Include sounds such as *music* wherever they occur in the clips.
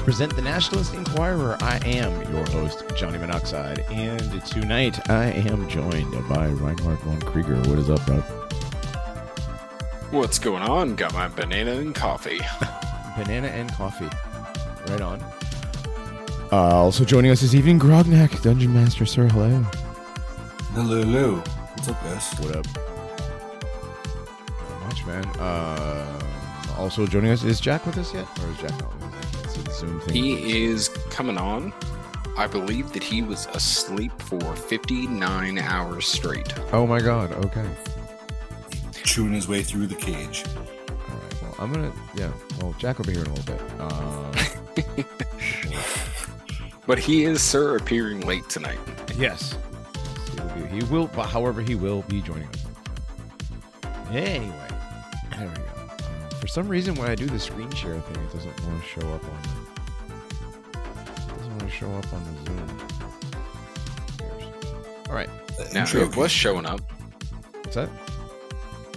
Paranormies present the Nationalist Enquirer. I am your host, Johnny Monoxide, and tonight I am joined by Reinhardt von Krieger. What is up, bro? What's going on? Got my banana and coffee. *laughs* Banana and coffee. Right on. Uh, also joining us this evening, Grognak, Dungeon Master, sir. Hello. Hello, hello. What's up, guys? What up? Not much, man. Uh, also joining us is Jack with us yet, or is Jack not with us? I can't see the Zoom thing. He is coming on. I believe that he was asleep for 59 hours straight. Oh my God. Okay. Chewing his way through the cage. All right. Well, I'm gonna. Yeah. Well, Jack will be here in a little bit. Uh, *laughs* But he is, sir, appearing late tonight. yes. He will, be, he will. But however, he will be joining us. Anyway, there we go. For some reason, when I do the screen share thing, it doesn't want to show up on. Show up on the Zoom. All right. The Now, intro it was showing up. What's that?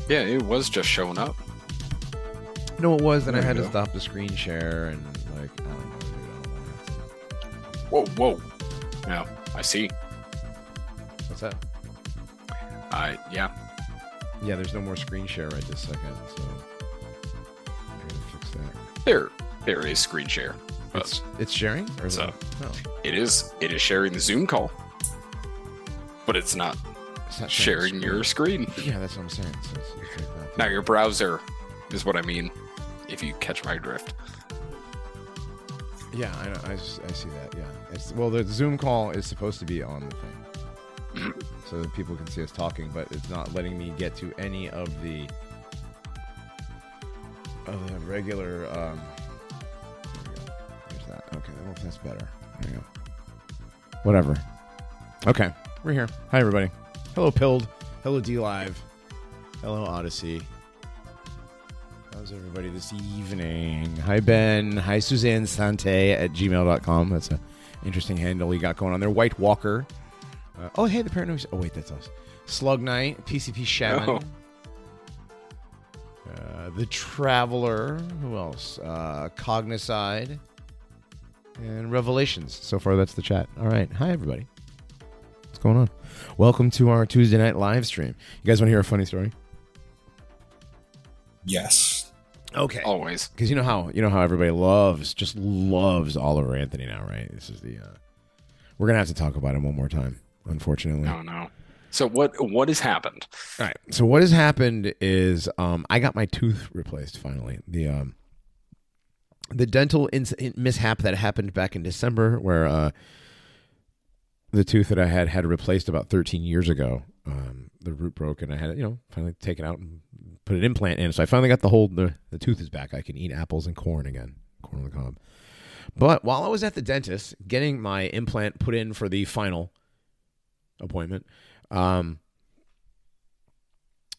Yeah, it was just showing up. No, it was. Then I had you to stop the screen share and like I don't know. Dude, I don't want to. Whoa, whoa. Now, I see. What's that? I yeah. Yeah, there's no more screen share right this second, so I gotta fix that. There, there is screen share. It's it's sharing or is So- it? No, it is, it is sharing the Zoom call. But it's not it's not sharing your screen. Yeah, that's what I'm saying. It's, it's like. Now, your browser is what I mean, if you catch my drift. Yeah, I, know, I, I see that. Yeah, it's well, the Zoom call is supposed to be on the thing, *clears throat* so that people can see us talking, but it's not letting me get to any of the of the regular. Um, there we go. Okay, well, that's better. There you go. Whatever. Okay, we're here. Hi, everybody. Hello, Pilled. Hello, DLive. Hello, Odysee. How's everybody this evening? Hi, Ben. Hi, Suzanne Sante at gmail.com. That's an interesting handle you got going on there. White Walker. Uh, oh, hey, the Paranoid. Oh, wait, that's us. Slug Knight. PCP Shaman. Oh. Uh, the Traveler. Who else? Uh, Cognicide. And Revelations. So far, that's the chat. All right. Hi, everybody. What's going on? Welcome to our Tuesday night live stream. You guys want to hear a funny story? Yes. Okay. Always. because you know how you know how everybody loves just loves Oliver Anthony now, right? This is the uh, we're gonna have to talk about him one more time, unfortunately. No, no. So what what has happened? All right. So what has happened is um, I got my tooth replaced finally. The um, the dental ins- mishap that happened back in December, where uh, the tooth that I had had replaced about 13 years ago, um, the root broke, and I had you know finally taken out and put an implant in. So I finally got the whole the the tooth is back. I can eat apples and corn again, corn on the cob. But while I was at the dentist getting my implant put in for the final appointment, um,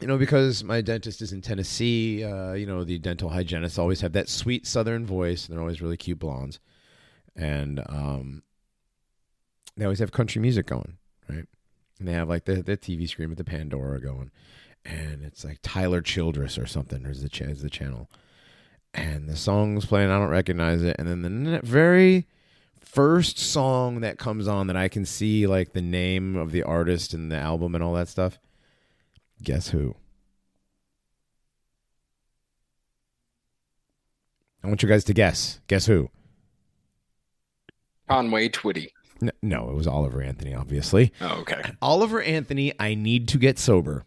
you know, because my dentist is in Tennessee, uh, you know, the dental hygienists always have that sweet southern voice. And they're always really cute blondes. And um, they always have country music going, right? And they have like the, the TV screen with the Pandora going. And it's like Tyler Childers or something is the, ch- is the channel. And the song's playing, I don't recognize it. And then the very first song that comes on that I can see like the name of the artist and the album and all that stuff. Guess who? I want you guys to guess. Guess who? Conway Twitty. N- no, it was Oliver Anthony, obviously. Oh, okay. Oliver Anthony, I need to get sober.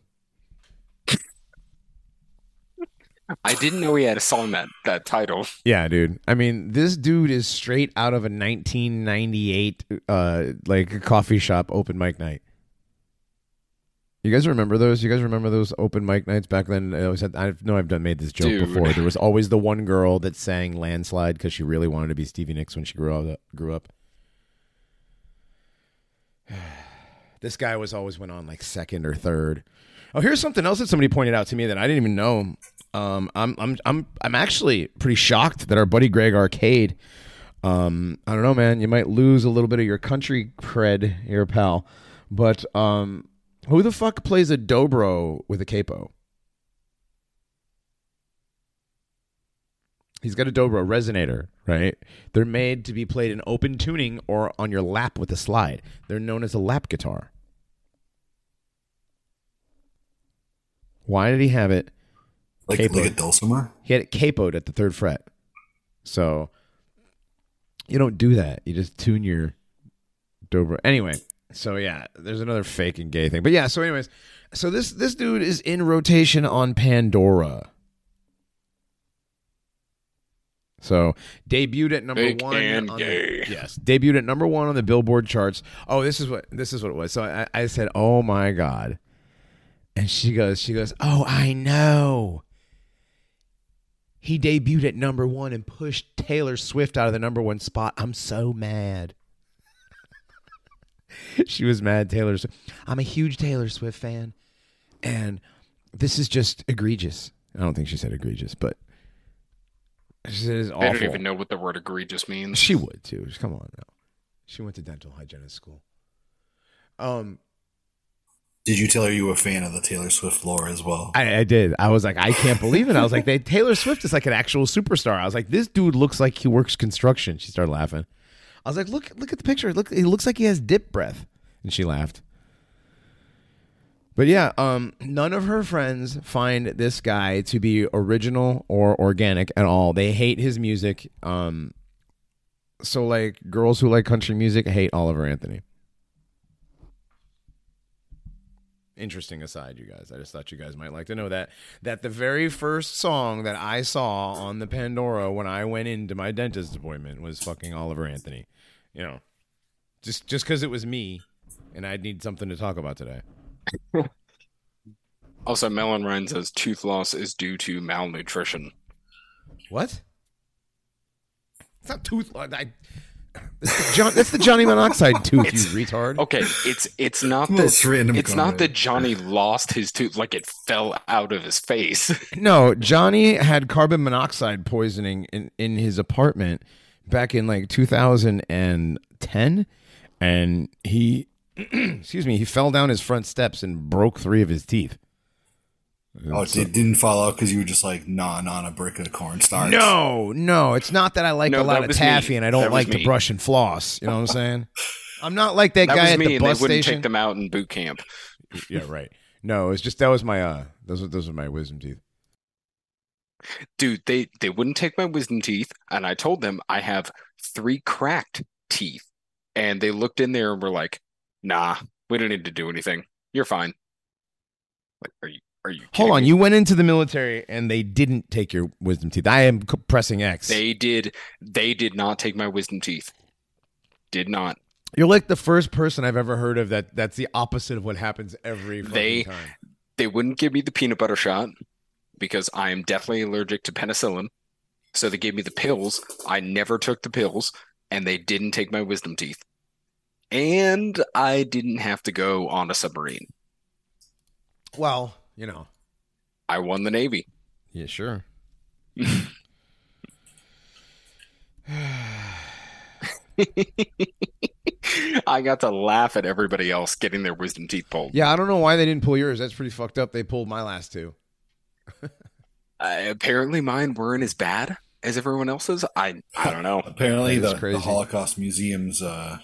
I didn't know he had a song that that title. Yeah, dude. I mean, this dude is straight out of a 1998 uh like coffee shop open mic night. You guys remember those? You guys remember those open mic nights back then? I always had, I know I've done made this joke Dude. before. There was *laughs* always the one girl that sang "Landslide" because she really wanted to be Stevie Nicks when she grew up. Grew up. *sighs* This guy was always went on like second or third. Oh, here's something else that somebody pointed out to me that I didn't even know. Um, I'm I'm I'm I'm actually pretty shocked that our buddy Greg Arcade. Um, I don't know, man. You might lose a little bit of your country cred here, pal. But um, who the fuck plays a dobro with a capo? He's got a dobro resonator, right? They're made to be played in open tuning or on your lap with a slide. They're known as a lap guitar. Why did he have it? Like, Capoed. like a dulcimer? He had it capoed at the third fret. So you don't do that. You just tune your dobro. Anyway, so yeah, there's another fake and gay thing. But yeah, so anyways, so this this dude is in rotation on Pandora. So debuted at number Fake one. and on the- gay. yes, debuted at number one on the Billboard charts. Oh, this is what this is what it was. So I, I said, "Oh my god," and she goes, "She goes, oh, I know." He debuted at number one and pushed Taylor Swift out of the number one spot. I'm so mad. *laughs* she was mad. Taylor. Swift. I'm a huge Taylor Swift fan, and this is just egregious. I don't think she said egregious, but this is awful. I don't even know what the word egregious means. She would too. Just Come on now. She went to dental hygienist school. Um, Did you tell her you were a fan of the Taylor Swift lore as well? I, I did. I was like, I can't believe it. I was like, they, Taylor Swift is like an actual superstar. I was like, this dude looks like he works construction. She started laughing. I was like, look, look at the picture. Look, he looks like he has dip breath. And she laughed. But yeah, um, none of her friends find this guy to be original or organic at all. They hate his music. Um, so like girls who like country music hate Oliver Anthony. Interesting aside, you guys. I just thought you guys might like to know that that the very first song that I saw on the Pandora when I went into my dentist appointment was fucking Oliver Anthony. You know, just just because it was me, and I need something to talk about today. *laughs* Also, Melon Ryan says tooth loss is due to malnutrition. What? It's not tooth. I, that's, the John, that's the Johnny Monoxide tooth, you It's- retard. Okay, it's it's *laughs* not Most that random it's not that Johnny lost his tooth like it fell out of his face. *laughs* No, Johnny had carbon monoxide poisoning in, in his apartment back in like 2010 and he *clears throat* excuse me, he fell down his front steps and broke 3 of his teeth. Oh, it did, didn't fall out because you were just like gnawing on a brick of cornstarch. No, no, it's not that I like No, a lot of taffy me. and I don't That was like to me. brush and floss, you know what I'm saying? *laughs* I'm not like that, That guy was at me, the and they bus wouldn't station. take them out in boot camp. yeah, right. No, it's just that was my uh those were those were my wisdom teeth. Dude, they they wouldn't take my wisdom teeth, and I told them I have three cracked teeth, and they looked in there and were like, "Nah, we don't need to do anything. You're fine." Like, are you are you Hold on, me? you went into the military and they didn't take your wisdom teeth. I am pressing X. They did they did not take my wisdom teeth. Did not. You're like the first person I've ever heard of that. That's the opposite of what happens every fucking They- time. They wouldn't give me the peanut butter shot because I am definitely allergic to penicillin. So they gave me the pills. I never took the pills, and they didn't take my wisdom teeth. And I didn't have to go on a submarine. Well, you know. I won the Navy. Yeah, sure. *laughs* I got to laugh at everybody else getting their wisdom teeth pulled. Yeah, I don't know why they didn't pull yours. That's pretty fucked up. They pulled my last two. Uh, apparently, mine weren't as bad as everyone else's. I I don't know. Apparently, the, the Holocaust Museum's uh,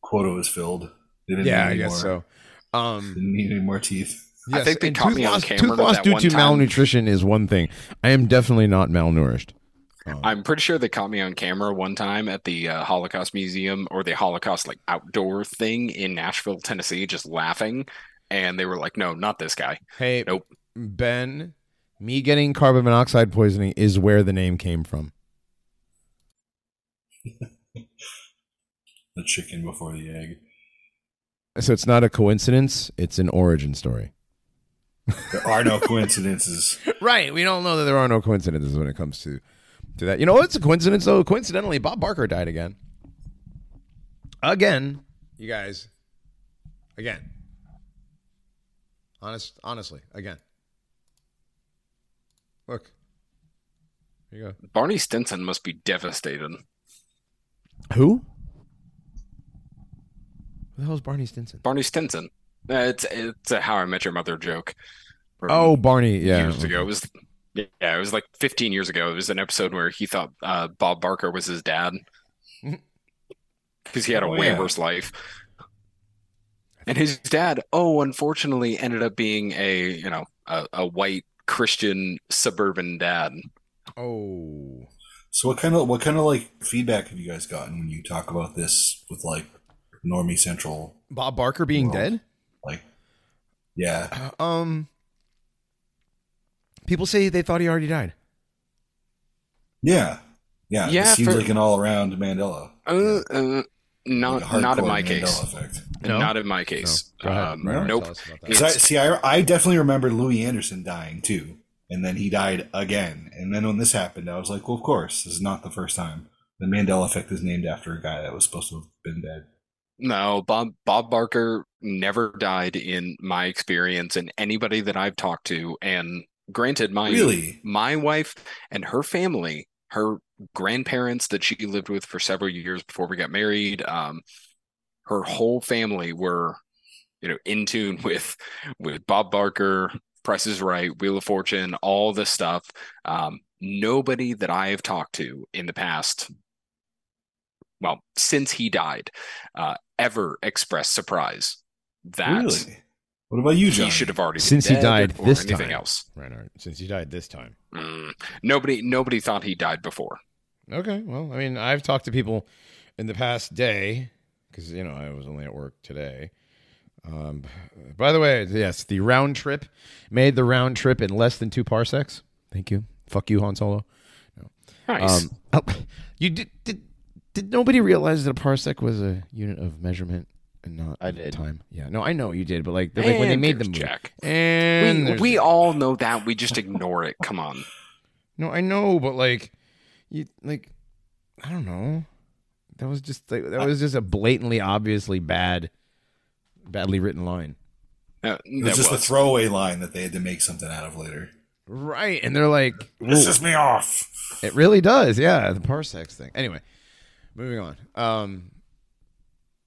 quota was filled. They didn't Yeah, need I guess more, so. Um, Didn't need any more teeth. I think they caught tooth me on loss, camera Tooth loss that due one to time. malnutrition is one thing. I am definitely not malnourished. Um, I'm pretty sure they caught me on camera one time at the uh, Holocaust Museum or the Holocaust like outdoor thing in Nashville, Tennessee, just laughing. And they were like, "No, not this guy." hey, Nope. Ben, me getting carbon monoxide poisoning is where the name came from. *laughs* The chicken before the egg. So it's not a coincidence; it's an origin story. There are no coincidences. *laughs* Right. We don't know that there are no coincidences when it comes to to that. You know what's a coincidence though? Coincidentally, Bob Barker died again. Again, you guys. Again. Honest honestly, again. Look. Here you go. Barney Stinson must be devastated. Who? Who the hell is Barney Stinson? Barney Stinson. Uh, it's it's a How I Met Your Mother joke. Oh, Barney, yeah. years ago. It was Yeah, it was like 15 years ago. It was an episode where he thought uh, Bob Barker was his dad *laughs* because he had a Oh, way yeah. worse life. And his dad, oh, unfortunately, ended up being a you know a, a white Christian suburban dad. Oh, So what kind of what kind of like feedback have you guys gotten when you talk about this with like Normie Central? Bob Barker being Well, dead. Like, yeah, Um, people say they thought he already died. yeah, yeah. Yeah, it seems for- like an all around Mandela. Uh, uh, not Like not in my case. Effect. No? Not in my case. Go ahead. Um, Reinhardt, nope. tell us about that. 'Cause I, see, I, I definitely remember Louie Anderson dying too, and then he died again. And then when this happened, I was like, well, of course, this is not the first time. The Mandela Effect is named after a guy that was supposed to have been dead. No, Bob Bob Barker never died in my experience and anybody that I've talked to. And granted, my Really? my wife and her family, her grandparents that she lived with for several years before we got married, um, her whole family were, you know, in tune *laughs* with with Bob Barker, Price is Right, Wheel of Fortune, all this stuff. Um, nobody that I have talked to in the past, well, since he died, uh, ever expressed surprise that Really? What about you, John? he should have already been Since he died or this anything time. else. Reinhardt, since he died this time. Mm, nobody, nobody thought he died before. Okay, well, I mean, I've talked to people in the past day because you know I was only at work today. Um, by the way, yes, the round trip made the round trip in less than two parsecs. Thank you. Fuck you, Han Solo. Nice. Um, oh, you did, did did nobody realize that a parsec was a unit of measurement and not I did. time? Yeah, no, I know you did, but like, the- like when they made the Jack. and we, we all know that. We just ignore it. Come on. No, I know, but like, you like, I don't know. That was just like that was just a blatantly, obviously bad, badly written line. Uh, It was just was. a throwaway line that they had to make something out of later. Right, and they're like, "This Pisses me off. it really does, yeah, the parsecs thing. Anyway, moving on. Um,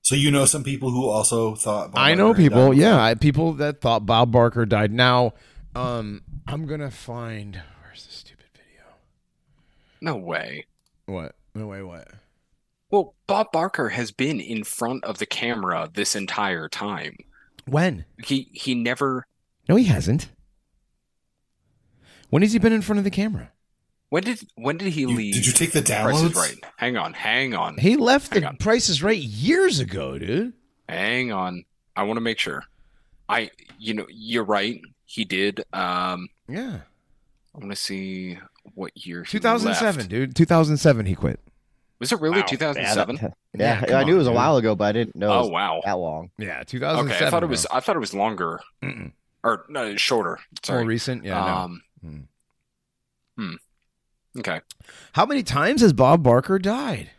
So you know some people who also thought. Bob I know Barker people, died? yeah, I, people that thought Bob Barker died. Now, um, I'm gonna find where's the stupid video? No way. What? No way. What? Well, Bob Barker has been in front of the camera this entire time. When? He he never. No, he hasn't. When has he been in front of the camera? When did when did he You- leave? did you take the Price is downloads? Right. Hang on. Hang on. He left Hang the on. Price is Right years ago, dude. Hang on. I want to make sure. I you know you're right. He did. Um, Yeah. I want to see what year 2007, dude. 2007 he quit. Was it really Wow. 2007? Yeah, Yeah, yeah, I knew it was on, a dude. while ago, but I didn't know it Oh wow. that long. Yeah, 2007. Okay, I thought it was bro. I thought it was longer Mm-mm. or no, shorter. more Sorry. recent. Yeah. no. um, Hmm. Okay. How many times has Bob Barker died?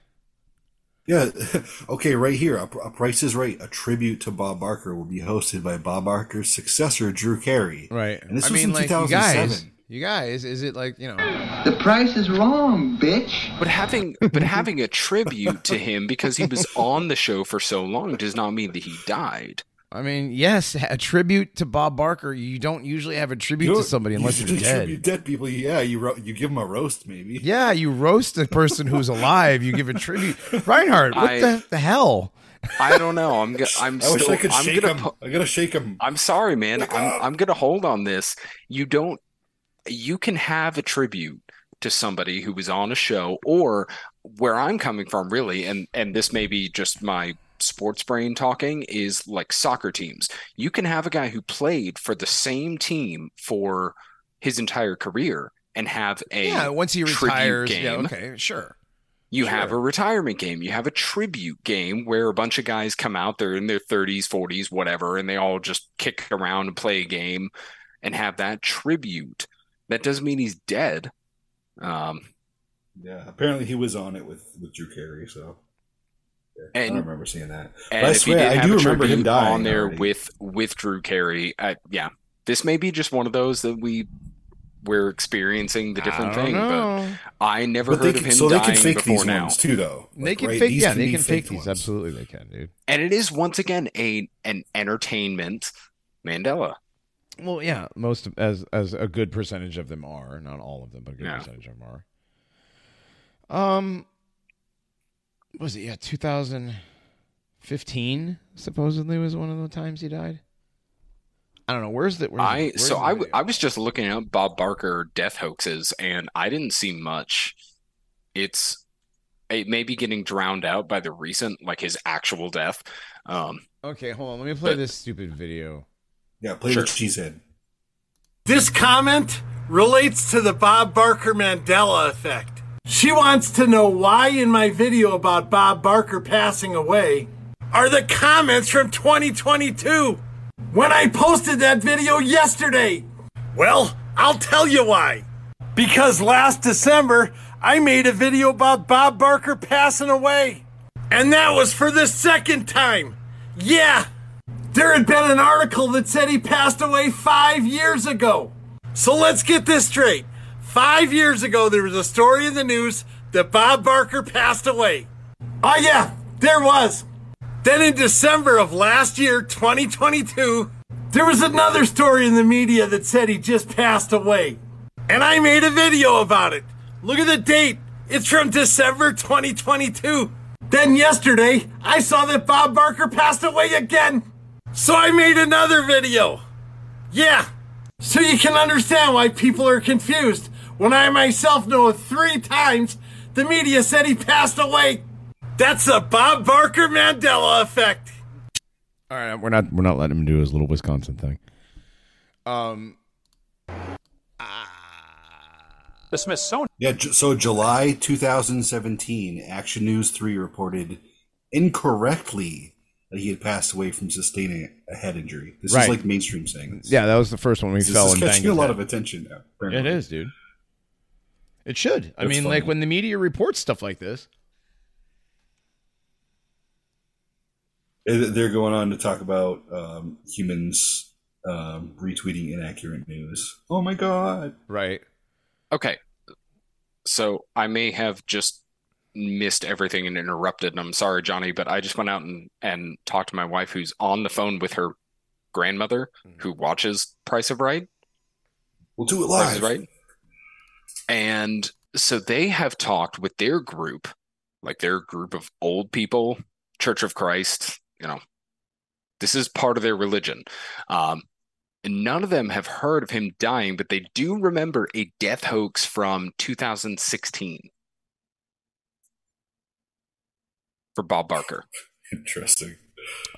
Yeah. *laughs* okay, right here. A, a Price is Right. A tribute to Bob Barker will be hosted by Bob Barker's successor, Drew Carey. Right. And this I was mean, in like, you guys, 2007. You guys, is it like you know? The price is wrong, bitch. But having but having a tribute to him because he was on the show for so long does not mean that he died. I mean, yes, a tribute to Bob Barker. You don't usually have a tribute to somebody unless *laughs* you are dead. tribute dead people. Yeah, you ro- you give them a roast, maybe. Yeah, you roast a person who's alive. You give a tribute. Reinhardt, what I- the, the hell? I don't know. I'm go- I'm I wish I could I'm shake gonna him. pu- I gotta shake him. I'm sorry, man. Wake I'm up. I'm gonna hold on this. You don't you can have a tribute to somebody who was on a show or where I'm coming from really and and this may be just my sports brain talking is like soccer teams. You can have a guy who played for the same team for his entire career and have a yeah, once he retires. Yeah, game. okay, sure. You have a retirement game. You have a tribute game where a bunch of guys come out, they're in their 30s, 40s, whatever, and they all just kick around and play a game and have that tribute. That doesn't mean he's dead. Um, Yeah, apparently he was on it with with Drew Carey. So yeah, I And- don't remember seeing that. and But I swear, I do remember him dying on there already. with with Drew Carey, uh, yeah, this may be just one of those that we we're experiencing the different I don't thing, but. I never But heard can, of him so they can fake before these now. ones too, though. They can right, fake. these Yeah, can they can fake these. ones. Absolutely, they can, dude. And it is once again a an entertainment Mandela. Well, yeah, most of- as as a good percentage of them are, not all of them, but a good Yeah. percentage of them are. Um, was it yeah, 2015 supposedly was one of the times he died. I don't know. Where's the? Where's the- I where's so the I, w-? I was just looking up Bob Barker death hoaxes and I didn't see much. It's it may be getting drowned out by the recent like his actual death. Um okay. Hold on. Let me play but- this stupid video. Yeah, play Sure. what she said. This comment relates to the Bob Barker Mandela effect. She wants to know why in my video about Bob Barker passing away are the comments from 2022 when I posted that video yesterday. Well, I'll tell you why. Because last December, I made a video about Bob Barker passing away. And that was for the second time. Yeah, there had been an article that said he passed away five years ago. So let's get this straight. Five years ago, there was a story in the news that Bob Barker passed away. Oh, yeah, there was. Then in December of last year, 2022, there was another story in the media that said he just passed away. And I made a video about it. Look at the date. It's from December 2022. Then yesterday, I saw that Bob Barker passed away again. So I made another video. Yeah. So you can understand why people are confused when I myself know three times the media said he passed away. That's the Bob Barker Mandela effect. All right, we're not we're not letting him do his little Wisconsin thing. Um, The Smithsonian Yeah, so July 2017, Action News 3 reported incorrectly that he had passed away from sustaining a head injury. This Right. is like mainstream saying this. yeah, that was the first one we this fell is and *laughs* banged catching a lot head. of attention now. It apparently. is, dude. It should. I That's mean, like when the media reports stuff like this. Uh, They're going on to talk about um, humans um, retweeting inaccurate news. Oh my god! Right. okay. So I may have just missed everything and interrupted, and I'm sorry, Johnny, but I just went out and, and talked to my wife who's on the phone with her grandmother who watches Price of Right. We'll do it Price is live. Right. And so they have talked with their group, like their group of old people, Church of Christ, you know, this is part of their religion. Um, and none of them have heard of him dying, but they do remember a death hoax from 2016 for Bob Barker. *laughs* Interesting.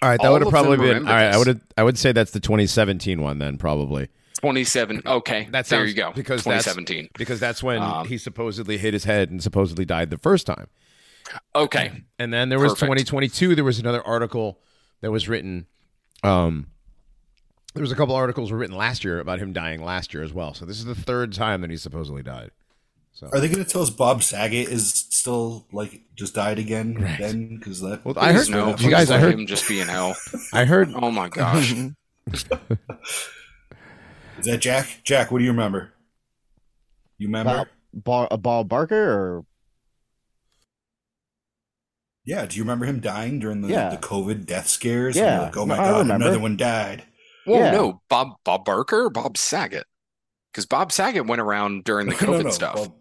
All right, that would have probably been. All right, I would have. I would say that's the 2017 one then, probably. 27. Okay, That there you go. because that's- 2017. because that's when Um, he supposedly hit his head and supposedly died the first time. Okay. And then there was Perfect. 2022. There was another article that was written. Um, there was a couple articles were written last year about him dying last year as well. So this is the third time that he supposedly died. Are they going to tell us Bob Saget is still like just died again? Right. Then because that. Well, I heard- No, you guys, I heard- him just be in hell. *laughs* I heard. Oh my gosh. *laughs* Is that Jack? Jack, what do you remember? You remember? Bob, Bar, uh, Bob Barker or Yeah. Do you remember him dying during the, Yeah. the COVID death scares? Yeah. Like, oh my No, god, another one died. Well, Yeah. no, Bob Bob Barker or Bob Saget? Because Bob Saget went around during the *laughs* No, COVID no, stuff. Bob,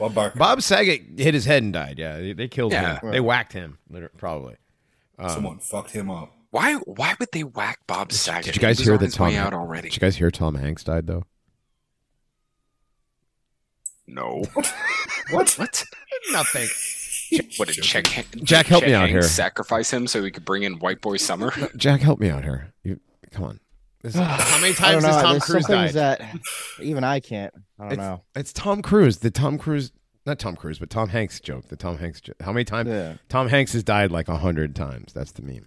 Bob Barker. Bob Saget hit his head and died. Yeah, they, they killed Yeah. him. They whacked him, liter- probably. Um, Someone fucked him up. Why why would they whack Bob Saget? did you guys He was hear on that his Tom? way out already? Did you guys hear Tom Hanks died though? No. *laughs* What? What? Nothing. What did check Jack, help Chet me out Hanks here. Sacrifice him so we could bring in White Boy Summer. Jack, help me out here. You, come on. This- *sighs* how many times know. has Tom There's Cruise died? that even I can't. I don't it's, know. it's Tom Cruise. The Tom Cruise, not Tom Cruise, but Tom Hanks joke. The Tom Hanks. Jo- how many times? Yeah. Tom Hanks has died like a hundred times. That's the meme.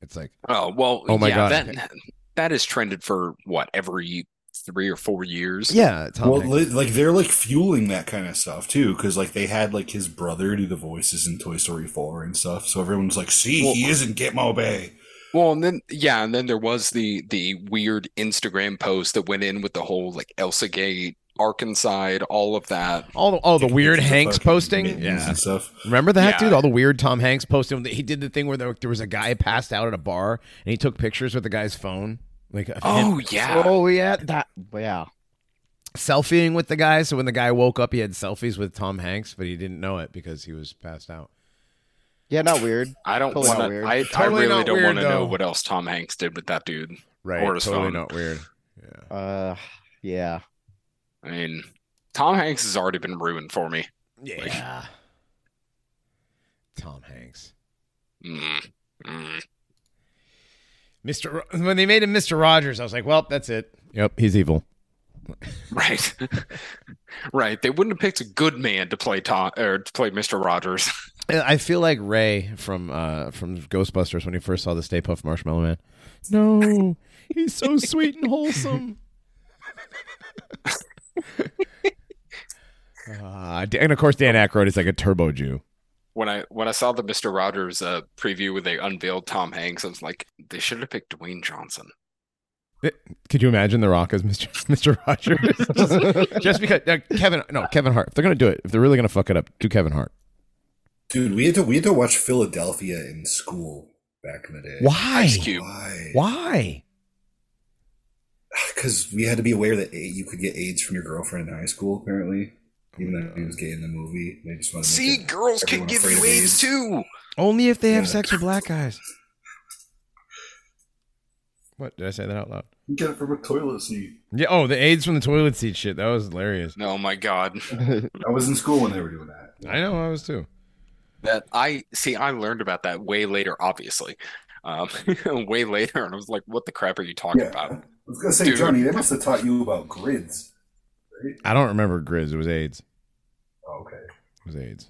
It's like Oh well, Oh my yeah, God. that that is trended for what every three or four years. yeah, Tom Well, Hanks. like they're like fueling that kind of stuff too, because like they had like his brother do the voices in Toy Story Four and stuff. So everyone's like, "See, Well- he isn't Gitmo Bay." Well, and then yeah, and then there was the the weird Instagram post that went in with the whole like Elsa Gate, Arkansas, all of that. all the, all the weird Hanks fucking posting. Yeah, and stuff. remember that Yeah. dude? All the weird Tom Hanks posting. He did the thing where there, there was a guy passed out at a bar and he took pictures with the guy's phone. Like Oh him yeah. Oh yeah, that yeah. selfieing with the guy. So when the guy woke up, he had selfies with Tom Hanks, but he didn't know it because he was passed out. Yeah, not weird. I don't Totally want to. weird. I, I really don't want to know what else Tom Hanks did with that dude. Right. Or his totally phone. not weird. Yeah. Uh, yeah. I mean, Tom Hanks has already been ruined for me. Yeah. Tom Hanks. Mm, mm. Mr. Ro- when they made him Mr. Rogers, I was like, well, that's it. Yep, he's evil. Right, *laughs* right. They wouldn't have picked a good man to play Tom or to play Mister Rogers. I feel like Ray from uh from Ghostbusters when he first saw the Stay Puft Marshmallow Man. No, *laughs* he's so sweet and wholesome. Uh, and of course, Dan Aykroyd is like a turbo Jew. when I when I saw the Mister Rogers uh, preview where they unveiled Tom Hanks, I was like, they should have picked Dwayne Johnson. Could you imagine The Rock as Mr. *laughs* Mr. Rogers? *laughs* just, just because uh, Kevin, no, Kevin Hart. If they're gonna do it, if they're really gonna fuck it up, do Kevin Hart. Dude, we had to we had to watch Philadelphia in school back in the day. Why? Ice Cube. Why? Why? *sighs* Because we had to be aware that you could get AIDS from your girlfriend in high school. Apparently, even though he was gay in the movie, they just want to See, make it girls can give you of AIDS too. Only if they have Yeah. sex with black guys. *laughs* What did I say that out loud? You get it from a toilet seat. Yeah. Oh, the AIDS from the toilet seat shit. That was hilarious. Oh my god. *laughs* I was in school when they were doing that. I know. I was too. That I see. I learned about that way later, obviously. Um, *laughs* way later, and I was like, "What the crap are you talking Yeah. about?" I was gonna say, Dude. Johnny, they must have taught you about grids, right? I don't remember grids. It was AIDS. Oh, okay, It was AIDS.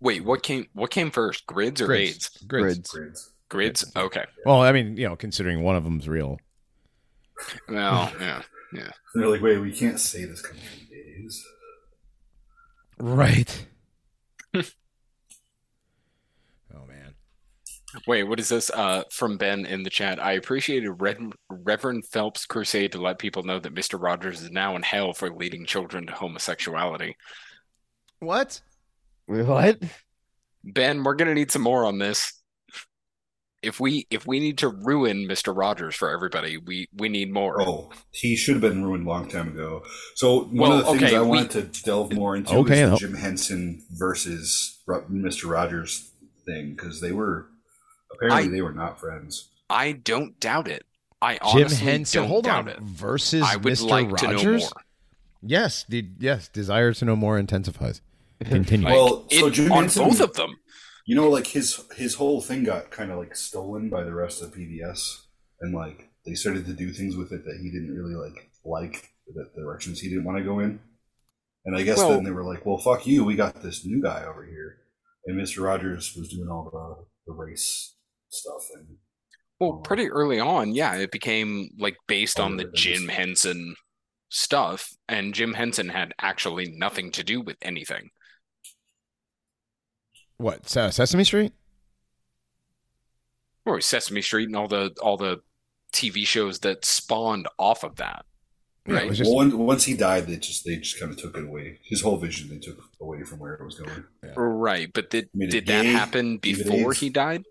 Wait, what came? What came first, grids or Grids. AIDS? Grizz. Grids. grids. Grids. Okay. Well, I mean, you know, considering one of them's real. Well, *laughs* yeah. Yeah. They're like, wait, we can't say this comes from AIDS. Right. *laughs* oh man. Wait, what is this? Uh, from Ben in the chat. I appreciated Rev- Reverend Phelps' crusade to let people know that Mister Rogers is now in hell for leading children to homosexuality. What? what? Ben, we're gonna need some more on this. If we if we need to ruin Mister Rogers for everybody, we we need more. Oh, he should have been ruined a long time ago. So one Well, of the things okay, I we- wanted to delve more into Okay, is the Jim Henson versus Mr. Rogers thing because they were apparently I- they were not friends. I don't doubt it. I Jim honestly Henson. don't Hold doubt on. it. Versus I would Mr. like Rogers. to know more. Yes. The yes. Desire to know more intensifies. *laughs* Continue. Like, Well, so it- Jim on Henson- both of them. You know, like his his whole thing got kind of like stolen by the rest of PBS, and like they started to do things with it that he didn't really like like the directions he didn't want to go in. And I guess Well- then they were like, "Well, fuck you, we got this new guy over here," and Mister Rogers was doing all the the race stuff and Well, pretty early on, yeah, it became like based on the Jim Henson stuff, and Jim Henson had actually nothing to do with anything. what? Uh, Sesame Street? Or Sesame Street and all the all the TV shows that spawned off of that. Right. it was just well, when, once he died, they just they just kind of took it away. His whole vision they took away from where it was going. Right, but did Made it did that happen before he died?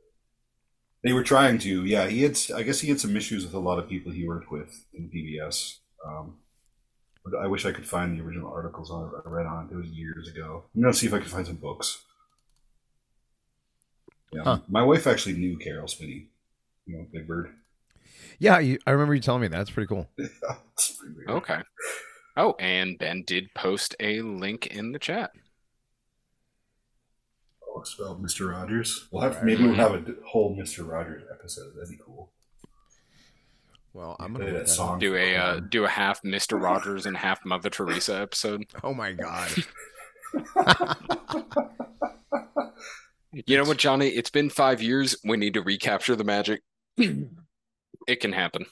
They were trying to, yeah. He had, I guess, he had some issues with a lot of people he worked with in PBS. Um, but I wish I could find the original articles on I read on it. It was years ago. I'm gonna see if I can find some books. Yeah, Huh. my wife actually knew Caroll Spinney. You know, Big Bird. yeah. You, I remember you telling me that. That's pretty cool. *laughs* It's pretty weird. Okay. Oh, and Ben did post a link in the chat. It's about Mr. Rogers. We'll have maybe we'll have a whole Mr. Rogers episode. That'd be cool. Well, I'm gonna that song. Do a uh, do a half Mister Rogers and half Mother Teresa episode. *laughs* Oh my god. *laughs* You know what, Johnny? It's been five years. We need to recapture the magic. It can happen.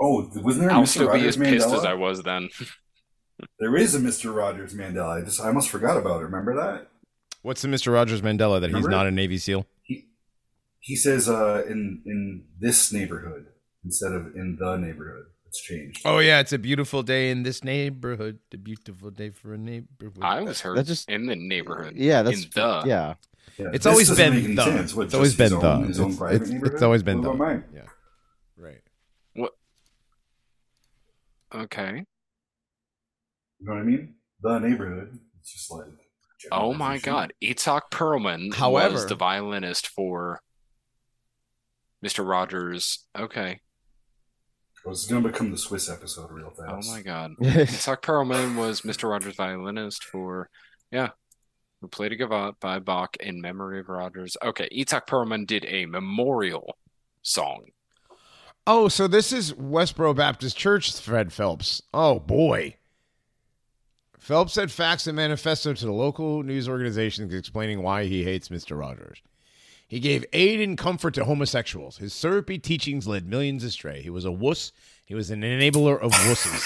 Oh, wasn't there a I'll Mr. still be Rogers as pissed as I was then there is a Mr. Rogers Mandela. I just I almost forgot about it. Remember that? What's the Mr. Rogers Mandela that Remember he's not a Navy SEAL? He, he says uh, in in this neighborhood instead of in the neighborhood. It's changed. Oh yeah, it's a beautiful day in this neighborhood. A beautiful day for a neighborhood. I was heard that's just in the neighborhood. Yeah, that's in the yeah. yeah it's always been the. Sense. What, it's always been the. It's, it's, it's, always been the. Yeah. Right. What? Okay. You know what I mean? The neighborhood. It's just like. Oh my. God. Itzhak Perlman However- was the violinist for Mr. Rogers. Okay. Well, It's going to become the Swiss episode real oh fast. Oh my God. *laughs* Itzhak Perlman was Mr. Rogers' violinist for, yeah, who played a gavotte by Bach in memory of Rogers. Okay, Itzhak Perlman did a memorial song. Oh, so this is Westboro Baptist Church, Fred Phelps. Oh boy. Phelps had faxed and manifesto to the local news organizations explaining why he hates Mr. Rogers. He gave aid and comfort to homosexuals. His syrupy teachings led millions astray. He was a wuss. He was an enabler of wusses.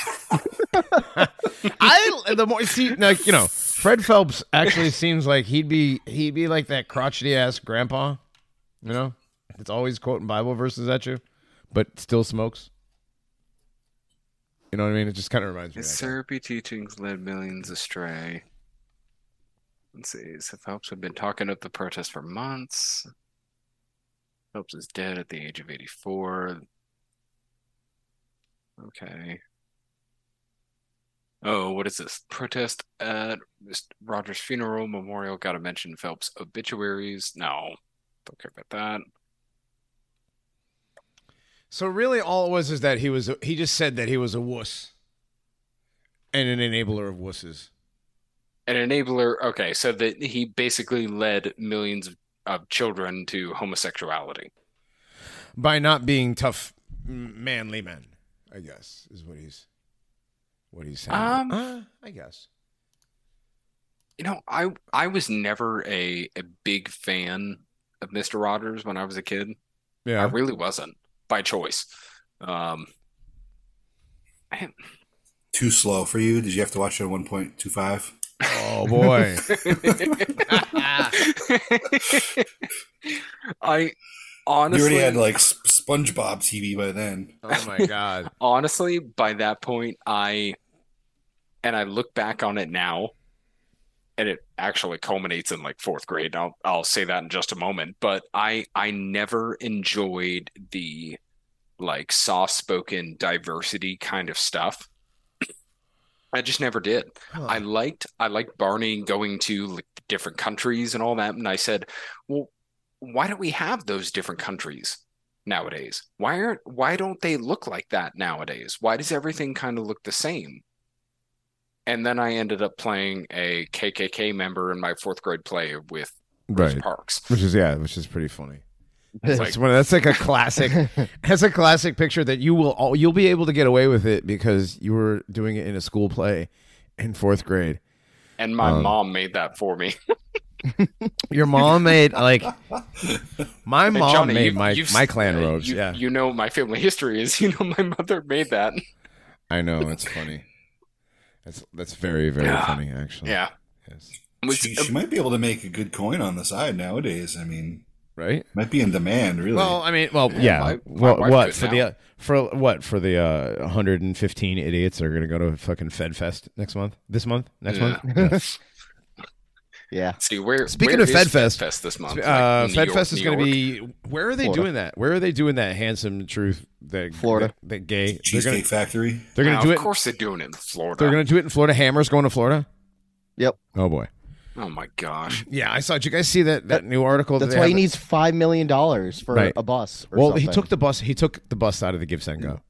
*laughs* I the more see like you know, Fred Phelps actually seems like he'd be he'd be like that crotchety ass grandpa, you know, that's always quoting Bible verses at you, but still smokes. You know what I mean? It just kind of reminds me. His of that. teachings led millions astray. Let's see. So Phelps had been talking up the protest for months. Phelps is dead at the age of 84. Okay. Oh, what is this? Protest at Mr. Rogers' funeral memorial. Got to mention Phelps' obituaries. No, don't care about that. So really, all it was is that he was he just said that he was a wuss and an enabler of wusses. An enabler. Okay, so that he basically led millions of, of children to homosexuality. by not being tough, manly men. I guess is what he's what he's saying. Um, Uh, I guess. You know, I I was never a a big fan of Mr. Rogers when I was a kid. Yeah, I really wasn't by choice. Um, man, Too slow for you? Did you have to watch it at 1.25? Oh boy. *laughs* I honestly you already had like SpongeBob TV by then. oh my god. *laughs* honestly by that point I and I look back on it now and it actually culminates in like fourth grade. I'll I'll say that in just a moment, but I I never enjoyed the like soft-spoken diversity kind of stuff. I just never did. Huh. I liked I liked Barney going to like different countries and all that, and I said, "Well, why don't we have those different countries nowadays? Why aren't why don't they look like that nowadays? Why does everything kind of look the same?" And then I ended up playing a KKK member in my fourth grade play with right. Parks. Which is yeah, which is pretty funny. It's That's like, one. That's like a classic. *laughs* that's a classic picture that you will all, you'll be able to get away with it because you were doing it in a school play in fourth grade. and my um, mom made that for me. *laughs* Your mom made like my And mom Johnny, made you- my my clan robes. You, yeah, you know my family history is you know my mother made that. I know. *laughs* It's funny. That's that's very very Yeah. funny actually. Yeah. Yes. She, she might be able to make a good coin on the side nowadays. I mean, Right. might be in demand, really. Well, I mean, well, Yeah, yeah. my- my well, what for now. the uh, for what for the uh, 115 idiots that are going to go to fucking Fed Fest next month? This month? Next Yeah. month? *laughs* yeah. See where Speaking where of Fed Fest, Fest this month? Yeah. Like Uh, Fed York- Fest is going to be. Where are they Florida. doing that? Where are they doing that? Handsome truth. That Florida. That, that gay. They're Cheesecake going. Factory. They're going to do it. Of course they're doing it in Florida. They're going to do it in Florida. Hammers going to Florida. Yep. Oh boy. Oh my gosh. Yeah, I saw. Did you guys see that that new article? That's they why he needs five million dollars for Right. a bus. Or Well, he took the bus. He took the bus out of the GiveSendGo.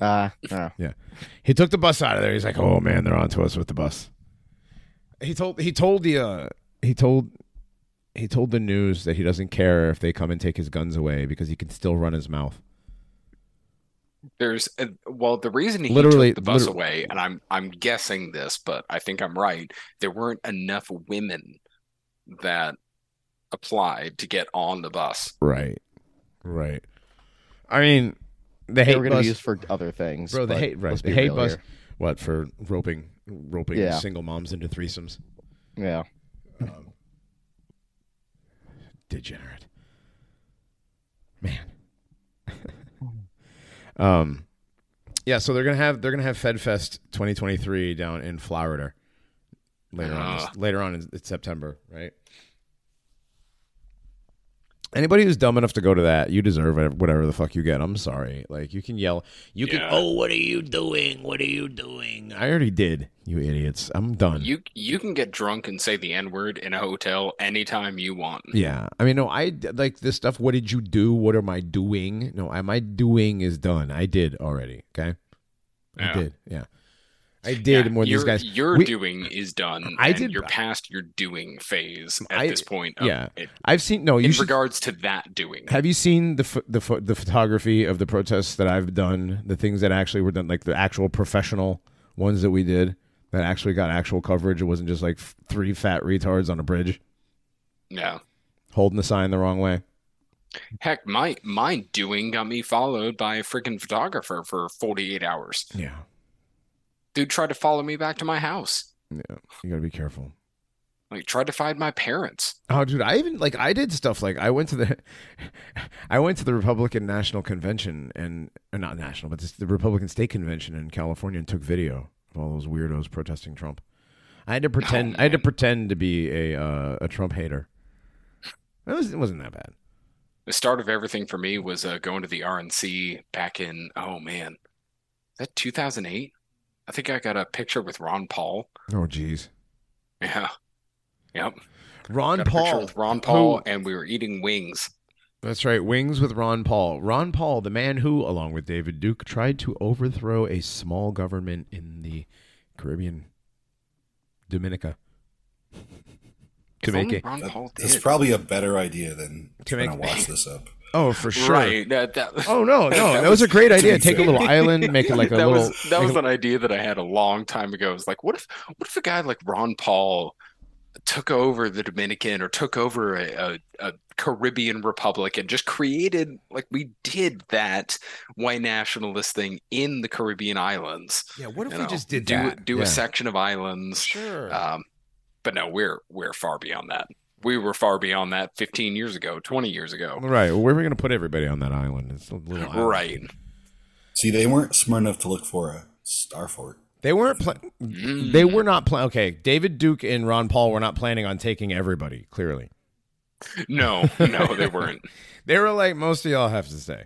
Uh, uh, He took the bus out of there. He's like, "Oh man, they're onto us with the bus." He told he told the uh, he told he told the news that he doesn't care if they come and take his guns away because he can still run his mouth. There's uh, well, the reason he Literally- took the bus liter- away, and I'm I'm guessing this, but I think I'm right. There weren't enough women that applied to get on the bus. Right, right. I mean, the they hate were going to bus, use for other things. bro. The hate right. The hate bus. here. What for roping roping Yeah. single moms into threesomes? Yeah. Um, degenerate. Man. *laughs* um yeah, so they're gonna have they're gonna have FedFest 2023 down in Florida later on Ah. this, later on in, in September, right? Anybody who's dumb enough to go to that, you deserve it, whatever the fuck you get. I'm sorry. Like you can yell, you can. Oh, what are you doing? What are you doing? I already did. You idiots. I'm done. You you can get drunk and say the N word in a hotel anytime you want. Yeah, I mean, no, I like this stuff. What did you do? What am I doing? No, am I, my doing is done. I did already. Okay, Yeah. I did. Yeah, I did Yeah, more these guys. Your We- doing is done. I did- You're past your doing phase at I- this point. Yeah. it. I've seen. No, you in should. regards to that doing. have you seen the the the photography of the protests that I've done? The things that actually were done, like the actual professional ones that we did, that actually got actual coverage. It wasn't just like three fat retards on a bridge Yeah. holding the sign the wrong way. Heck, my my doing got me followed by a freaking photographer for 48 hours. Yeah, Dude tried to follow me back to my house. yeah. You got to be careful. Like tried to find my parents. Oh, dude, I even like I did stuff like I went to the, *laughs* I went to the Republican National Convention and not national, but the Republican State Convention in California and took video of all those weirdos protesting Trump. I had to pretend. I had to pretend to be a uh, a Trump hater. It, was, it wasn't that bad. The start of everything for me was uh, going to the RNC back in oh man, is that 2008? I think I got a picture with Ron Paul. Oh, jeez. Yeah. Yep. Ron Got a picture Paul. with Ron Paul, who- and we were eating wings. That's right. Wings with Ron Paul. Ron Paul, the man who, along with David Duke, tried to overthrow a small government in the Caribbean, Dominica. If make it, Ron That- Paul that's did. probably a better idea than To make- to watch this up. Oh, for sure. Right. That, that, *laughs* Oh no, no, That that was a great idea. Take a little island, make it like *laughs* a that little. was that was a- an idea that I had a long time ago. It was like, what if what if a guy like Ron Paul took over the Dominican or took over a, a, a Caribbean republic and just created like we did that white nationalist thing in the Caribbean islands. yeah. What if You we know, just did do that? do Yeah. a section of islands. Sure. Um, but no, we're we're far beyond that. We were far beyond that 15 years ago, 20 years ago. right. Well, where are we going to put everybody on that island? It's a little island. Right. See, they weren't smart enough to look for a star fort. They weren't. Pla- Mm. They were not planning. Okay, David Duke and Ron Paul were not planning on taking everybody. Clearly, No, no, they *laughs* weren't. they were like, most of y'all have to say.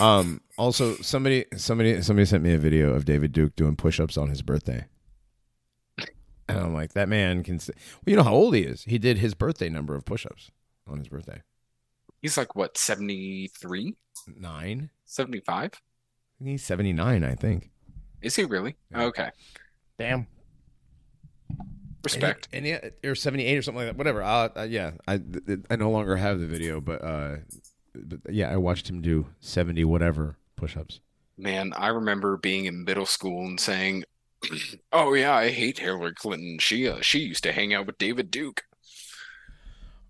Um. Also, somebody, somebody, somebody sent me a video of David Duke doing push-ups on his birthday, and I'm like, that man can. St- well, you know how old he is. He did his birthday number of push-ups on his birthday. He's like what, 73? Nine. 75? He's 79, I think. Is he really? Yeah. Okay. Damn. Respect. And, he, and he- or 78 or something like that. Whatever. Uh, uh, yeah, I I no longer have the video, but uh, but yeah, I watched him do 70 whatever push-ups. Man, I remember being in middle school and saying, "Oh yeah, I hate Hillary Clinton. She uh, she used to hang out with David Duke."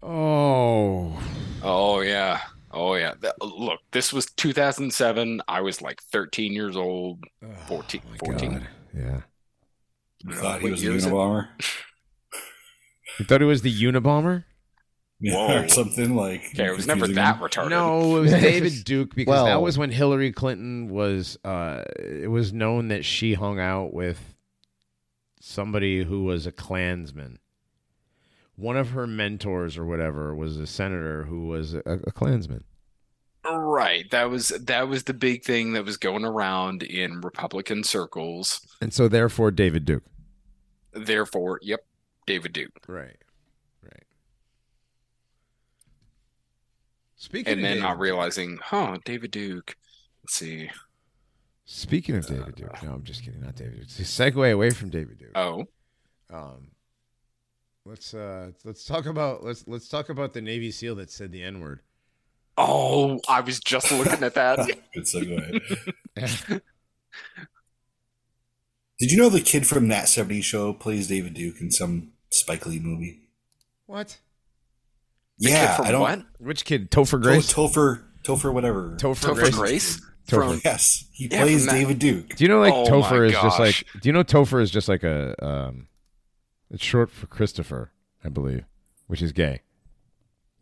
Oh, Oh yeah. Oh yeah. Th- look, this was 2007. I was like 13 years old. 14 Oh, my 14. God. Yeah. You thought he was a year is? Unabomber? You thought he was the Unabomber? *laughs* Yeah, Whoa. or something like. Okay, it was never that him. retarded. No, it was David *laughs* Duke because that was when Hillary Clinton was. Uh, it was known that she hung out with somebody who was a Klansman. One of her mentors or whatever was a senator who was a, a Klansman. Right. That was that was the big thing that was going around in Republican circles. And so, therefore, David Duke. Therefore, yep, David Duke. Right. Right. Speaking And of then David, not realizing, huh, David Duke. Let's see. speaking of David Duke, no, I'm just kidding, not David Duke. It's a segue away from David Duke. Oh, Um, let's uh, let's talk about let's let's talk about the Navy SEAL that said the N word. oh, I was just looking at that. *laughs* Good segue. *laughs* Did you know the kid from that 70s show plays David Duke in some Spike Lee movie? What? The kid yeah, from I don't. what? Which kid? Topher To- Grace. Topher, Topher, whatever. Topher, Topher Grace. Grace? Topher. From Yes, he Yeah, plays David Duke. Do you know like Oh Topher my is just like? Do you know Topher is just like a um, it's short for Christopher, I believe, which is gay.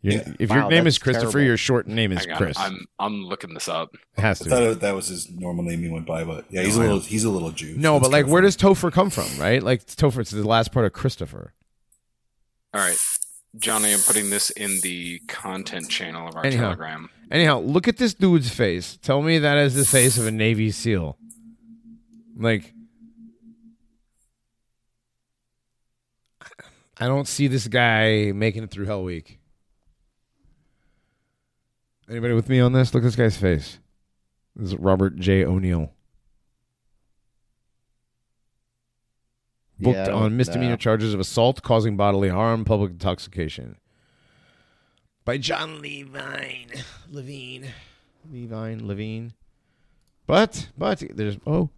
You- Yeah. If your name is Christopher, terrible. your short name is Hang on, Chris. I'm I'm looking this up. it has I to. thought Be. it, that was his normal name he went by, but yeah, he's a little he's a little Jew. No, so but like, where funny. does Topher come from? Right? Like Topher, it's the last part of Christopher. All right. Johnny, I'm putting this in the content channel of our Anyhow. Telegram. Anyhow, look at this dude's face. Tell me that is the face of a Navy SEAL. Like, I don't see this guy making it through Hell Week. Anybody with me on this? Look at this guy's face. This is Robert J. O'Neill. Booked Yeah, on misdemeanor no. charges of assault, causing bodily harm, public intoxication. By John Levine. Levine. Levine, Levine. But, but, there's, oh,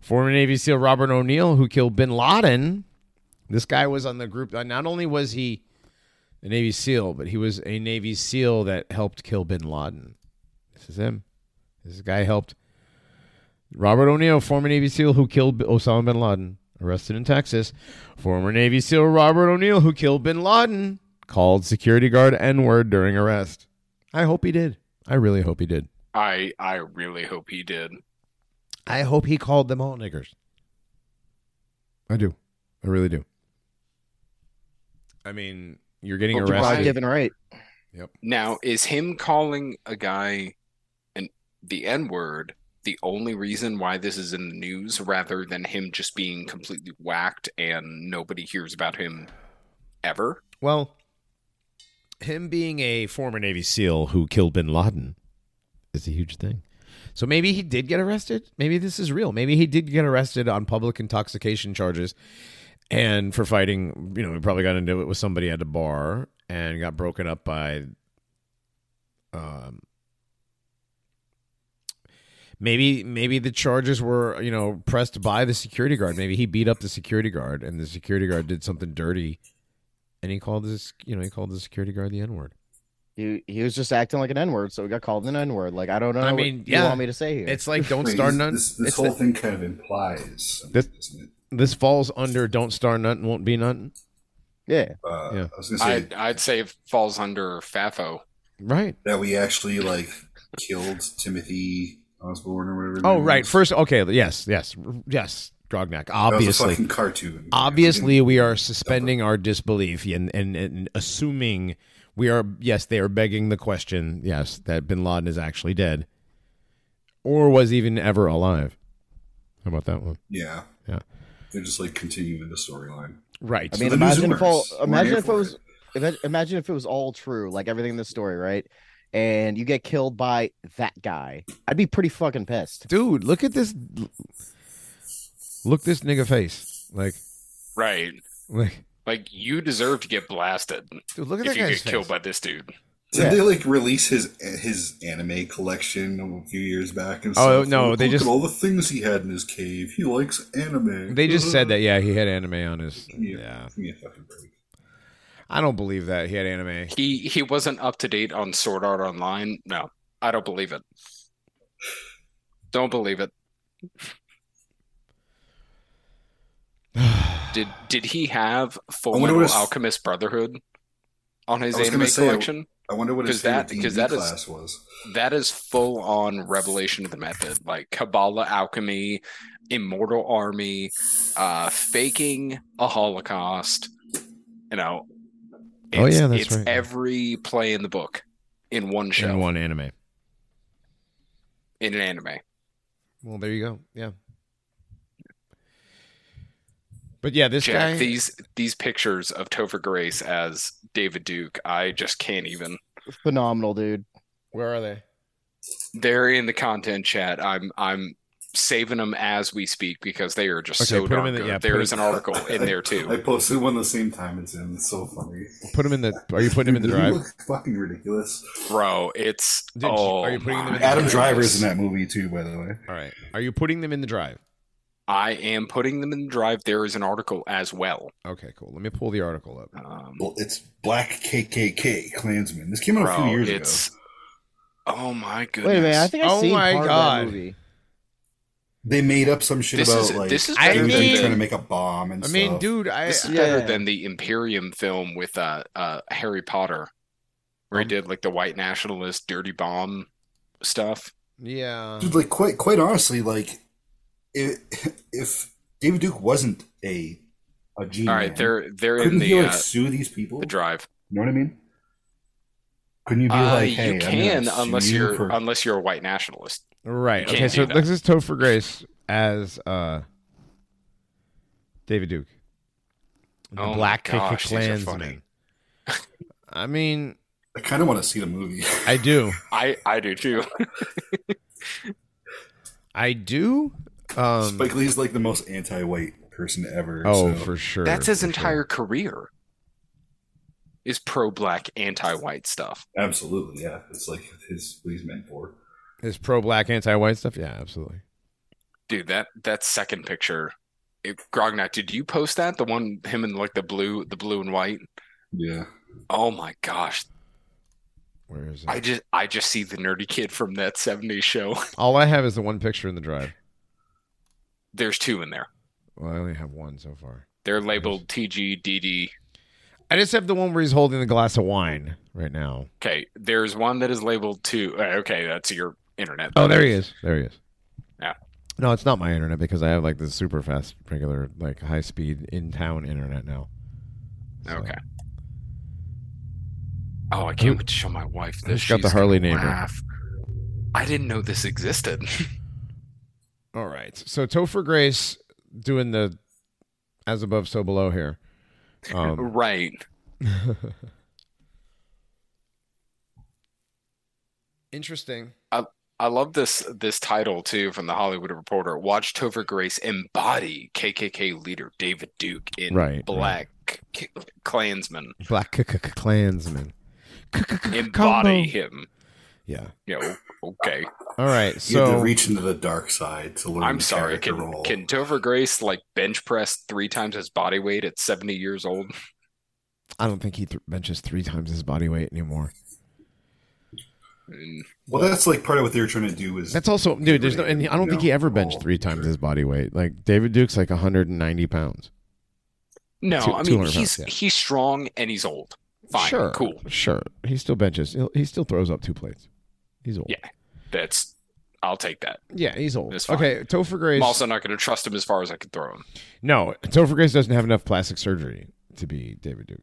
former Navy SEAL Robert O'Neill, who killed bin Laden. This guy was on the group. uh, Not only was he a Navy SEAL, but he was a Navy SEAL that helped kill bin Laden. This is him. This guy helped. Robert O'Neill, former Navy SEAL who killed Osama bin Laden, arrested in Texas. Former Navy SEAL Robert O'Neill who killed bin Laden, called security guard N word during arrest. I hope he did. I really hope he did. I I really hope he did. I hope he called them all niggers. I do. I really do. I mean, you're getting Hope you're arrested. Given right. Yep. Now, is him calling a guy an the N word the only reason why this is in the news rather than him just being completely whacked and nobody hears about him ever? Well, him being a former Navy SEAL who killed bin Laden is a huge thing. So maybe he did get arrested. Maybe this is real. Maybe he did get arrested on public intoxication charges and for fighting, you know, he probably got into it with somebody at a bar and got broken up by um maybe maybe the charges were, you know, pressed by the security guard. Maybe he beat up the security guard and the security guard did something dirty and he called this, you know, he called the security guard the N word. He, he was just acting like an N word, so he got called an N word. Like I don't know. I what mean, you yeah. want me to say here? It's like don't Wait, start this- none. This, this whole the- thing kind of implies, This- this falls under don't start nothing, won't be nothing. yeah. Uh, Yeah. I was gonna say I'd I'd say it falls under FAFO. Right. that we actually like killed Timothy Osborne or whatever. Oh, right. was. First, okay. Yes, yes, yes. Grognak. That was a Obviously, fucking cartoon. obviously, we are suspending our disbelief and, and and assuming we are. Yes, they are begging the question. Yes, that Bin Laden is actually dead, or was even ever alive. How about that one? Yeah, Yeah. They're just like continuing the storyline. Right. I mean, the imagine if all, imagine if it was ima- imagine if it was all true, like everything in the story, right? And you get killed by that guy. I'd be pretty fucking pissed. dude, look at this. Look this nigga face. Like, Right. like, Like you deserve to get blasted dude, look at if that you guy's get face. killed by this dude. Did Yeah. they like release his his anime collection a few years back? And Oh, stuff? no, Look they at just- all the things he had in his cave. He likes anime. They just said uh-huh. that. Yeah, he had anime on his. Yeah, Yeah, give me a fucking break. I don't believe that he had anime. He he wasn't up to date on Sword Art Online. No, I don't believe it. Don't believe it. *sighs* Did did he have Full I Metal his- Alchemist Brotherhood on his anime say, collection? I wonder what his that- because D&D that is- class was. That is full on revelation of the method, like Kabbalah alchemy, immortal army, uh, faking a Holocaust. You know, Oh, yeah, that's it's right. every play in the book in one show In one anime. in an anime. Well, there you go. Yeah. But yeah, this Jack, guy. these these pictures of Topher Grace as David Duke, I just can't even. Phenomenal, dude. where are they? They're in the content chat. I'm I'm saving them as we speak because they are just Okay, so put 'em darn in the- good. yeah, put there 'em- is an article *laughs* in there too. I posted one the same time it's in. It's so funny. Put them in the. Are you putting them in the They drive? look fucking ridiculous. Bro, it's Did oh, are you putting them in my the Adam Nice. Driver's in that movie too, by the way. All right. Are you putting them in the drive? I am putting them in the drive. There is an article as well. Okay, cool. Let me pull the article up. Um, Well, it's Black KKK Klansman. This came out a few years it's ago. oh my goodness. Wait a minute, I think I've Oh seen my part God. of that movie. They made up some shit This about is- like this is better everybody than- trying to make a bomb and I mean, stuff. dude, I. This is Yeah. better than the Imperium film with uh, uh, Harry Potter, where he Um, did like the white nationalist dirty bomb stuff. yeah. dude, like quite quite honestly, like if, *laughs* if David Duke wasn't a a G All right, they're they're in couldn't the he like uh, sue these people? the drive. You know what I mean? Couldn't you be Uh, like, hey, you can unless you you're for- unless you're a white nationalist. Right. You Okay. So do that. this is Topher Grace as uh, David Duke, the Oh Black gosh, these are Klansman. *laughs* I mean, I kind of want to see the movie. I do. *laughs* I I do too. *laughs* I do. Um, Spike Lee's like the most anti-white person ever. oh, so- for sure. That's his for entire sure. career. Is pro-black, anti-white stuff. absolutely, yeah. It's like his what he's meant for. His pro-black, anti-white stuff. Yeah, absolutely. Dude, that that second picture, it, Grognat, did you post that? The one him in like the blue, the blue and white. Yeah. Oh my gosh, Where is it? I just I just see the nerdy kid from that '70s show. *laughs* All I have is the one picture in the drive. There's two in there. Well, I only have one so far. They're labeled TGDD. I just have the one where he's holding the glass of wine right now. Okay, there's one that is labeled two. uh, Okay, that's your internet. Oh, there he is. There he is. Yeah. No, it's not my internet because I have like this super fast, regular, like high speed in town internet now. So- Okay. Oh, I can't wait to show my wife this. She's got the Harley neighbor? laugh. I didn't know this existed. *laughs* All right. So Topher Grace doing the as above, so below here. Um, right. *laughs* interesting. I I love this this title too from the Hollywood Reporter. Watch Topher Grace embody KKK leader David Duke in Right, Black K- Klansman. Black Klansman. Embody combo. him. Yeah. You know, okay. All right. So You have to reach into the dark side to learn. I'm the sorry. Can role. can Topher Grace like bench press three times his body weight at 70 years old? I don't think he th- benches three times his body weight anymore. Mm, Well, that's like part of what they were trying to do. Is That's also, dude. There's no, and I don't think he ever benched three times his body weight. Like David Duke's like 190 pounds. No, Two- I mean he's pounds, yeah. he's strong and he's old. Fine, sure, cool. Sure, he still benches. He'll, he still throws up two plates. He's old. Yeah, that's I'll take that. Yeah, he's old. Okay, Topher Grace. I'm also not going to trust him as far as I can throw him. no, Topher Grace doesn't have enough plastic surgery to be David Duke.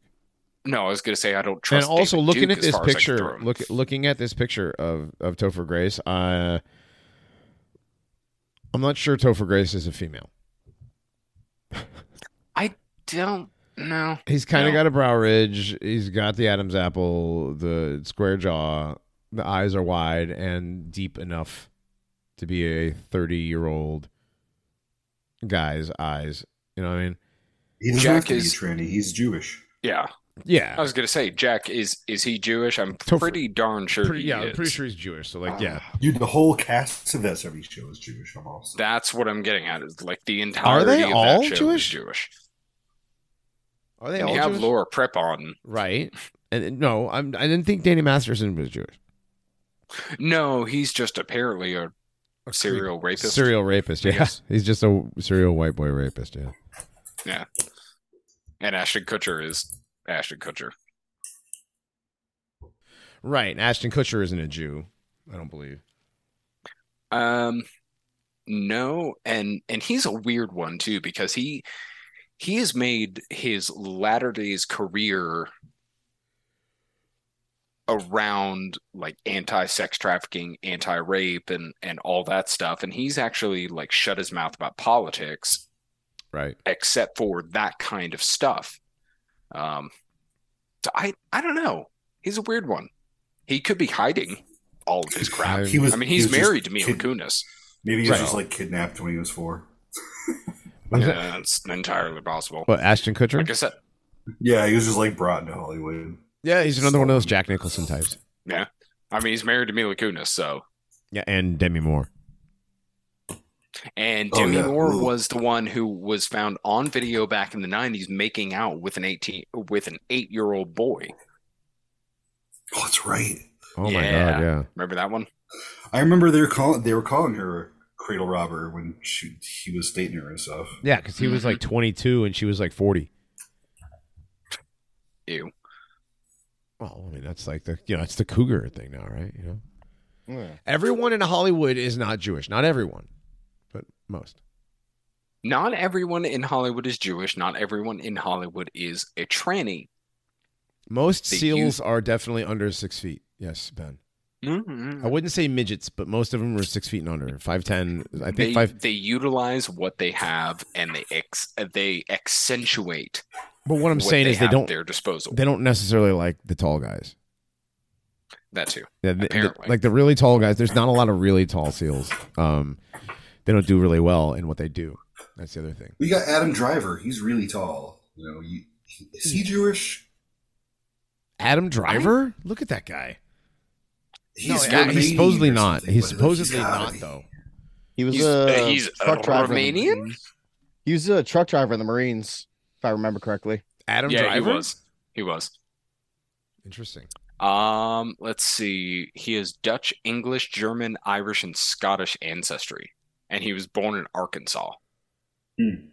No, I was going to say I don't trust. And also, David looking Duke at this far as I can throw picture, look looking at this picture of of Topher Grace, uh, I'm not sure Topher Grace is a female. I don't know. He's kind of No. got a brow ridge. He's got the Adam's apple, the square jaw. The eyes are wide and deep enough to be a 30 year old guy's eyes. You know what I mean? he doesn't Jack have to be is- tranny. He's Jewish. Yeah, Yeah. I was going to say Jack is is he Jewish? I'm Topher- pretty darn sure Pretty, he yeah, I'm pretty sure he's Jewish. So, like, yeah. *sighs* Dude, the whole cast of that '70s show is Jewish almost. That's what I'm getting at. Is like the entirety they of all that show Jewish? is Jewish. Are they And all you have Jewish? Laura Prepon. Right. And and no, I'm, I didn't think Danny Masterson was Jewish. No, he's just apparently a serial rapist. Serial rapist, yeah. He's just a serial white boy rapist, yeah. Yeah. And Ashton Kutcher is Ashton Kutcher. Right. and Ashton Kutcher isn't a Jew, I don't believe. Um no, and and he's a weird one too because he he has made his latter days career around like anti-sex trafficking, anti-rape and and all that stuff and he's actually like shut his mouth about politics Right. except for that kind of stuff. Um, so I I don't know. He's a weird one. He could be hiding all of his crap. I- He was. I mean, he he's was married to Mila kid- Kunis. Maybe he was Right. just like kidnapped when he was four. *laughs* Was it- Yeah, it's entirely possible. but Ashton Kutcher? Like I said, Yeah, he was just like brought into Hollywood. Yeah, he's another one of those Jack Nicholson types. yeah. I mean, he's married to Mila Kunis, so. Yeah, and Demi Moore. And Oh, Demi yeah. Moore Ooh. was the one who was found on video back in the '90s making out with an 18 with an eight year old boy. Oh, that's right. Oh my god, yeah. Remember that one? I remember they were calling. They were calling her cradle robber when she he was dating her and stuff. Yeah, because he was like mm-hmm. 22 and she was like 40. Ew. Well, I mean, that's like the you know, it's the cougar thing now, right? You know, Yeah. everyone in Hollywood is not Jewish. Not everyone, but most. Not everyone in Hollywood is Jewish. Not everyone in Hollywood is a tranny. Most seals are definitely under six feet. Yes, Ben. Mm-hmm. I wouldn't say midgets, but most of them are six feet and under. Five ten. I think They five. they utilize what they have and they ex they accentuate But what I'm what saying they is they don't. at their disposal. They don't necessarily like the tall guys. that too. Yeah, the- the- Apparently. like the really tall guys. There's not a lot of really tall seals. Um, they don't do really well in what they do. That's the other thing. We got Adam Driver. He's really tall. You know, you, is he Jewish? Adam Driver. Look at that guy. He's, No, he's supposedly not. He's supposedly gotta not be. though. He was He's- a uh, he's truck a driver. Romanian? He was a truck driver in the Marines, if I remember correctly. Adam yeah, Driver. he was. He was. Interesting. Um, let's see. He has Dutch, English, German, Irish, and Scottish ancestry, and he was born in Arkansas. Hmm.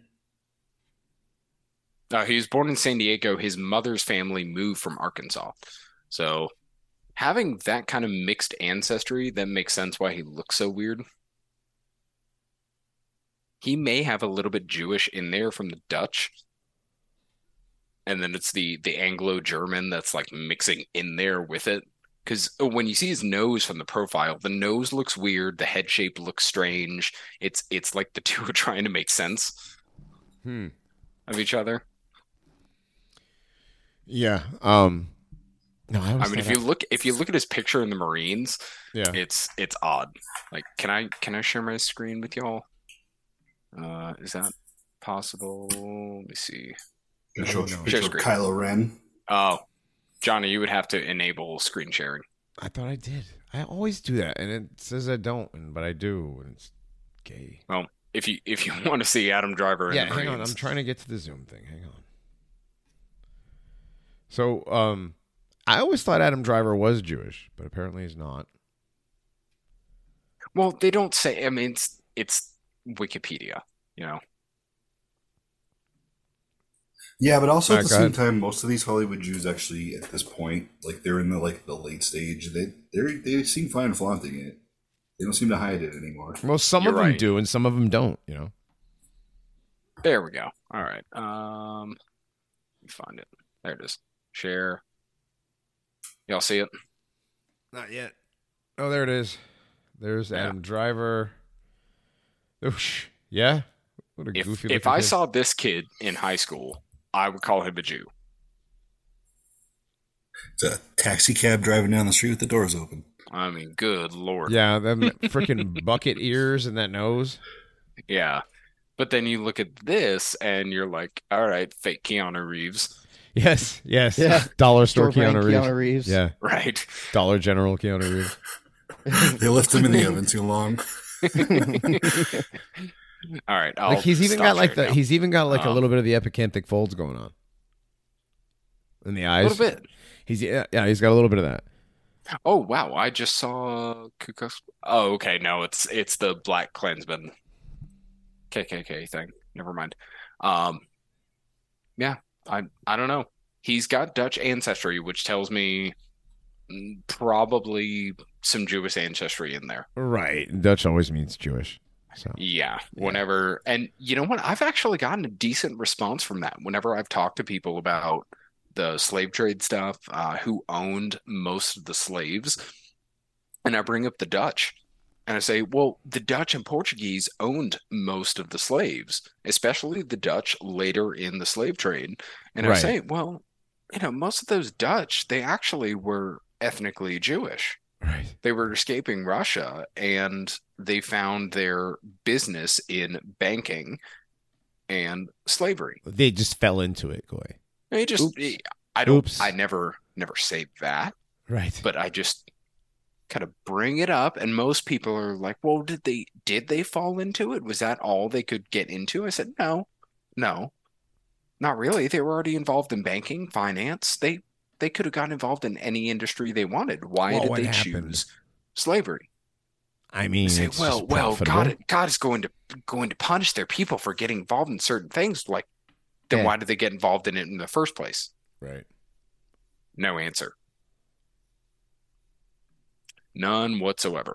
Uh, he was born in San Diego. His mother's family moved from Arkansas, so having that kind of mixed ancestry, that makes sense why he looks so weird. He may have a little bit Jewish in there from the Dutch, and then it's the the Anglo-German that's like mixing in there with it. Because when you see his nose from the profile, the nose looks weird, the head shape looks strange. It's it's like the *laughs* two are trying to make sense Hmm. of each other. Yeah. Um. No, I, I mean, if you look if you look at his picture in the Marines, Yeah. it's it's odd. Like, can I can I share my screen with y'all? Uh, is that possible? Let me see. Gonna show, I don't know. gonna Share show screen. Kylo Ren. Oh, Johnny, you would have to enable screen sharing. I thought I did. I always do that, and it says I don't, and but I do, and it's gay. Well, if you if you *laughs* want to see Adam Driver in yeah, the hang on. Marines, I'm trying to get to the Zoom thing. Hang on. So, um, I always thought Adam Driver was Jewish, but apparently he's not. well, they don't say. I mean, it's it's Wikipedia, you know. Yeah, but also at Alright, the same ahead. time, most of these Hollywood Jews actually, at this point, like they're in the like the late stage. They they they seem fine flaunting it. They don't seem to hide it anymore. Well, some You're of them right. do, and some of them don't. You know. There we go. All right. Um, let me find it. There it is. Share. Y'all see it? Not yet. Oh, there it is. There's Yeah. Adam Driver. Oosh. Yeah. What a If goofy. if I kid. saw this kid in high school, I would call him a Jew. It's a taxi cab driving down the street with the doors open. I mean, good lord. Yeah, them *laughs* freaking bucket ears and that nose. Yeah. But then you look at this and you're like, all right, fake Keanu Reeves, Yes, yes. Yeah. Dollar store Store Keanu Reeves. Keanu Reeves. Yeah. right? Dollar General Keanu Reeves. They left him in the oven too long. *laughs* *laughs* All right. I'll like he's even got like the now. he's even got like a Um, little bit of the epicanthic folds going on in the eyes. a little bit. He's yeah, yeah, he's got a little bit of that. Oh wow, I just saw Ku Klux- Oh, okay, no, it's it's the Black Klansman KKK thing. Never mind. Um, yeah, I I don't know. He's got Dutch ancestry, which tells me probably some Jewish ancestry in there. Right. Dutch always means Jewish. So Yeah, whenever, and you know what? I've actually gotten a decent response from that. Whenever I've talked to people about the slave trade stuff, uh, who owned most of the slaves, and I bring up the Dutch, and I say, well, the Dutch and Portuguese owned most of the slaves, especially the Dutch later in the slave trade. And I Right. say, well, you know, most of those Dutch, they actually were ethnically Jewish right. they were escaping Russia and they found their business in banking and slavery. They just fell into it, Goy. They just Oops. Eh, I don't Oops. I never never say that, Right. but I just kind of bring it up and most people are like, "Well, did they did they fall into it? Was that all they could get into?" I said, "No. No. Not really. They were already involved in banking, finance. They they could have gotten involved in any industry they wanted. Why Well, did they happened? choose slavery?" I mean, say, well, well. God, God is going to going to punish their people for getting involved in certain things. Like, then Yeah. why did they get involved in it in the first place? Right. No answer. None whatsoever.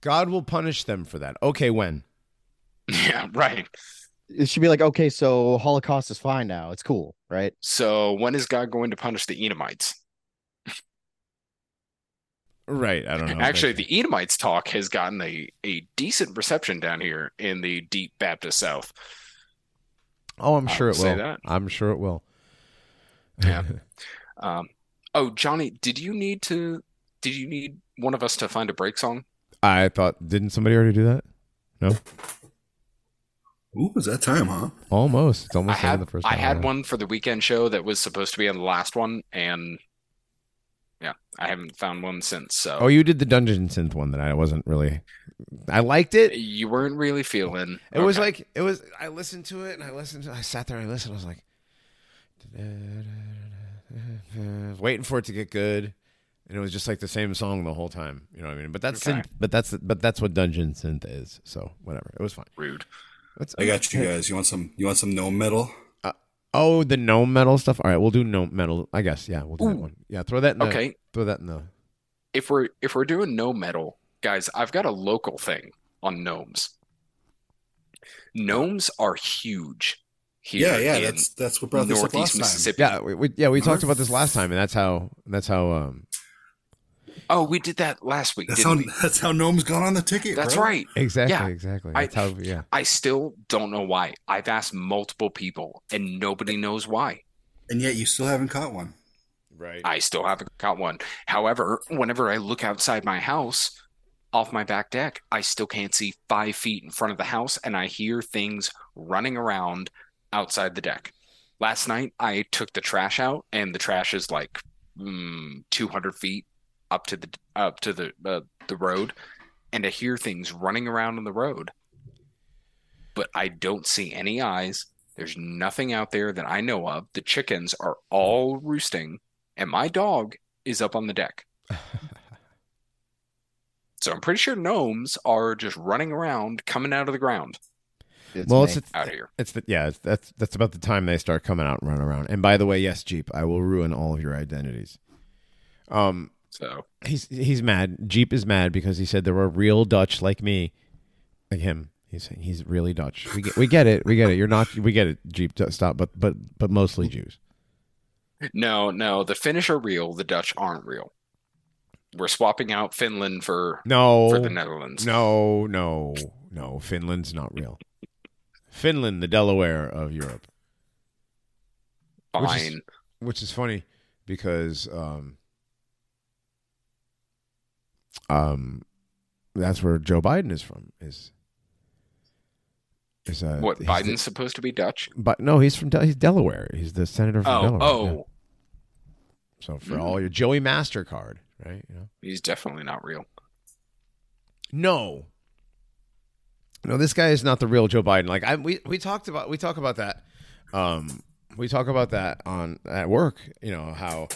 God will punish them for that. Okay, when? *laughs* Yeah, right. It should be like, okay, so Holocaust is fine now. It's cool, right? So when is God going to punish the Edomites? Right. I don't know. Actually, the Edomites talk has gotten a, a decent reception down here in the deep Baptist South. oh, I'm sure would it say will. that. I'm sure it will. Yeah. *laughs* Um, oh, Johnny, did you need to? Did you need one of us to find a break song? I thought, didn't somebody already do that? No, Ooh, was that time, huh? almost. It's almost the end had the first. I hour. had one for the weekend show that was supposed to be on the last one, and yeah, I haven't found one since. So Oh, you did the Dungeon Synth one that I wasn't really. I liked it. you weren't really feeling. It was like it was. I listened to it and I listened. to I sat there and I listened. I was like, *laughs* waiting for it to get good, and it was just like the same song the whole time. You know what I mean? But that's Okay. synth, but that's but that's what Dungeon Synth is. So whatever. It was fine. rude. It's, I got you guys. You want some? You want some gnome metal? Oh, the gnome metal stuff. All right, we'll do gnome metal. I guess. Yeah, we'll do that one. Yeah, throw that. In the, Okay, Throw that in the. if we're if we're doing no metal, guys, I've got a local thing on gnomes. Gnomes are huge here Yeah, yeah. in That's that's what brought this up last time. Yeah, we, we yeah we talked about this last time, and that's how that's how um Oh, we did that last week, That's didn't how we? that's how gnomes got on the ticket. That's bro. right. exactly Yeah, exactly I- how yeah I still don't know why. I've asked multiple people and nobody knows why. And yet you still haven't caught one. right I still haven't caught one. However, whenever I look outside my house off my back deck, I still can't see five feet in front of the house and I hear things running around outside the deck. Last night, I took the trash out and the trash is like mm, 200 feet up to the up to the uh, the road and to hear things running around on the road. But I don't see any eyes. There's nothing out there that I know of. The chickens are all roosting and my dog is up on the deck. *laughs* So I'm pretty sure gnomes are just running around, coming out of the ground It's well it's, it's out here. It's the yeah. It's, that's that's about the time they start coming out and running around. And by the way, yes, Jeep, I will ruin all of your identities. Um, So he's he's mad. Jeep is mad because he said there were real Dutch like me, like him. He's saying he's really Dutch. We get we get it. We get it. You're not. We get it. Jeep, stop. But but but mostly Jews. no, no, the Finnish are real, the Dutch aren't real. We're swapping out Finland for No, for the Netherlands. no, no, no. Finland's not real. Finland, the Delaware of Europe, which is- Fine. which is funny because um um that's where Joe Biden is from. Is is uh What Biden's the- supposed to be Dutch? but no, he's from he's Delaware. He's the senator from Oh, Delaware. oh, yeah. So for Mm. all your Joey Mastercard, right? You know. he's definitely not real. No. No, this guy is not the real Joe Biden. Like I we we talked about we talk about that. Um we talk about that on at work, you know, how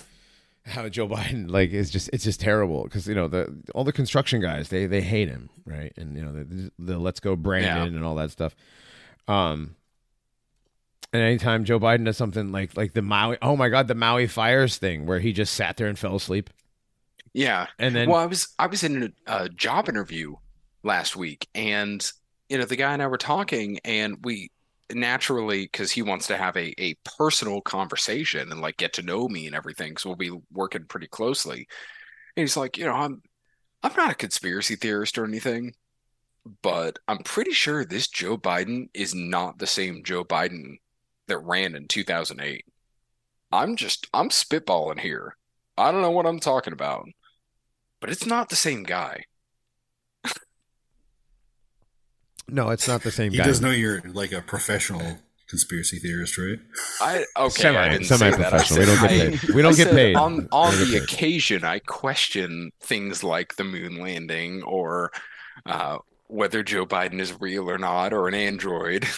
how Joe Biden like is just it's just terrible because you know the all the construction guys they they hate him right and you know the, the let's go Brandon and all that stuff. Um, and anytime Joe Biden does something like like the Maui oh my god the Maui fires thing where he just sat there and fell asleep Yeah. and then Well, I was I was in a, a job interview last week, and you know the guy and I were talking, and we naturally because he wants to have a a personal conversation and like get to know me and everything, so we'll be working pretty closely. And he's like, you know, I'm I'm not a conspiracy theorist or anything, but I'm pretty sure this Joe Biden is not the same Joe Biden that ran in 2008. I'm just I'm spitballing here. I don't know what I'm talking about but it's not the same guy. No it's not the same He guy does know you're like a professional conspiracy theorist, right? I okay, Semi- I didn't say that. I semi-professional. We said don't get paid. We don't I get paid. on on the occasion. I question things like the moon landing or uh, whether Joe Biden is real or not, or an android. *laughs*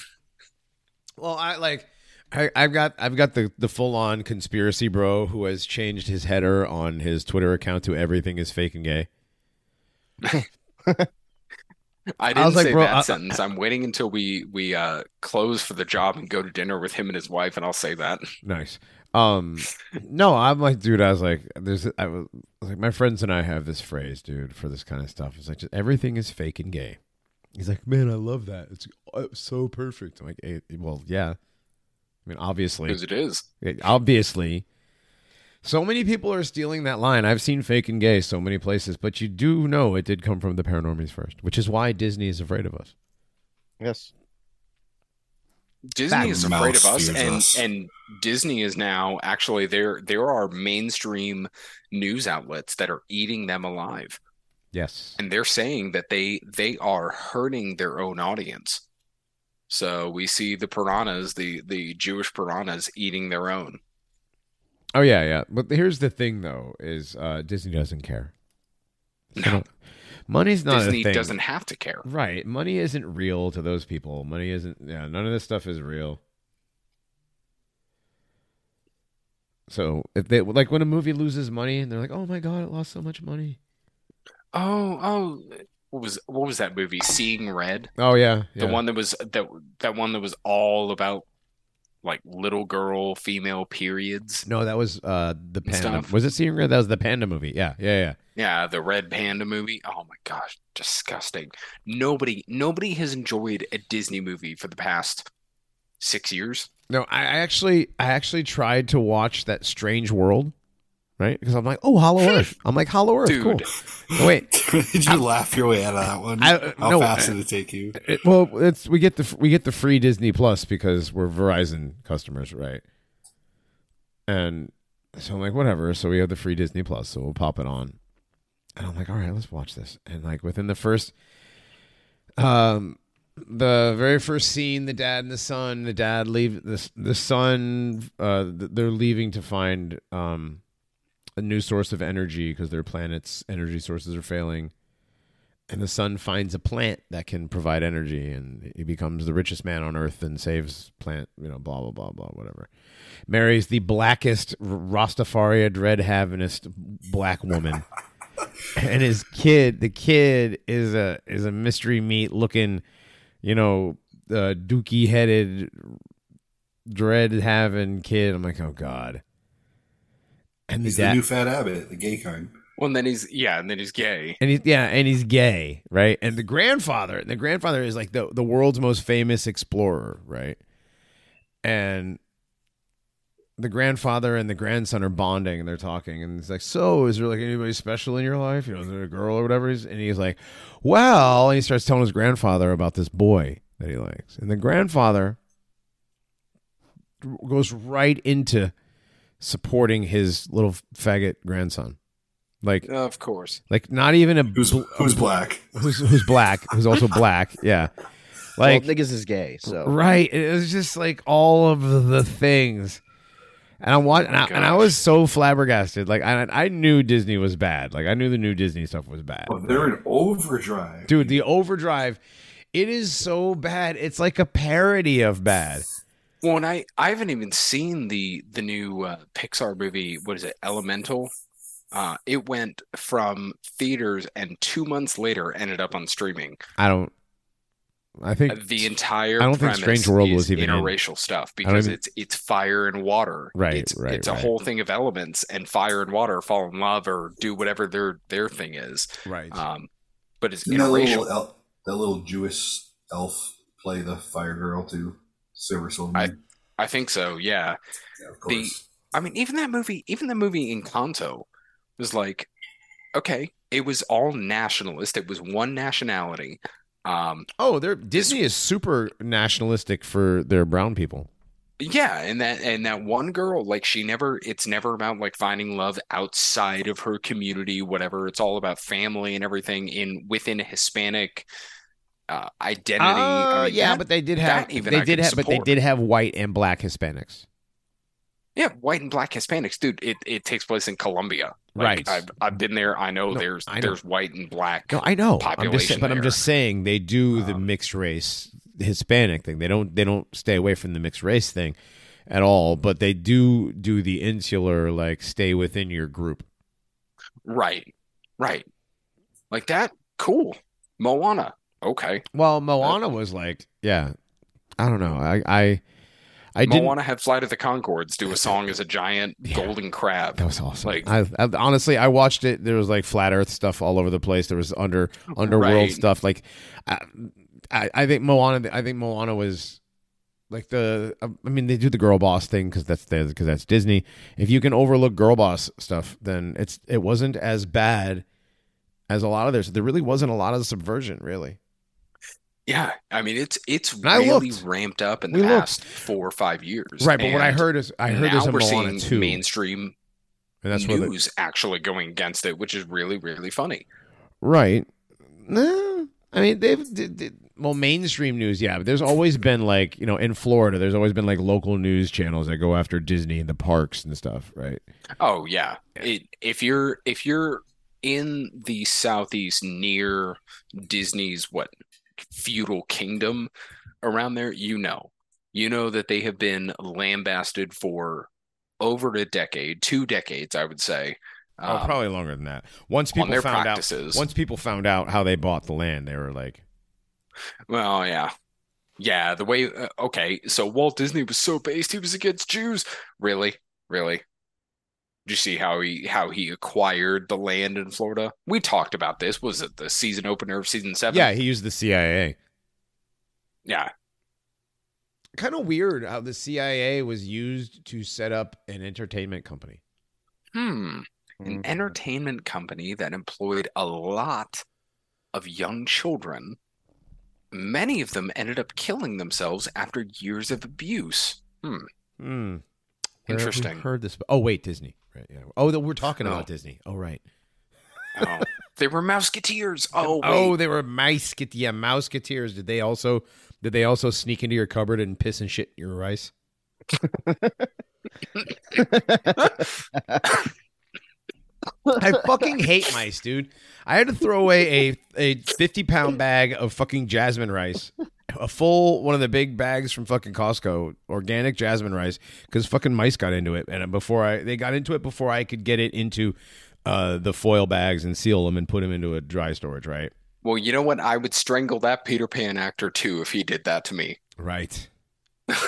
Well, I like I, I've got I've got the the full on conspiracy bro who has changed his header on his Twitter account to everything is fake and gay. *laughs* I didn't was like, say bro, that I- sentence. I'm waiting until we we uh, close for the job and go to dinner with him and his wife, and I'll say that. Nice. Um, no, I'm like, dude. I was like, there's, I was like, my friends and I have this phrase, dude, for this kind of stuff. It's like, just, everything is fake and gay. He's like, man, I love that. It's uh, so perfect. I'm like, hey, well, yeah. I mean, obviously, Because it is. obviously, so many people are stealing that line. I've seen fake and gay so many places, but you do know it did come from the paranormies first, which is why Disney is afraid of us. Yes. Disney That is afraid of us, and us. and Disney is now actually there. There are mainstream news outlets that are eating them alive, Yes. and they're saying that they they are hurting their own audience. So we see the piranhas, the the Jewish piranhas, eating their own. Oh yeah, yeah. But here's the thing, though, is uh, Disney doesn't care. No. Money's not Disney doesn't have to care. Right. Money isn't real to those people. Money isn't. Yeah. None of this stuff is real. So if they like when a movie loses money and they're like, "Oh my god, it lost so much money." Oh, oh, what was what was that movie? Seeing Red, Oh yeah, the one that was that that one that was all about like little girl female periods. No, that was uh the panda. Stuff. Was it Seeing Red? That was the panda movie. Yeah, yeah, yeah. Yeah, the Red Panda movie. Oh my gosh, disgusting. Nobody nobody has enjoyed a Disney movie for the past six years. No, I I actually, I actually tried to watch that Strange World, right? Because I'm like, oh, Hollow Earth. *laughs* I'm like, Hollow Earth, Dude. cool. Oh, wait, *laughs* Did you laugh your way out of that one? I- How no, fast I- did it take you? It- well, it's we get the we get the free Disney Plus because we're Verizon customers, right? And so I'm like, whatever. So we have the free Disney Plus, so we'll pop it on. And I'm like, all right, let's watch this. And like within the first, um, the very first scene, the dad and the son, the dad leave the the son, uh, they're leaving to find um a new source of energy because their planet's energy sources are failing. And the sun finds a plant that can provide energy and he becomes the richest man on earth and saves plant you know blah blah blah blah whatever. Marries the blackest rastafari dread havingest black woman. *laughs* And his kid the kid is a is a mystery meat looking you know uh, dookie headed dread having kid. I'm like oh god and the He's the dad new Fat Abbott, the gay kind. Well, and then he's yeah, and then he's gay. and he's yeah, and he's gay, right? And the grandfather, the grandfather is like the the world's most famous explorer, right? And the grandfather and the grandson are bonding, and they're talking, and he's like, so is there like anybody special in your life? You know, is there a girl or whatever? He's- And he's like, well, and he starts telling his grandfather about this boy that he likes, and the grandfather goes right into supporting his little faggot grandson, like Of course. like not even a Who's bl- who's black? who's who's black, who's also *laughs* black. Yeah, like well, niggas is gay, so right. It was just like all of the things, and I want and, I, and I was so flabbergasted. Like I I knew Disney was bad. Like I knew the new Disney stuff was bad. Oh, they're in overdrive. Dude, the Overdrive, it is so bad. It's like a parody of bad. Well, and I I haven't even seen the the new uh, Pixar movie. What is it? Elemental. Uh, it went from theaters and two months later ended up on streaming. I don't. I think Uh, The entire I don't think premise Strange World was even in. interracial stuff because even- it's it's fire and water. Right, It's right, it's a whole thing of elements, and fire and water fall in love or do whatever their their thing is. right. Um, but it's Didn't that little interracial. that little Jewish elf play the fire girl too? Silver Silver. I- I think so. Yeah. yeah, of the- I mean, even that movie, even the movie Encanto was like, okay, it was all nationalist. It was one nationality. Um, oh, they're Disney is super nationalistic for their brown people. yeah, and that and that one girl, like she never, it's never about like finding love outside of her community, whatever. It's all about family and everything in within a Hispanic uh, identity. Uh, I mean, yeah, that- but they did have even they I did have but they did have white and black Hispanics. Yeah, white and black Hispanics, dude. It it takes place in Colombia. Like, Right. I've I've been there. I know No, there's I know. there's white and black. No, I know. I'm just population but I'm just saying they do the Um, mixed race Hispanic thing. They don't they don't stay away from the mixed race thing at all, but they do do the insular like stay within your group. Right, right. Like that. Cool. Moana. Okay. Well, uh, Moana was like, yeah, I don't know. I I I didn't. Moana had Flight of the Conchords do a song as a giant Yeah. golden crab. That was awesome. Like- I, I honestly, I watched it. There was like flat Earth stuff all over the place. There was under underworld Right. stuff. Like, I, I, I think Moana. I think Moana was like the. I mean, they do the girl boss thing because that's because that's Disney. If you can overlook girl boss stuff, then it's it wasn't as bad as a lot of theirs. There really wasn't a lot of subversion, really. Yeah, I mean it's it's And really ramped up in the We looked. past four or five years. Right, but what I heard is I heard now there's a we're seeing mainstream and that's where the, news actually going against it, which is really really funny. Right. No, I mean they've did, did, well mainstream news, yeah. But there's always been like you know in Florida, there's always been like local news channels that go after Disney and the parks and stuff, right? Oh yeah, it, if you're if you're in the southeast near Disney's what feudal kingdom around there, you know, you know that they have been lambasted for over a decade, two decades, I would say. Oh, um, probably longer than that. Once on people found practices. out, once people found out how they bought the land, they were like, Well, yeah. Yeah, the way uh, okay, so Walt Disney was so based he was against Jews. Really? Really? Did you see how he how he acquired the land in Florida? We talked about this. Was it the season opener of season 7? yeah, he used the CIA. Yeah. Kind of weird how the CIA was used to set up an entertainment company. Hmm. An Mhm. entertainment company that employed a lot of young children. Many of them ended up killing themselves after years of abuse. Hmm. Hmm. Interesting. Heard this? Oh wait, Disney. Right. Yeah. Oh, the- we're talking Oh. about Disney. Oh right. Oh, they were Mouseketeers. *laughs* Oh, oh, wait. Oh, they were mice. Yeah, mouseketeers. Did they also? Did they also sneak into your cupboard and piss and shit in your rice? *laughs* I fucking hate mice, dude. I had to throw away a a fifty pound bag of fucking jasmine rice, a full one of the big bags from fucking Costco, organic jasmine rice, because fucking mice got into it, and before I they got into it before I could get it into uh, the foil bags and seal them and put them into a dry storage, right? Well, you know what? I would strangle that Peter Pan actor too if he did that to me. Right. *laughs*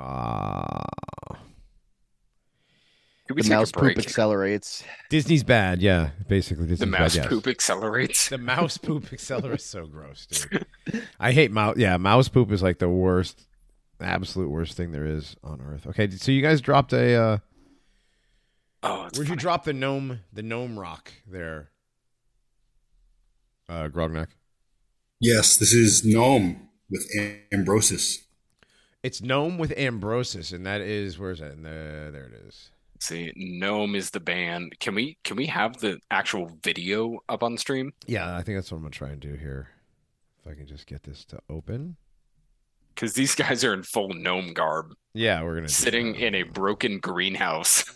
Ah. We The mouse poop accelerates. Disney's bad, yeah. Basically, Disney's bad. The mouse bad, yes. poop accelerates. The mouse poop *laughs* accelerates so gross, dude. I hate mouse. Yeah, mouse poop is like the worst, absolute worst thing there is on earth. Okay, so you guys dropped a. Uh, Oh, it's where'd you drop the gnome? The gnome rock there. Uh, Grognak. Yes, this is Gnome with Ambrosius. It's gnome with ambrosius, and that is where's that? In the, there it is. See, Gnome is the band. Can we can we have the actual video up on stream? Yeah, I think that's what I'm gonna try and do here. If I can just get this to open. Because these guys are in full gnome garb, Yeah, we're gonna sitting in a broken greenhouse. *laughs*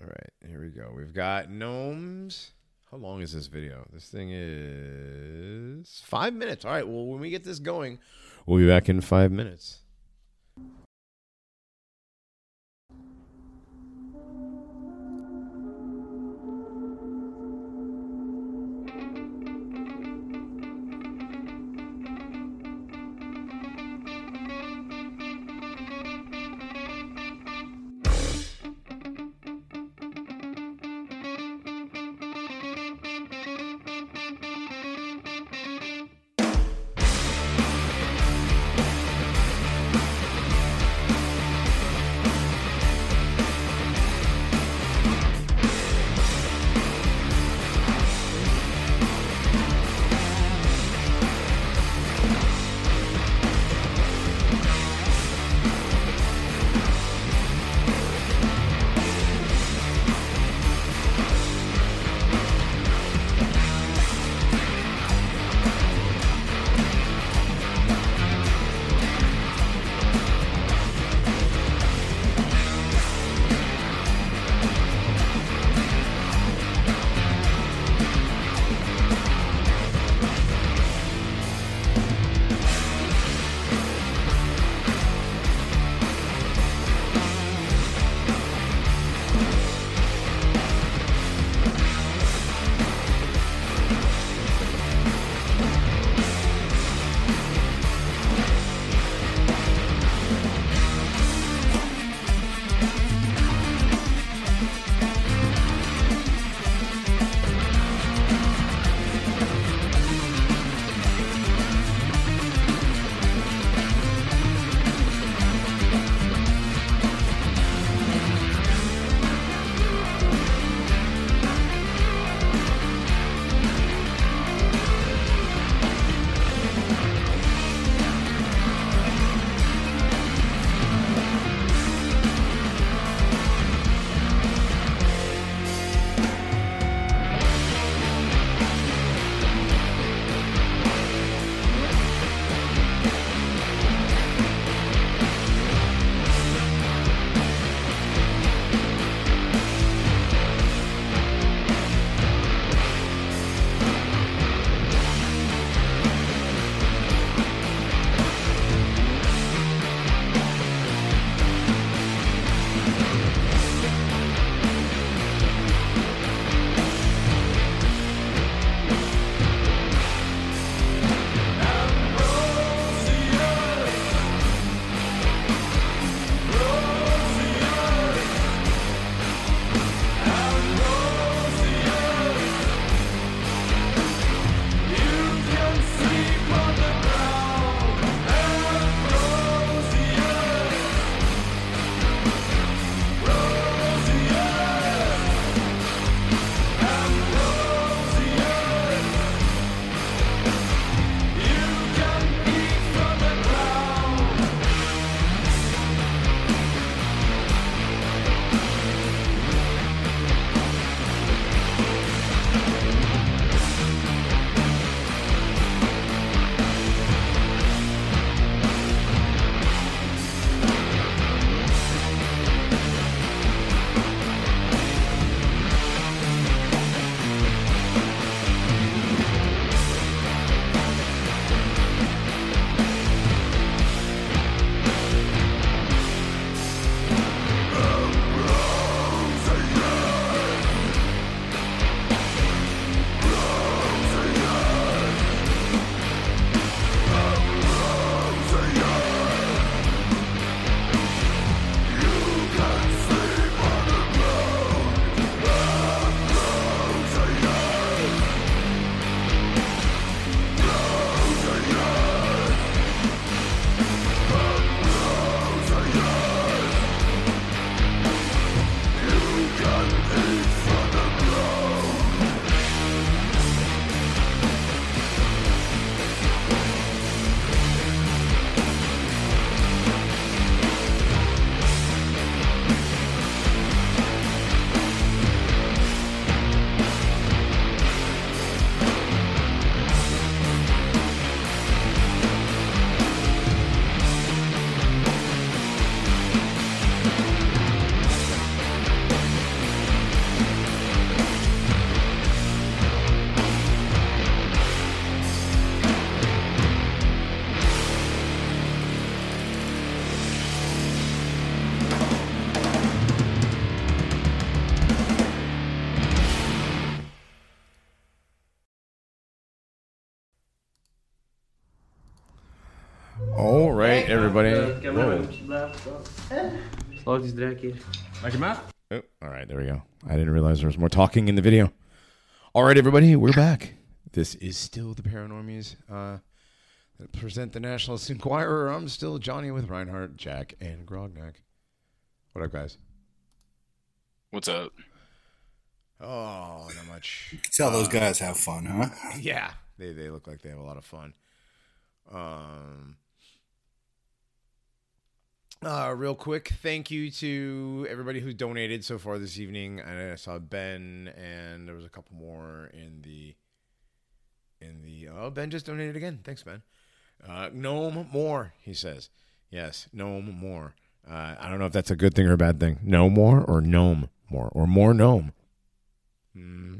Mm-hmm. All right, here we go. We've got gnomes. How long is this video? This thing is five minutes. All right. Well, when we get this going, we'll be back in five minutes. Oh, all right, there we go. I didn't realize there was more talking in the video. All right, everybody, we're back. This is still the Paranormies uh, present the Nationalist Enquirer. I'm still Johnny with Reinhardt, Jack, and Grognak. What up, guys? What's up? Oh, not much. See how those guys have fun, huh? *laughs* Yeah, they they look like they have a lot of fun. Um, uh, real quick, thank you to everybody who donated so far this evening. I saw Ben, and there was a couple more in the in the. Oh, Ben just donated again. Thanks, Ben. Uh, gnome more, he says. Yes, gnome more. Uh, I don't know if that's a good thing or a bad thing. No more or gnome more or more gnome. Hmm.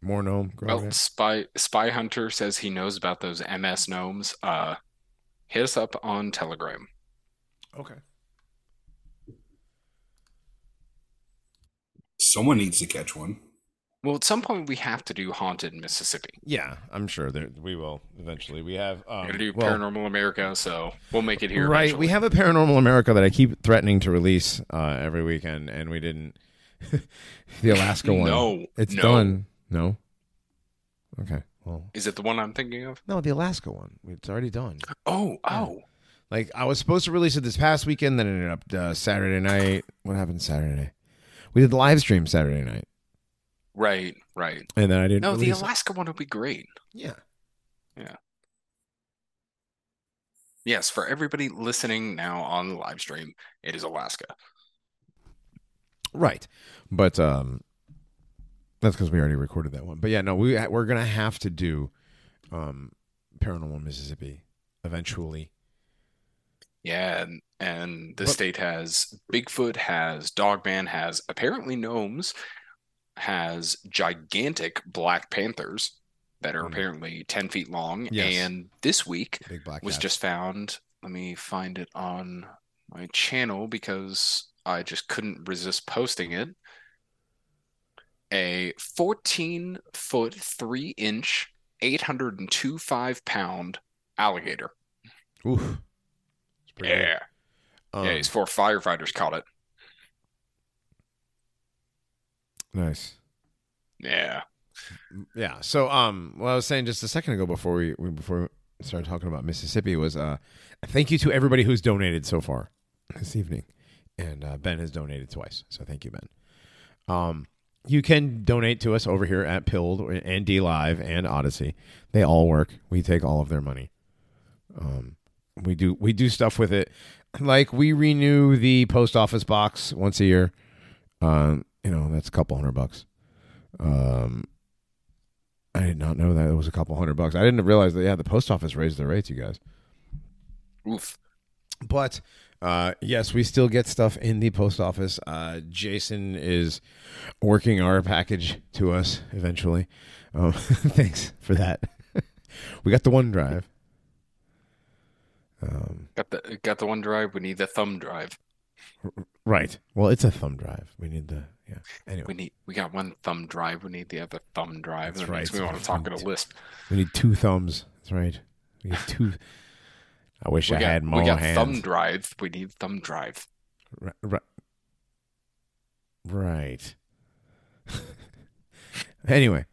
More gnome. Well, Spy Spy Hunter says he knows about those MS gnomes. Uh, hit us up on Telegram. Okay. Someone needs to catch one. Well, at some point we have to do Haunted Mississippi. Yeah, I'm sure that we will eventually. We have um, We're gonna do well, Paranormal America, so we'll make it here. right. eventually. We have a Paranormal America that I keep threatening to release uh, every weekend, and we didn't. *laughs* the Alaska one. No, it's no. done. No. Okay. Well, Is it the one I'm thinking of? no, the Alaska one. It's already done. Oh, oh. Like I was supposed to release it this past weekend, then it ended up uh, Saturday night. What happened Saturday? We did the live stream Saturday night, Right, right. and then I didn't. No, the release it. Alaska one would be great. Yeah. Yeah. Yes, for everybody listening now on the live stream, it is Alaska. Right. But um that's because we already recorded that one. But yeah, no, we we're gonna have to do um Paranormal Mississippi eventually. Yeah, and, and the But- state has Bigfoot, has Dogman, has apparently gnomes, has gigantic black panthers that are Mm. apparently 10 feet long. Yes. And this week was just found. Let me find it on my channel because I just couldn't resist posting it. A 14 foot, 3 inch, 802.5 pound alligator. Oof. It's pretty. Yeah. Um, yeah, these four firefighters caught it. nice. Yeah. Yeah. So um what I was saying just a second ago before we, we before we started talking about Mississippi was uh thank you to everybody who's donated so far this evening. And uh, Ben has donated twice. So thank you, Ben. Um you can donate to us over here at Pilled and DLive and Odysee. They all work. We take all of their money. Um we do we do stuff with it. Like we renew the post office box once a year. Um, you know, that's a couple hundred bucks. Um I did not know that it was a couple hundred bucks. I didn't realize that. Yeah, the post office raised their rates, you guys. Oof. But uh, yes, we still get stuff in the post office. Uh, Jason is working our package to us eventually. Um, *laughs* thanks for that. *laughs* we got the OneDrive. Um, Got the got the OneDrive. We need the thumb drive. right. Well, it's a thumb drive. We need the yeah. Anyway, We need we got one thumb drive. We need the other thumb drive. That's That right. me want to talk at a lisp. we need two thumbs. That's right. We need two. *laughs* I wish We I got, had more we got hands. thumb drive. We need thumb drive. Right. Right. *laughs* right. anyway,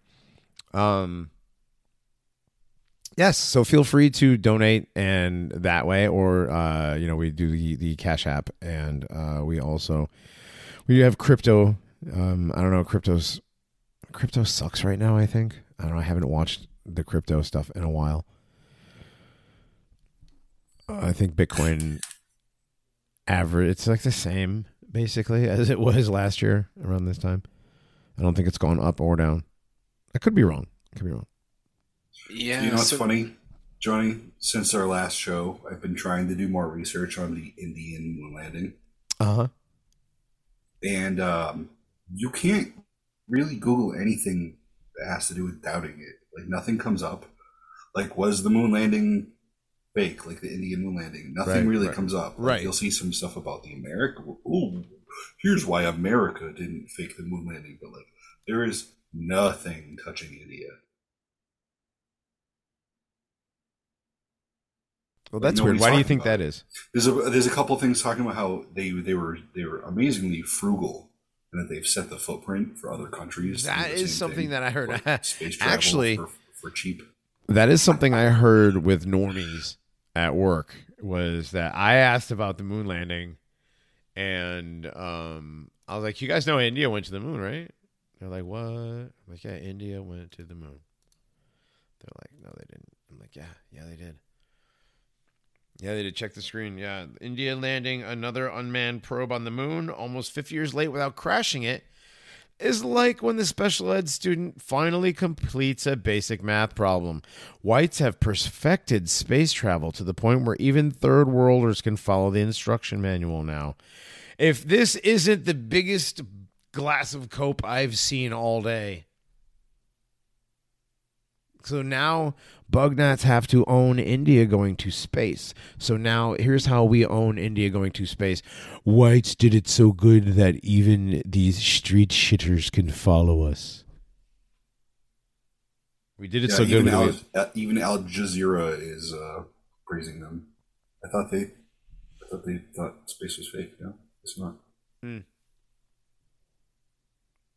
um, yes. So feel free to donate and that way, or uh, you know, we do the the Cash App, and uh, we also we do have crypto. Um, I don't know, crypto's crypto sucks right now. I think I don't know. I haven't watched the crypto stuff in a while. I think Bitcoin average it's like the same basically *laughs* as it was last year around this time. I don't think it's gone up or down. I could be wrong. I could be wrong. Yeah. you know what's so- funny, Johnny? Since our last show, I've been trying to do more research on the Indian moon landing, Uh huh. and um, you can't really Google anything that has to do with doubting it. Like nothing comes up. Like was the moon landing fake? Like the Indian moon landing, nothing Right, really right. comes up. Like, Right. You'll see some stuff about the America. Ooh, here's why America didn't fake the moon landing, but like there is nothing touching India. Well, that's Nobody's weird. Why do you think that is? There's a there's a couple things talking about how they they were they were amazingly frugal and that they've set the footprint for other countries. That is something thing, that I heard. like space *laughs* travel Actually- for, for cheap. That is something I heard with normies at work was that I asked about the moon landing and um, I was like, You guys know India went to the moon, right? They're like, What? I'm like, Yeah, India went to the moon. They're like, No, they didn't. I'm like, Yeah, yeah, they did. Yeah, they did check the screen. Yeah. India landing another unmanned probe on the moon almost 50 years late without crashing it is like when the special ed student finally completes a basic math problem. Whites have perfected space travel to the point where even third worlders can follow the instruction manual now. If this isn't the biggest glass of cope I've seen all day. So now Bugnats have to own India going to space. So now here's how we own India going to space. Whites did it so good that even these street shitters can follow us. We did it Yeah, so good. even, Al, uh, even Al Jazeera is uh, praising them. I thought they, I thought they thought space was fake. No, it's not.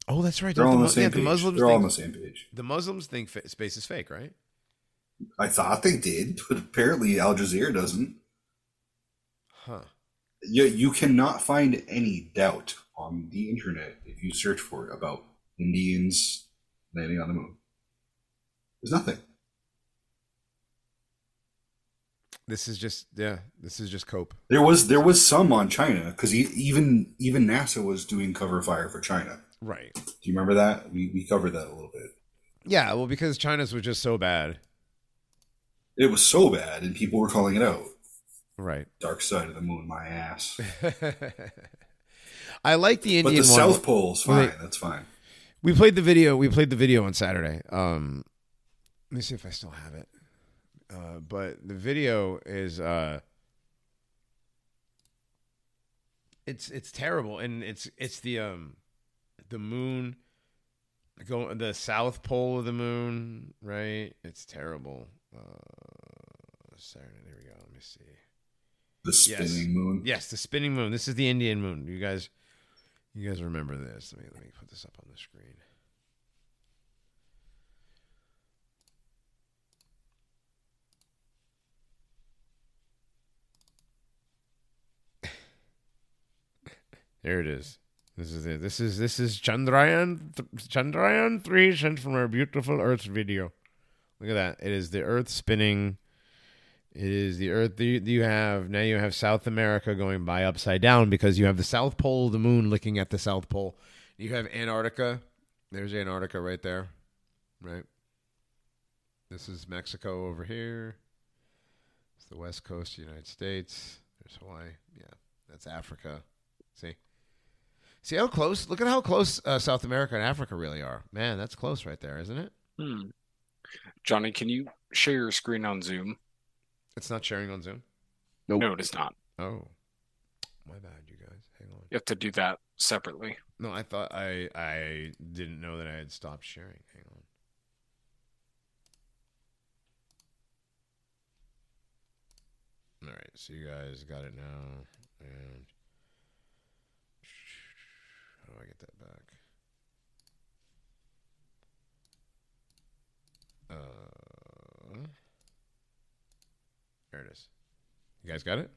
Oh, that's right. They're all on Mu- the same yeah, page. the Muslims They're all on think, the same page. the Muslims think fa- space is fake, right? I thought they did, but apparently Al Jazeera doesn't. Huh. You, you cannot find any doubt on the internet if you search for it about Indians landing on the moon. There's nothing. This is just yeah. This is just cope. There was there was some on China because even even NASA was doing cover fire for China. Right. Do you remember that? We we covered that a little bit. Yeah. Well, because China's was just so bad. It was so bad, and people were calling it out. Right. Dark side of the moon, my ass. *laughs* I like the Indian. But the one. South Pole's fine. That's fine. We played the video. We played the video on Saturday. Um, let me see if I still have it. Uh, but the video is uh, it's it's terrible, and it's it's the um, the moon, go the south pole of the moon, right? It's terrible. Uh, Saturday. There we go. Let me see. The Yes. spinning moon. Yes, the spinning moon. This is the Indian moon. You guys, you guys remember this? Let me let me put this up on the screen. *laughs* There it is. This is it. This is this is Chandrayaan th- Chandrayaan three sent from our beautiful Earth video. Look at that. It is the Earth spinning. It is the Earth. You, you have now. You have South America going by upside down because you have the South Pole of the Moon looking at the South Pole. You have Antarctica. There's Antarctica right there, right. This is Mexico over here. It's the west coast of the United States. There's Hawaii. Yeah, that's Africa. See, see how close? Look at how close uh, South America and Africa really are. Man, that's close right there, isn't it? Hmm. Johnny, can you share your screen on Zoom? It's not sharing on Zoom. Nope. No, it is not. Oh, my bad, you guys. Hang on. You have to do that separately. No, I thought I I didn't know that I had stopped sharing. Hang on. All right, so you guys got it now, and how do I get that back? Uh, there it is. You guys got it?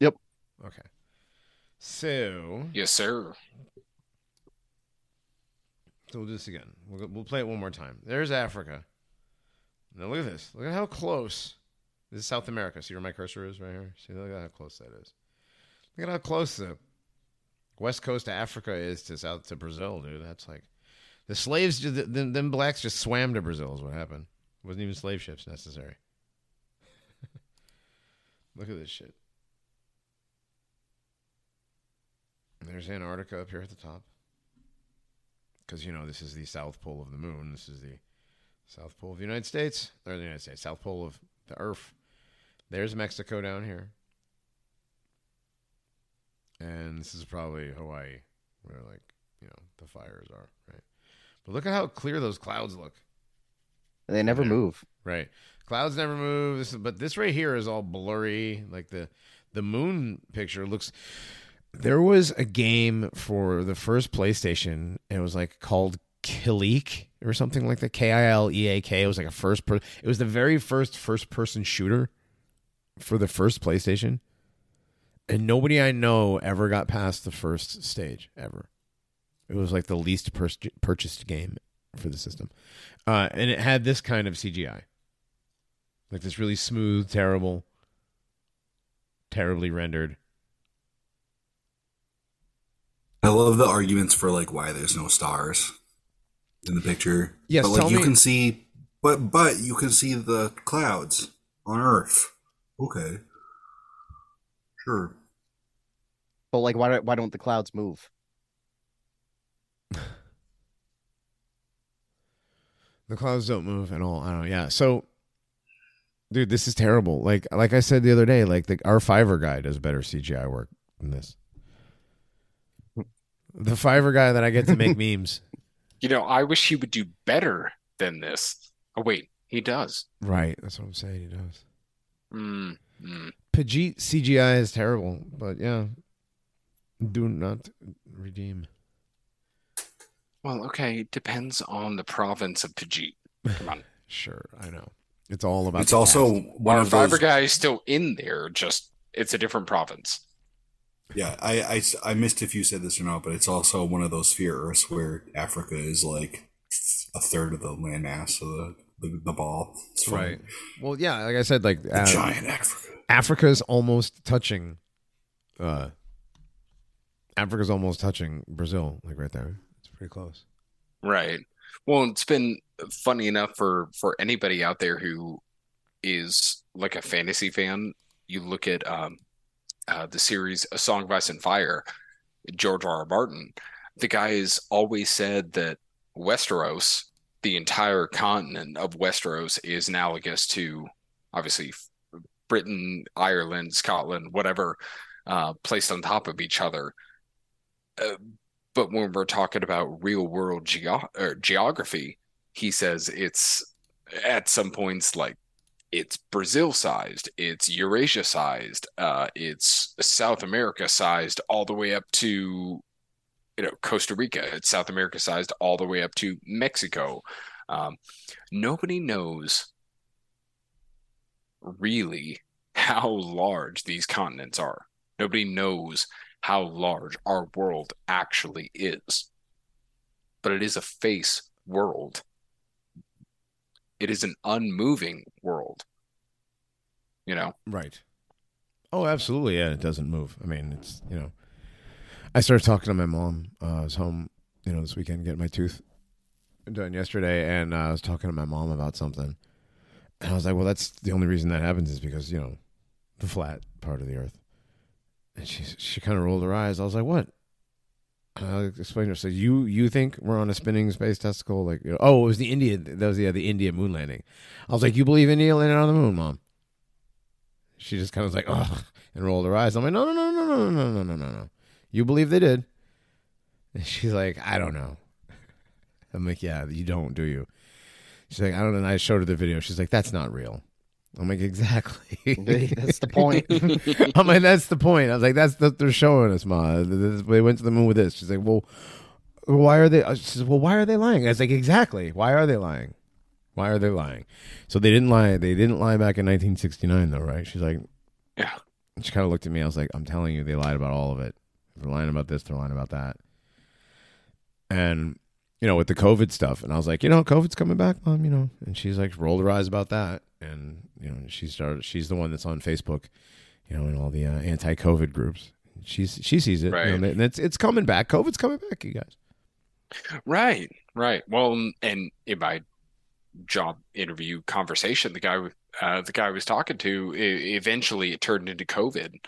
Yep. Okay. So Yes, sir. So we'll do this again. We'll, we'll play it one more time. There's Africa. Now look at this. Look at how close. This is South America. See where my cursor is right here? See, look at how close that is. Look at how close the west coast of Africa is to south to Brazil, dude. That's like the slaves. ju- Them, them blacks just swam to Brazil. Is what happened. It wasn't even slave ships necessary. *laughs* look at this shit. There's Antarctica up here at the top because you know this is the south pole of the moon. This is the south pole of the United States, or the United States, south pole of the Earth. There's Mexico down here, and this is probably Hawaii, where like you know the fires are, right? But look at how clear those clouds look. They never Yeah. move. Right. Clouds never move. This, but this right here is all blurry. Like the the moon picture looks. There was a game for the first PlayStation. It was like called Kileak or something like that. K I L E A K. It was like a first. Per- it was the very first first person shooter for the first PlayStation, and nobody I know ever got past the first stage ever. It was like the least pur- purchased game for the system, uh, and it had this kind of CGI, like this really smooth, terrible, terribly rendered. I love the arguments for like why there's no stars in the picture. Yes, but like tell you me- can see, but but you can see the clouds on Earth. Okay, sure. But like, why don't why don't the clouds move? The clouds don't move at all. I don't know. Yeah. So, dude, this is terrible. Like, like I said the other day, like the our Fiverr guy does better CGI work than this. The Fiverr guy that I get to make *laughs* memes. You know, I wish he would do better than this. Oh wait, he does. Right. That's what I'm saying. He does. Mm, mm. Pajit CGI is terrible, but yeah, do not redeem. Well, okay, it depends on the province of Pajit. Come on. *laughs* Sure, I know. It's all about. It's the also cast. one Our of those. Fiverr guy is still in there, just it's a different province. Yeah, I, I I missed if you said this or not, but it's also one of those sphere Earths where Africa is like a third of the landmass of the the, the ball. It's right. Well, yeah, like I said, like The uh, giant Africa. Africa's almost touching. Uh, Africa's almost touching Brazil, like right there. It's pretty close. Right. Well, it's been funny enough for for anybody out there who is like a fantasy fan. You look at um, uh, the series A Song of Ice and Fire, George R. R. Martin. The guy has always said that Westeros, the entire continent of Westeros, is analogous to obviously Britain, Ireland, Scotland, whatever, uh, placed on top of each other. Uh, but when we're talking about real world or geography, he says it's at some points like it's Brazil sized, it's Eurasia sized, uh, it's South America sized, all the way up to you know Costa Rica. It's South America sized all the way up to Mexico. Um, nobody knows really how large these continents are. Nobody knows how large our world actually is. But it is a face world. It is an unmoving world. You know? Right. Oh, absolutely. Yeah, it doesn't move. I mean, it's you know. I started talking to my mom. Uh, I was home, you know, this weekend getting my tooth done yesterday, and uh, I was talking to my mom about something, and I was like, "Well, that's the only reason that happens is because you know, the flat part of the Earth." And she she kind of rolled her eyes. I was like, "What?" I explained to her. So you you think we're on a spinning space testicle? Like, you know, oh, it was the India. That was yeah, the India moon landing. I was like, "You believe India landed on the moon, mom?" She just kind of was like, "Ugh," and rolled her eyes. I'm like, "No, no, no, no, no, no, no, no, no, no. You believe they did?" And she's like, "I don't know." *laughs* I'm like, "Yeah, you don't, do you?" She's like, "I don't know." And I showed her the video. She's like, "That's not real." I'm like, "Exactly." That's the point. *laughs* I'm like, "That's the point." I was like, "That's what they're showing us, ma. They went to the moon with this." She's like, "Well, why are they?" Uh, she says, "Well, why are they lying?" I was like, "Exactly. Why are they lying? Why are they lying?" So they didn't lie. They didn't lie back in 1969, though, right? She's like, Yeah. she kind of looked at me. I was like, I'm telling you, they lied about all of it. They're lying about this. They're lying about that. And you know, with the COVID stuff, and I was like, you know, COVID's coming back, mom. You know, and she's like, rolled her eyes about that. And you know, she started. She's the one that's on Facebook, you know, in all the uh, anti-COVID groups. She's she sees it, you know, and it's it's coming back. COVID's coming back, you guys. Right, right. Well, and in my job interview conversation, the guy, uh, the guy I was talking to, eventually it turned into COVID,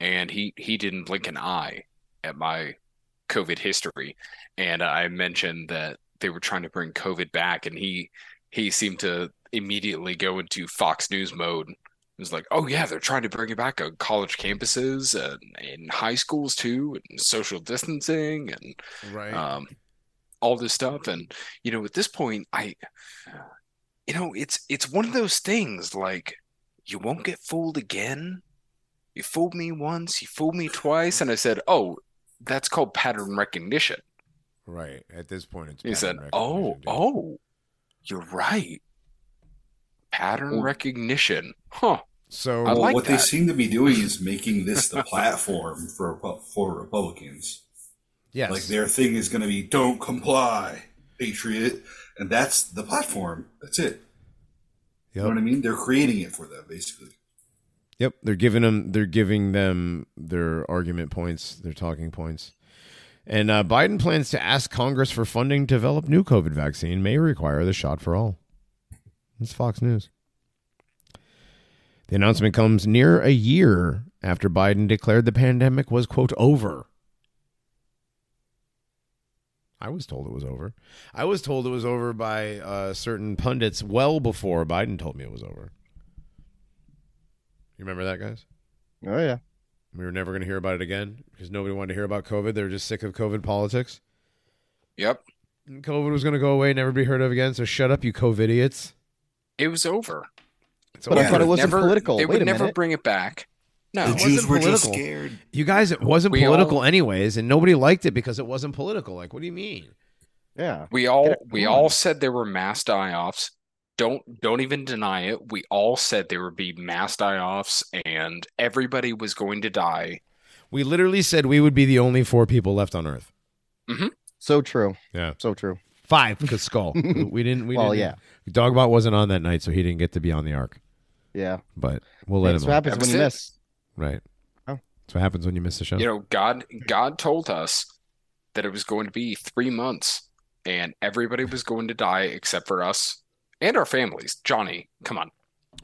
and he he didn't blink an eye at my COVID history, and I mentioned that they were trying to bring COVID back, and he he seemed to immediately go into Fox News mode. It was like, oh yeah, they're trying to bring it back on college campuses and in high schools too, and social distancing and Right. um, all this stuff. And you know, at this point, I you know, it's it's one of those things like you won't get fooled again. You fooled me once, you fooled me twice, and I said, "Oh, that's called pattern recognition." Right. At this point, it's. He said, pattern "Oh, dude. oh, you're right. Pattern Well- recognition, huh?" So I Well, like what they seem to be doing is making this the platform for for Republicans. yes, Like their thing is going to be "Don't comply, patriot," and that's the platform. That's it. You know what I mean? They're creating it for them, basically. Yep, they're giving them they're giving them their argument points, their talking points. And uh, Biden plans to ask Congress for funding to develop new COVID vaccine may require the shot for all. It's Fox News. The announcement comes near a year after Biden declared the pandemic was quote over. I was told it was over. I was told it was over by uh, certain pundits well before Biden told me it was over. You remember that, guys? Oh yeah. We were never going to hear about it again because nobody wanted to hear about COVID. They were just sick of COVID politics. Yep, And COVID was going to go away, never be heard of again. So shut up, you COVID idiots. it was over. It's But I thought it wasn't never, political. They Wait would a never minute. bring it back. No, the it Jews wasn't were just political. scared. You guys, it wasn't We political all- anyways, and nobody liked it because it wasn't political. Like, what do you mean? Yeah. we all we all said there were mass die-offs. Don't don't even deny it. We all said there would be mass die-offs, and everybody was going to die. We literally said we would be the only four people left on Earth. Mm-hmm. So true. Yeah, So true. five because *laughs* Skull. we didn't. We Well, didn't, Dogbot wasn't on that night, so he didn't get to be on the ark. Yeah. But we'll let That's him. what on. happens That when was you miss. Right. Oh. That's what happens when you miss the show. You know, God God told us that it was going to be three months, and everybody was going to die except for us and our families. Johnny, come on.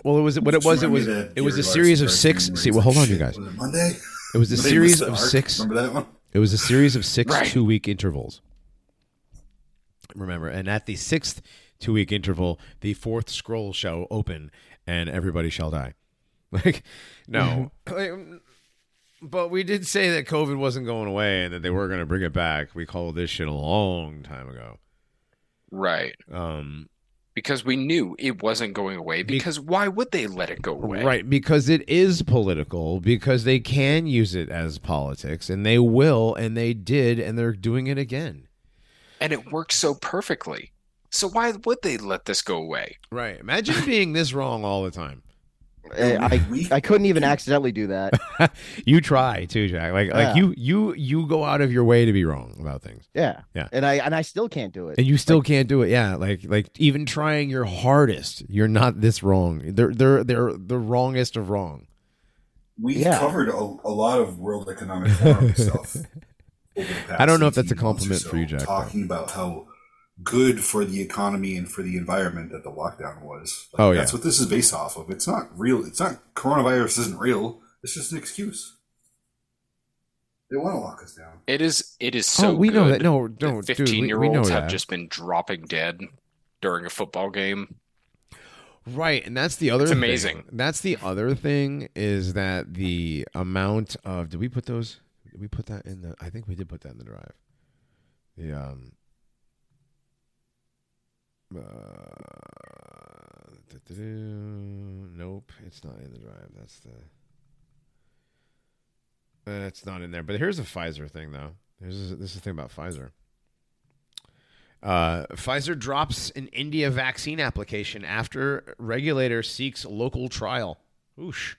well, it was what it was. It was it was a series of six. See, well, hold on, you guys. Was it Monday? It was a series of six. Remember that one? It was a series of six Right. two week intervals. Remember, and at the sixth two week interval, the fourth scroll shall open, and everybody shall die. *laughs* Like, no, *laughs* but we did say that COVID wasn't going away and that they were going to bring it back. We called this shit a long time ago. Right. Um, Because we knew it wasn't going away. Be- Because why would they let it go away? Right, because it is political, because they can use it as politics, and they will, and they did, and they're doing it again. And it works so perfectly. So why would they let this go away? Right. Imagine being this wrong all the time. Eh, I, I couldn't even accidentally do that. *laughs* you try too, Jack. Like like you you you go out of your way to be wrong about things, Yeah. Yeah. And I and I still can't do it. and you still can't do it. Yeah, like like even trying your hardest, you're not this wrong. They're they're they're the wrongest of wrong. We Yeah. covered a, a lot of World Economic Forum *laughs* stuff. over the past I don't know if that's a 18 months or compliment for you, Jack, though. Talking about how good for the economy and for the environment that the lockdown was. Like, Oh, that's what this is based off of. It's not real. It's not coronavirus isn't real. It's just an excuse. They want to lock us down. It is it is so oh, we know that. No, no, dude, Fifteen-year-olds have that. just been dropping dead during a football game. Right, and that's the other. It's thing. amazing. That's the other thing is that the amount of. Did we put those? Did we put that in the? I think we did put that in the drive. The um. Uh, nope, it's not in the drive. That's the. Uh, it's not in there. But here's a Pfizer thing, though. Here's this is the thing about Pfizer. Uh, Pfizer drops an India vaccine application after regulator seeks local trial. Oosh.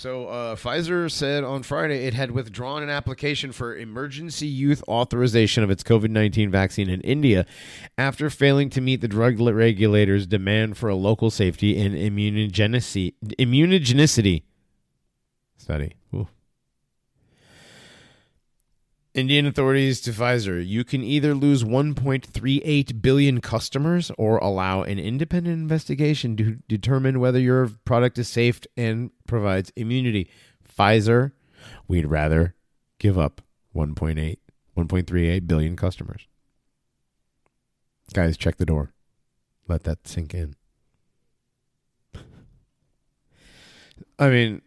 So uh, Pfizer said on Friday it had withdrawn an application for emergency use authorization of its COVID 19 vaccine in India after failing to meet the drug regulator's demand for a local safety and immunogenicity, immunogenicity study. Ooh. Indian authorities to Pfizer, you can either lose 1.38 billion customers or allow an independent investigation to determine whether your product is safe and provides immunity. Pfizer, we'd rather give up 1.8 1.38 billion customers. Guys, check the door. Let that sink in. *laughs* I mean,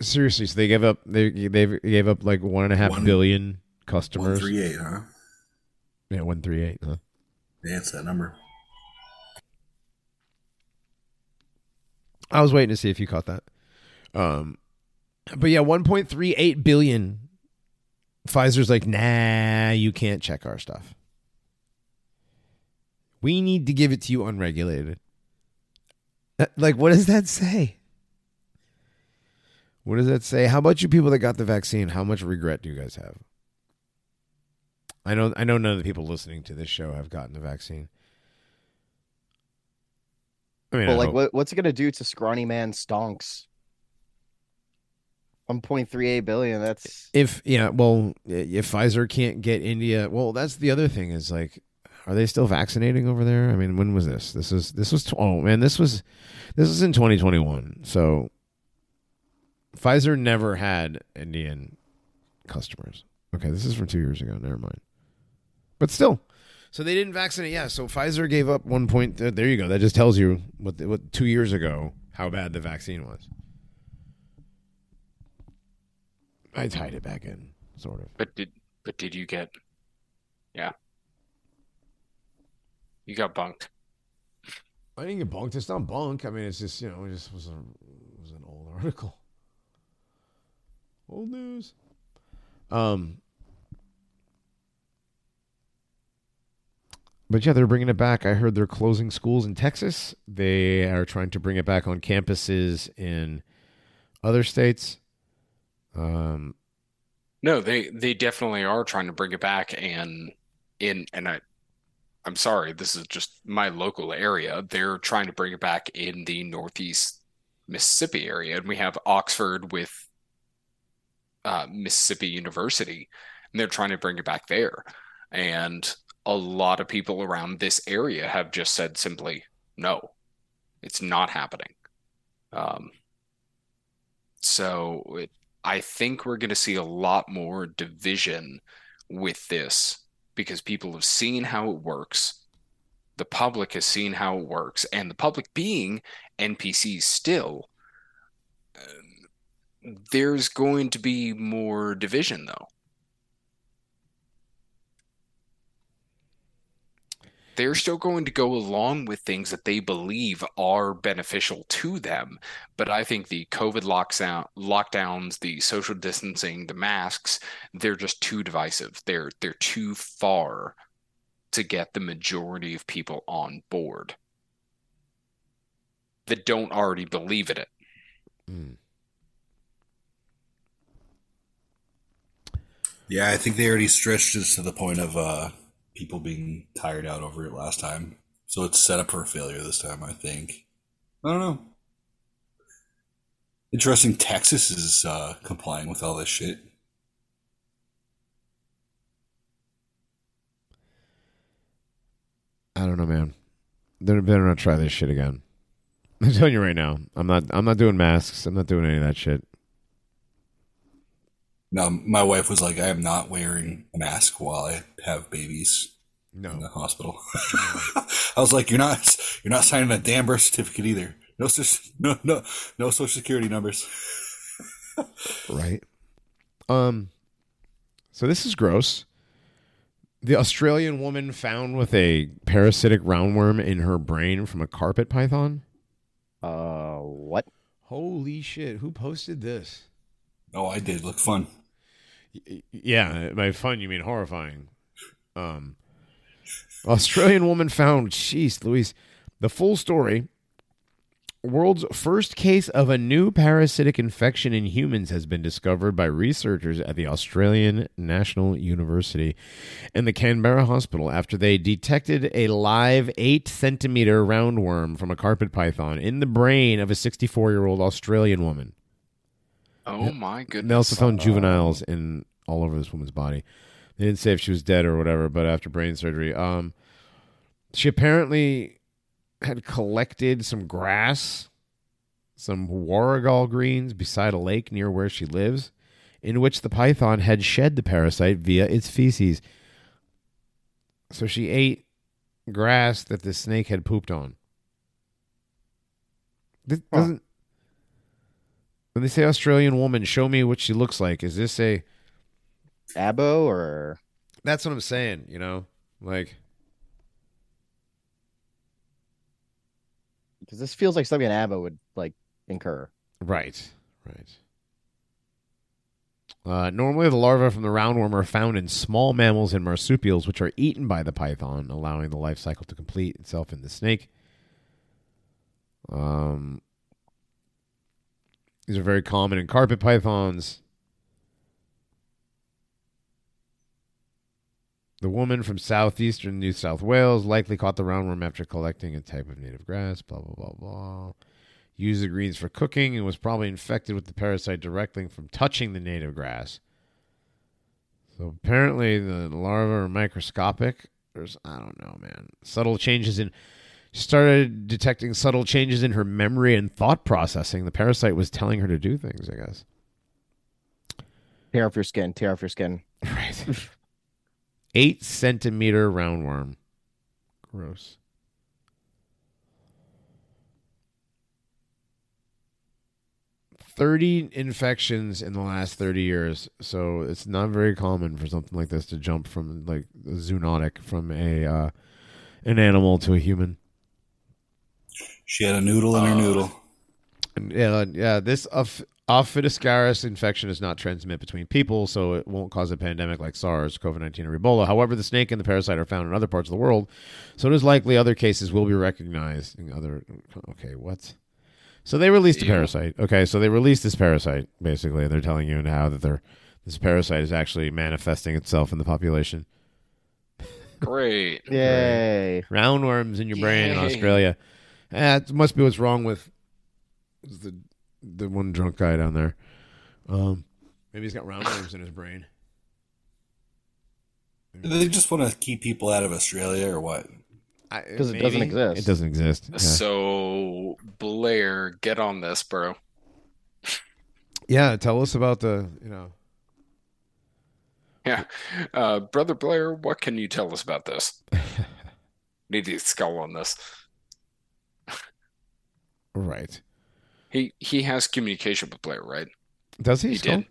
seriously, so they gave up they they gave up like one and a half One- billion customers. three eight, huh? Yeah, one three eight. Huh? Yeah, it's that number. I was waiting to see if you caught that. Um, but yeah, 1.38 billion. Pfizer's like, nah, you can't check our stuff. We need to give it to you unregulated. That- Like, what does that say? What does that say? How about you people that got the vaccine? How much regret do you guys have? I know I know none of the people listening to this show have gotten the vaccine. I mean, I like, what, what's it gonna do to scrawny man stonks? 1.38 billion. That's if yeah, well, if Pfizer can't get India, well, that's the other thing is like, are they still vaccinating over there? I mean, when was this? This is this was oh man, this was this was in 2021. So Pfizer never had Indian customers. Okay, this is from two years ago. Never mind. But still, so they didn't vaccinate. Yeah, so Pfizer gave up one point. uh, there you go. That just tells you what what two years ago how bad the vaccine was. I tied it back in, sort of. But did but did you get? Yeah. You got bunked. I didn't get bunked. It's not bunk. I mean, it's just you know, it just was a it was an old article. Old news. Um. But yeah, they're bringing it back. I heard they're closing schools in Texas. They are trying to bring it back on campuses in other states. Um, No, they they definitely are trying to bring it back and in and I I'm sorry, this is just my local area. They're trying to bring it back in the Northeast Mississippi area, and we have Oxford with uh, Mississippi University, and they're trying to bring it back there. And a lot of people around this area have just said simply, no, it's not happening. Um, so it, I think we're going to see a lot more division with this because people have seen how it works. The public has seen how it works, and the public being NPCs still, um, there's going to be more division though. They're still going to go along with things that they believe are beneficial to them. But I think the COVID lockdown, lockdowns, the social distancing, the masks, they're just too divisive. They're they're too far to get the majority of people on board that don't already believe in it. mm. Yeah, I think they already stretched this to the point of uh, people being tired out over it last time. So it's set up for a failure this time, I think. I don't know. Interesting, Texas is uh, complying with all this shit. I don't know, man. They're better not try this shit again. *laughs* I'm telling you right now. I'm not. I'm not doing masks. I'm not doing any of that shit. Now, my wife was like, I am not wearing a mask while I have babies no. in the hospital. *laughs* I was like, you're not, you're not signing a damn birth certificate either. No, no, no, no social security numbers. *laughs* Right. Um. So this is gross. The Australian woman found with a parasitic roundworm in her brain from a carpet python. uh, what? Holy shit! Who posted this? Oh, I did. Look fun. Yeah, by fun you mean horrifying. Um, Australian woman found. Jeez, Louise. The full story. World's first case of a new parasitic infection in humans has been discovered by researchers at the Australian National University and the Canberra Hospital after they detected a live eight centimeter roundworm from a carpet python in the brain of a 64 year old Australian woman. Oh my They goodness. also found juveniles in all over this woman's body. They didn't say if she was dead or whatever, but after brain surgery, um, she apparently had collected some grass, some warrigal greens beside a lake near where she lives, in which the python had shed the parasite via its feces. So she ate grass that the snake had pooped on. This Huh. doesn't. When they say Australian woman, show me what she looks like. Is this a? Abo or That's what I'm saying. You know, like because this feels like something an Abo would like incur. Right, right. Uh, normally, the larvae from the roundworm are found in small mammals and marsupials, which are eaten by the python, allowing the life cycle to complete itself in the snake. Um, these are very common in carpet pythons. The woman from southeastern New South Wales likely caught the roundworm after collecting a type of native grass. Blah blah blah blah. Used the greens for cooking and was probably infected with the parasite directly from touching the native grass. So apparently the larvae are microscopic. There's I don't know, man. Subtle changes in started detecting subtle changes in her memory and thought processing. The parasite was telling her to do things, I guess. Tear off your skin. Tear off your skin. *laughs* Right. Eight centimeter roundworm. Gross. Thirty infections in the last thirty years, so it's not very common for something like this to jump from like a zoonotic from a uh, an animal to a human. She had a noodle in her uh, noodle. And, yeah, yeah. This Oph- Ophidascaris infection is not transmit between people, so it won't cause a pandemic like SARS, COVID nineteen, or Ebola. However, the snake and the parasite are found in other parts of the world, so it is likely other cases will be recognized in other. Okay, what? So they released a Ew. parasite. Okay, so they released this parasite basically, and they're telling you now that they're this parasite is actually manifesting itself in the population. Great. *laughs* Yay. Roundworms in your brain in Australia. Eh, it must be what's wrong with the the one drunk guy down there. Um, maybe he's got roundworms in his brain. Do they just want to keep people out of Australia or what? Because it doesn't exist. It doesn't exist. Yeah. So Blair, get on this, bro. yeah, tell us about the you know. Yeah. Uh, Brother Blair, what can you tell us about this? *laughs* Need to skull on this. Right. He he has communication with Blair, right? Does he? He still? did.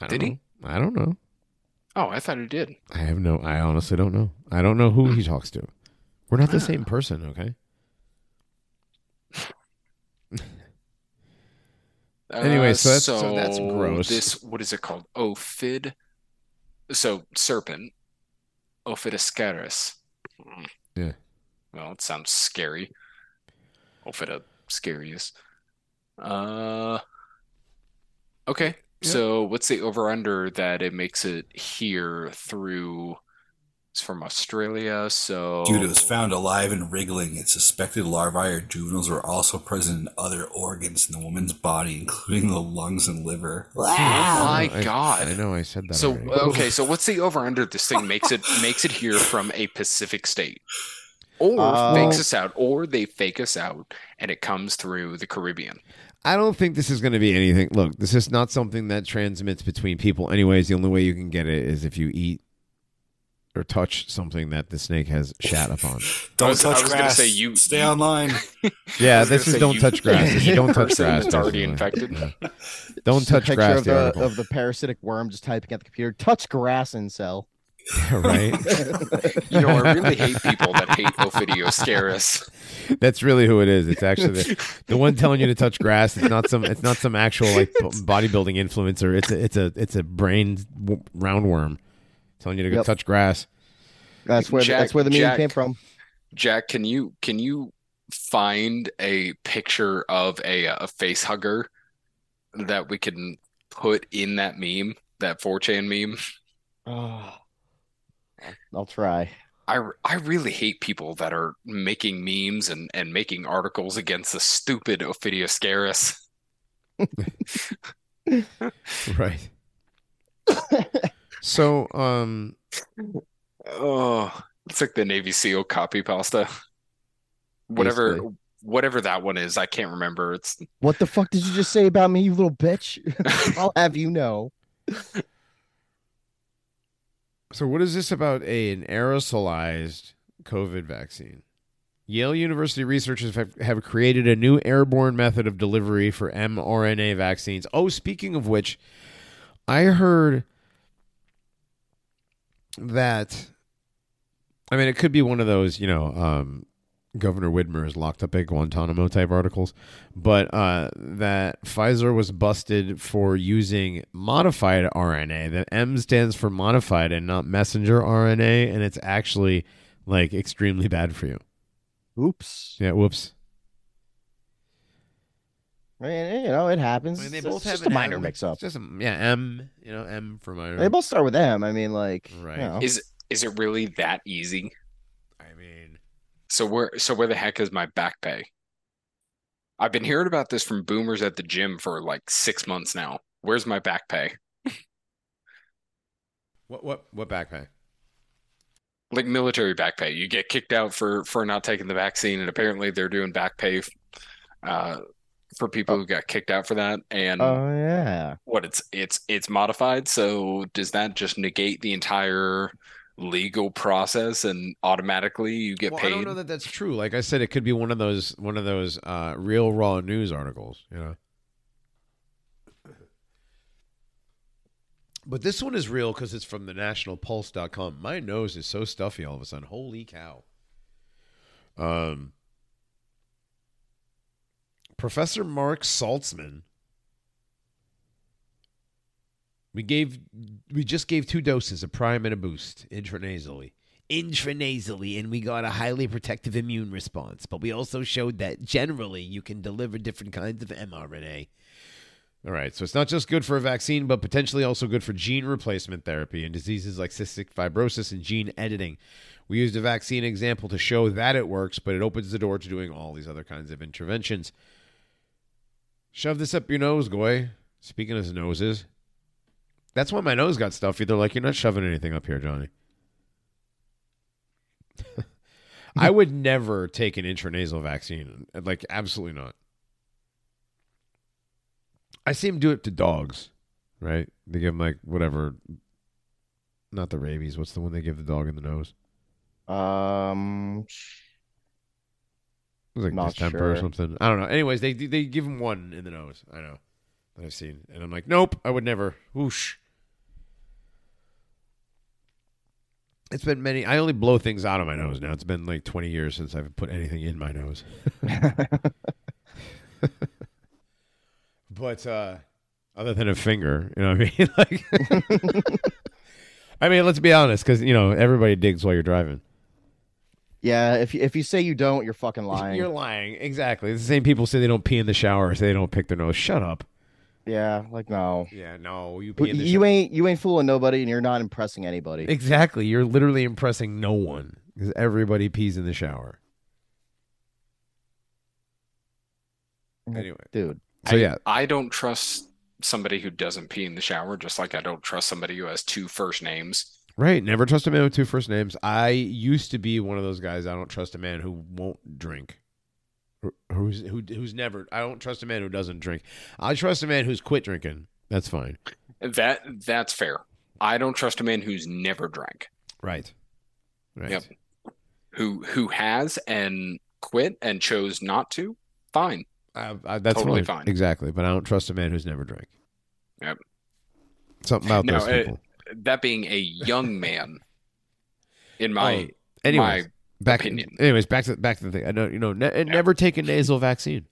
I don't Did know. he? I don't know. Oh, I thought he did. I have no. I honestly don't know. I don't know who he talks to. We're not the same person. Okay. *laughs* Anyway, Uh, so that's- so that's gross. This what is it called? Ophid. So serpent. Ophidascaris. Hmm. Yeah. Well, it sounds scary. Ophidoscarius. Uh. Okay. Yeah. So what's the over under that it makes it here through? It's from Australia, so Dude, it was found alive and wriggling. Its suspected larvae or juveniles were also present in other organs in the woman's body, including the lungs and liver. Oh my I- God. I know. I said that. So already. okay, so what's the over under this thing makes it makes it here from a Pacific state, or Uh, fakes us out, or they fake us out and it comes through the Caribbean. I don't think this is going to be anything. Look, this is not something that transmits between people. Anyways, the only way you can get it is if you eat or touch something that the snake has shat upon. *laughs* Don't was- I touch was gonna grass. say you- Stay you- online. *laughs* Yeah, this is don't you- touch *laughs* grass. This is don't touch grass. that's already infected. Yeah. Don't touch Picture grass. of The the, of the parasitic worm just typing at the computer. Touch grass and cell. *laughs* right? You know, I really hate people that hate Ophidioscaris. That's really who it is. It's actually the, the one telling you to touch grass. It's not some. It's not some actual like bodybuilding influencer. It's a. It's a. It's a brain roundworm telling you to go Yep. touch grass. That's where Jack- that's where the meme Jack- came from. Jack, can you can you find a picture of a, a face hugger that we can put in that meme, that 4chan meme? Oh, I'll try. I, I really hate people that are making memes and, and making articles against the stupid Ophidioscaris. *laughs* Right. so, um, Oh, it's like the Navy SEAL copy pasta. Whatever Basically. whatever that one is, I can't remember. It's What the fuck did you just say about me, you little bitch? *laughs* I'll have you know. So what is this about a an aerosolized COVID vaccine? Yale University researchers have, have created a new airborne method of delivery for mRNA vaccines. Oh, speaking of which, I heard that. I mean, it could be one of those, you know, um, Governor Whitmer is locked up at Guantanamo type articles, but uh, that Pfizer was busted for using modified RNA. That M stands for modified and not messenger RNA, and it's actually like extremely bad for you. Oops. Yeah, whoops. I mean, you know, it happens. I mean, they It's both have just an a minor M. mix up. Just a, yeah, M. You know, M for minor. They both start with M. I mean, like, Right. you know. Is is it really that easy? So where so where the heck is my back pay? I've been hearing about this from boomers at the gym for like six months now. Where's my back pay? *laughs* what what what backpack? Like military back pay. You get kicked out for for not taking the vaccine, and apparently they're doing back pay uh, for people who got kicked out for that. And Oh yeah. what it's it's it's modified. So does that just negate the entire legal process and automatically you get well, paid? I don't know that that's true. Like I said, it could be one of those one of those uh, real raw news articles. You know. But this one is real because it's from the nationalpulse.com. My nose is so stuffy all of a sudden. Holy cow. Um, Professor Mark Saltzman. We gave we just gave two doses, a prime and a boost, intranasally. Intranasally, and we got a highly protective immune response. But we also showed that generally you can deliver different kinds of mRNA. All right, so it's not just good for a vaccine, but potentially also good for gene replacement therapy and diseases like cystic fibrosis and gene editing. We used a vaccine example to show that it works, but it opens the door to doing all these other kinds of interventions. Shove this up your nose, Goy. Speaking of noses, that's why my nose got stuffy. They're like, you're not shoving anything up here, Johnny. *laughs* I would never take an intranasal vaccine. Like, absolutely not. I see them do it to dogs, right? They give them like whatever, not the rabies. What's the one they give the dog in the nose? Um. It was like Not distemper or something. I don't know. Anyways, they they give him one in the nose. I know that I've seen, and I'm like, nope, I would never. Whoosh. It's been many. I only blow things out of my nose now. It's been like 20 years since I've put anything in my nose. *laughs* but uh other than a finger, you know what I mean? *laughs* like, I mean, let's be honest, because you know everybody digs while you're driving. Yeah. If you, if you say you don't, you're fucking *laughs* lying. You're lying. Exactly. It's the same people say they don't pee in the shower, say they don't pick their nose. Shut up. Yeah. Like no. Yeah, no, you pee in the You shower. ain't you ain't fooling nobody, and you're not impressing anybody. Exactly. You're literally impressing no one because everybody pees in the shower. Mm, anyway, Dude. so I, yeah, I don't trust somebody who doesn't pee in the shower, just like I don't trust somebody who has two first names. right. Never trust a man with two first names. I used to be one of those guys. I don't trust a man who won't drink. Who's who? Who's never? I don't trust a man who doesn't drink. I trust a man who's quit drinking. That's fine. That that's fair. I don't trust a man who's never drank. Right. Right. Yep. Who who has and quit and chose not to? Fine. I, I, that's Totally fine. Exactly. But I don't trust a man who's never drank. Yep. Something about No, those it- people. That being a young man, *laughs* in my Oh, anyways, my back. opinion. Anyways, back to back to the thing. I know you know, ne- and never take a nasal vaccine.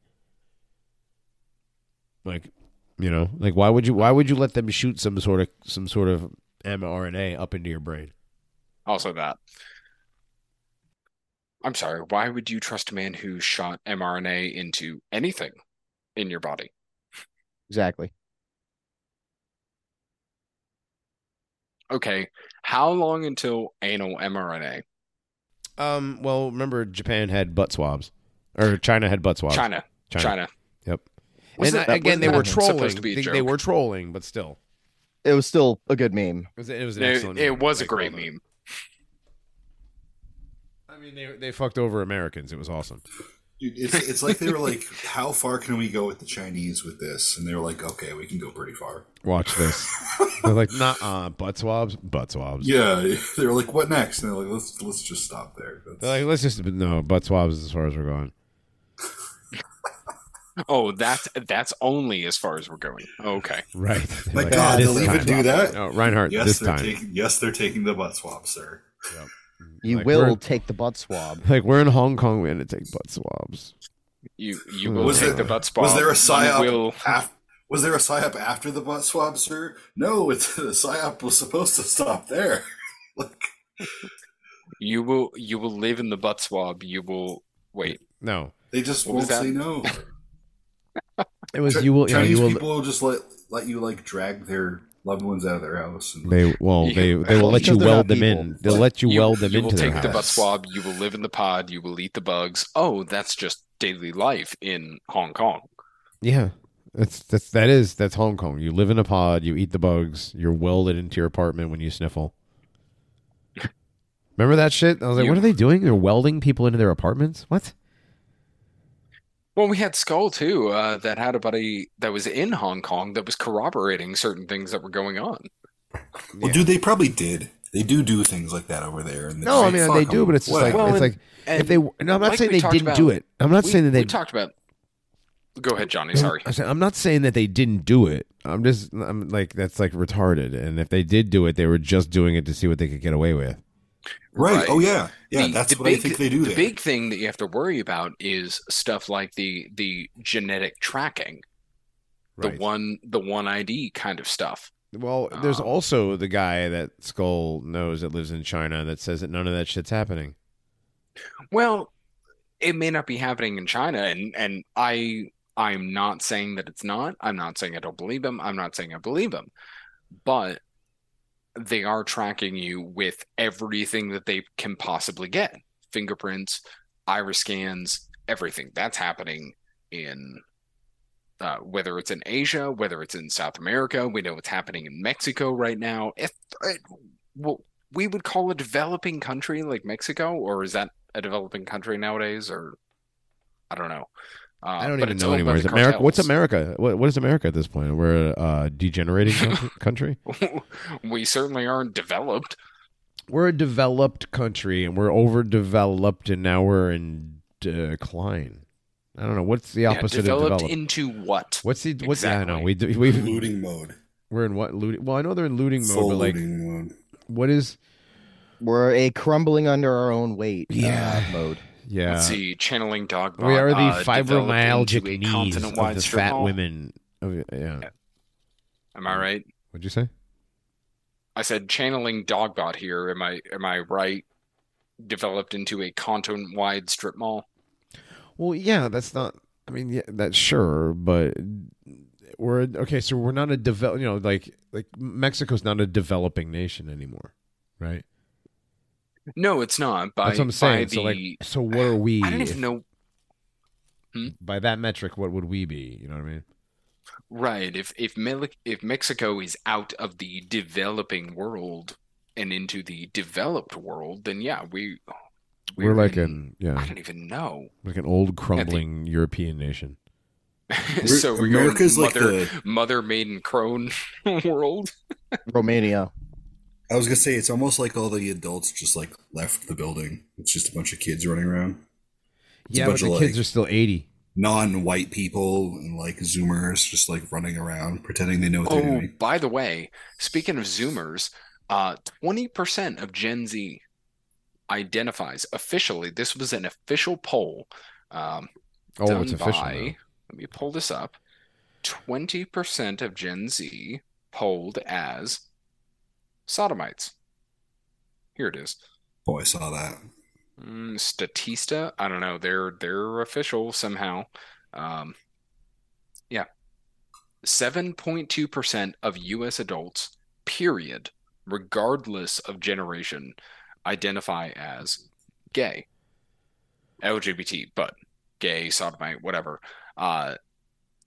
Like, you know, like why would you? Why would you let them shoot some sort of some sort of mRNA up into your brain? also that. I'm sorry. Why would you trust a man who shot mRNA into anything in your body? Exactly. Okay, how long until anal mRNA? Um. Well, remember Japan had butt swabs, or China had butt swabs. China, China. China. Yep. Was and it- I- again, they were trolling. to be a they, they were trolling, but still, It was still a good meme. it was, it was an It, excellent. it meme. was a great well done. meme. I mean, they they fucked over Americans. It was awesome. Dude, it's it's like they were like, how far can we go with the Chinese with this? And they were like, okay, we can go pretty far. Watch this. *laughs* They're like, not uh, butt swabs, butt swabs. Yeah, *laughs* they were like, what next? And they're like, let's let's just stop there. That's, They're like, let's just no butt swabs as far as we're going. *laughs* Oh, that's that's only as far as we're going. Okay. Right. My like, God, they'll even do that. No, Reinhardt, yes, this they're time. taking yes, they're taking the butt swab, sir. You Like, will we're- take the butt swab. *laughs* Like we're in Hong Kong, we had to take butt swabs. You you hmm. will Was take there- the butt swab. Was there a You psyop? will- af- was there a psyop after the butt swab, sir? No, it's *laughs* the psyop was supposed to stop there. *laughs* like, You will you will live in the butt swab. You will wait. No, they just What won't say no. it was Chi- you will. You know, Chinese you will. people will just let let you like drag their loved ones out of their house. And, They well, You- they they will let you Because they're not weld them people. in. They'll let you, weld them you into will take the butt swab. You will live in the pod. You will eat the bugs. Oh, that's just daily life in Hong Kong. Yeah, that's that's that is that's Hong Kong. You live in a pod. You eat the bugs. You're welded into your apartment when you sniffle. *laughs* Remember that shit? I was like, You- what are they doing? They're welding people into their apartments. What? Well, we had Skull too. Uh, that had a buddy that was in Hong Kong that was corroborating certain things that were going on. well, Yeah. dude, they probably did. They do do things like that over there. And No, I mean fuck they do, 'em. but it's just like Well, it's and- like And if they. No, I'm not like saying they didn't about- do it. I'm not we, saying that they we talked about. Go ahead, Johnny. Sorry. I'm not saying that they didn't do it. I'm just I'm like that's like retarded. And if they did do it, they were just doing it to see what they could get away with. Right. Right. Oh yeah, yeah. The- that's the what big, I think they do. The there. big thing that you have to worry about is stuff like the the genetic tracking, Right. the one the one ID kind of stuff. Well, there's Um, also the guy that Skull knows that lives in China that says that none of that shit's happening. Well, it may not be happening in China, and and I I'm not saying that it's not. I'm not saying I don't believe him. I'm not saying I believe him, but they are tracking you with everything that they can possibly get. Fingerprints, iris scans, everything. That's happening in uh, whether it's in Asia, whether it's in South America. We know it's happening in Mexico right now. If it, well, we would call a developing country like Mexico, or is that a developing country nowadays? Or I don't know. Uh, I don't even know anymore. Is America? What's. America? What, what is America at this point? We're a uh, degenerating *laughs* country. *laughs* we certainly aren't developed. We're a developed country, and we're overdeveloped, and now we're in decline. I don't know what's the Yeah, opposite of developed developed. into what? What's the what's yeah, I know Exactly. we do, we looting mode, we're in what looting? Well, I know they're in looting mode, full but like, mode. what is? We're a crumbling under our own weight uh, Yeah. mode. Yeah, Let's see, channeling dog. we are the uh, fibromyalgic knees of the fat women. Of, yeah. Am I right? What'd you say? I said channeling Dogbot here. Am I am I right? Developed into a continent-wide strip mall. Well, yeah, that's not. I mean, yeah, that's sure, but we're okay. So we're not a develop. You know, like like Mexico's not a developing nation anymore, right? No, it's not. By that's what I'm saying. by So like, so what are we? I don't if- even know. Hmm? by that metric. What would we be? You know what I mean? Right. If if Mel- if Mexico is out of the developing world and into the developed world, then yeah, we We're, like in- an yeah, I don't even know. like an old crumbling European nation. *laughs* so we're America's going like mother the. mother maiden crone *laughs* world. Romania. I was gonna say it's almost like all the adults just like left the building. It's just a bunch of kids running around. It's yeah, but the of kids like are still eighty. non-white people and like Zoomers just like running around pretending they know what they're Oh, doing. by the way, speaking of Zoomers, uh, 20% of Gen Z identifies officially. This was an official poll. Um, Oh, done it's official. by, now. let me pull this up. 20% of Gen Z polled as sodomites. Here it is. Boy, I saw that. Mm, Statista, I don't know. They're they're official somehow. Um, yeah. 7.2% of US adults, period, regardless of generation, identify as gay. LGBT, but gay, sodomite, whatever. Uh,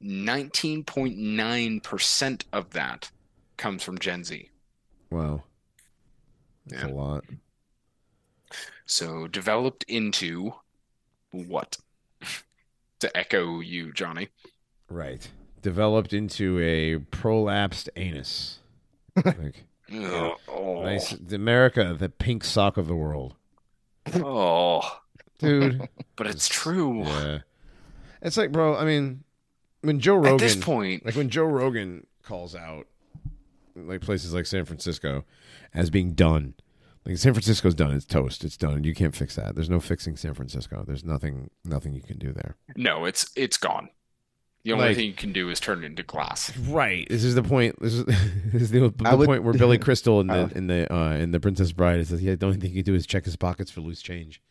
19.9% of that comes from Gen Z. Wow, that's Yeah. a lot. So developed into what? *laughs* to echo you, Johnny. Right, developed into a prolapsed anus. like *laughs* Ugh, oh, nice, the America, the pink sock of the world, oh, dude. *laughs* but it's true. Yeah. It's like, bro, I mean, when Joe Rogan At this point, like when Joe Rogan calls out like places like San Francisco as being done, Like San Francisco's done. It's toast. It's done. You can't fix that. There's no fixing San Francisco. There's nothing. Nothing you can do there. No, it's it's gone. The only Like- thing you can do is turn it into glass. Right. This is the point. This is, *laughs* this is the, the would- point where Billy *laughs* Crystal in the Oh. in the uh, in the Princess Bride says, "Yeah, the only thing you can do is check his pockets for loose change."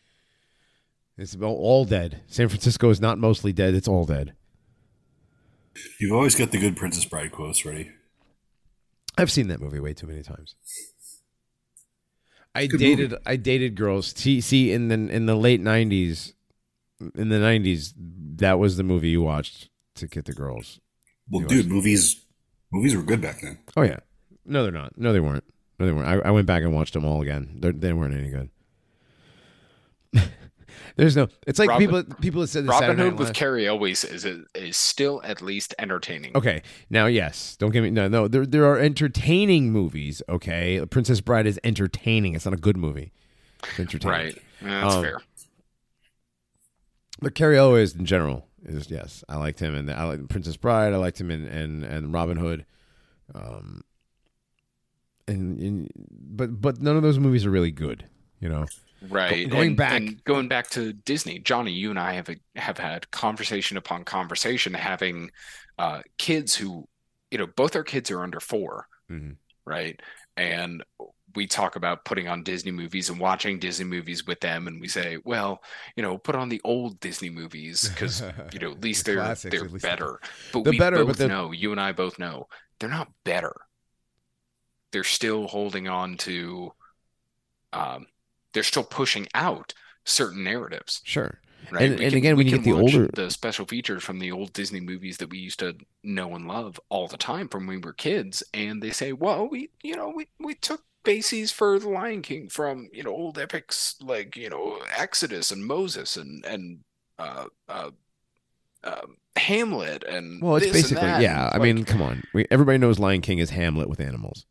It's all, all dead. San Francisco is not mostly dead. It's all dead. You've always got the good Princess Bride quotes ready. I've seen that movie way too many times. I Good dated I dated girls. See, see in the in the late nineties, in the nineties, that was the movie you watched to get the girls. Well, You dude, movies movies were good back then. Oh yeah, no, they're not. No, they weren't. No, they weren't. I, I went back and watched them all again. They're, they weren't any good. *laughs* There's no. It's like Robin- people people that said the Robin Hood with Cary Elwes is is still at least entertaining. Okay, now yes, don't get me no no. There there are entertaining movies. Okay, Princess Bride is entertaining. It's not a good movie. It's entertaining. Right. Yeah, that's Um, fair. But Cary Elwes in general is yes, I liked him, and I like Princess Bride. I liked him in and and Robin Hood. Um, and, and but but none of those movies are really good. You know. Right. going and, back- and going back to Disney, Johnny, you and I have have had conversation upon conversation having uh, kids who, you know, both our kids are under 4 Mhm. right? And we talk about putting on Disney movies and watching Disney movies with them, and we say, well, you know, put on the old Disney movies because you know at *laughs* least The they're classics, they're least better. But we better, but both they're- know, you and I both know, they're not better. They're still holding on to, um, they're still pushing out certain narratives, Sure. right? And- and can- again, we when you get the older- the special features from the old Disney movies that we used to know and love all the time from when we were kids, and they say, well, we, you know, we we took bases for the Lion King from you know old epics like you know Exodus and Moses and and uh, uh, um Hamlet and Well, it's basically yeah. and, I like, mean, come on. We, everybody knows Lion King is Hamlet with animals.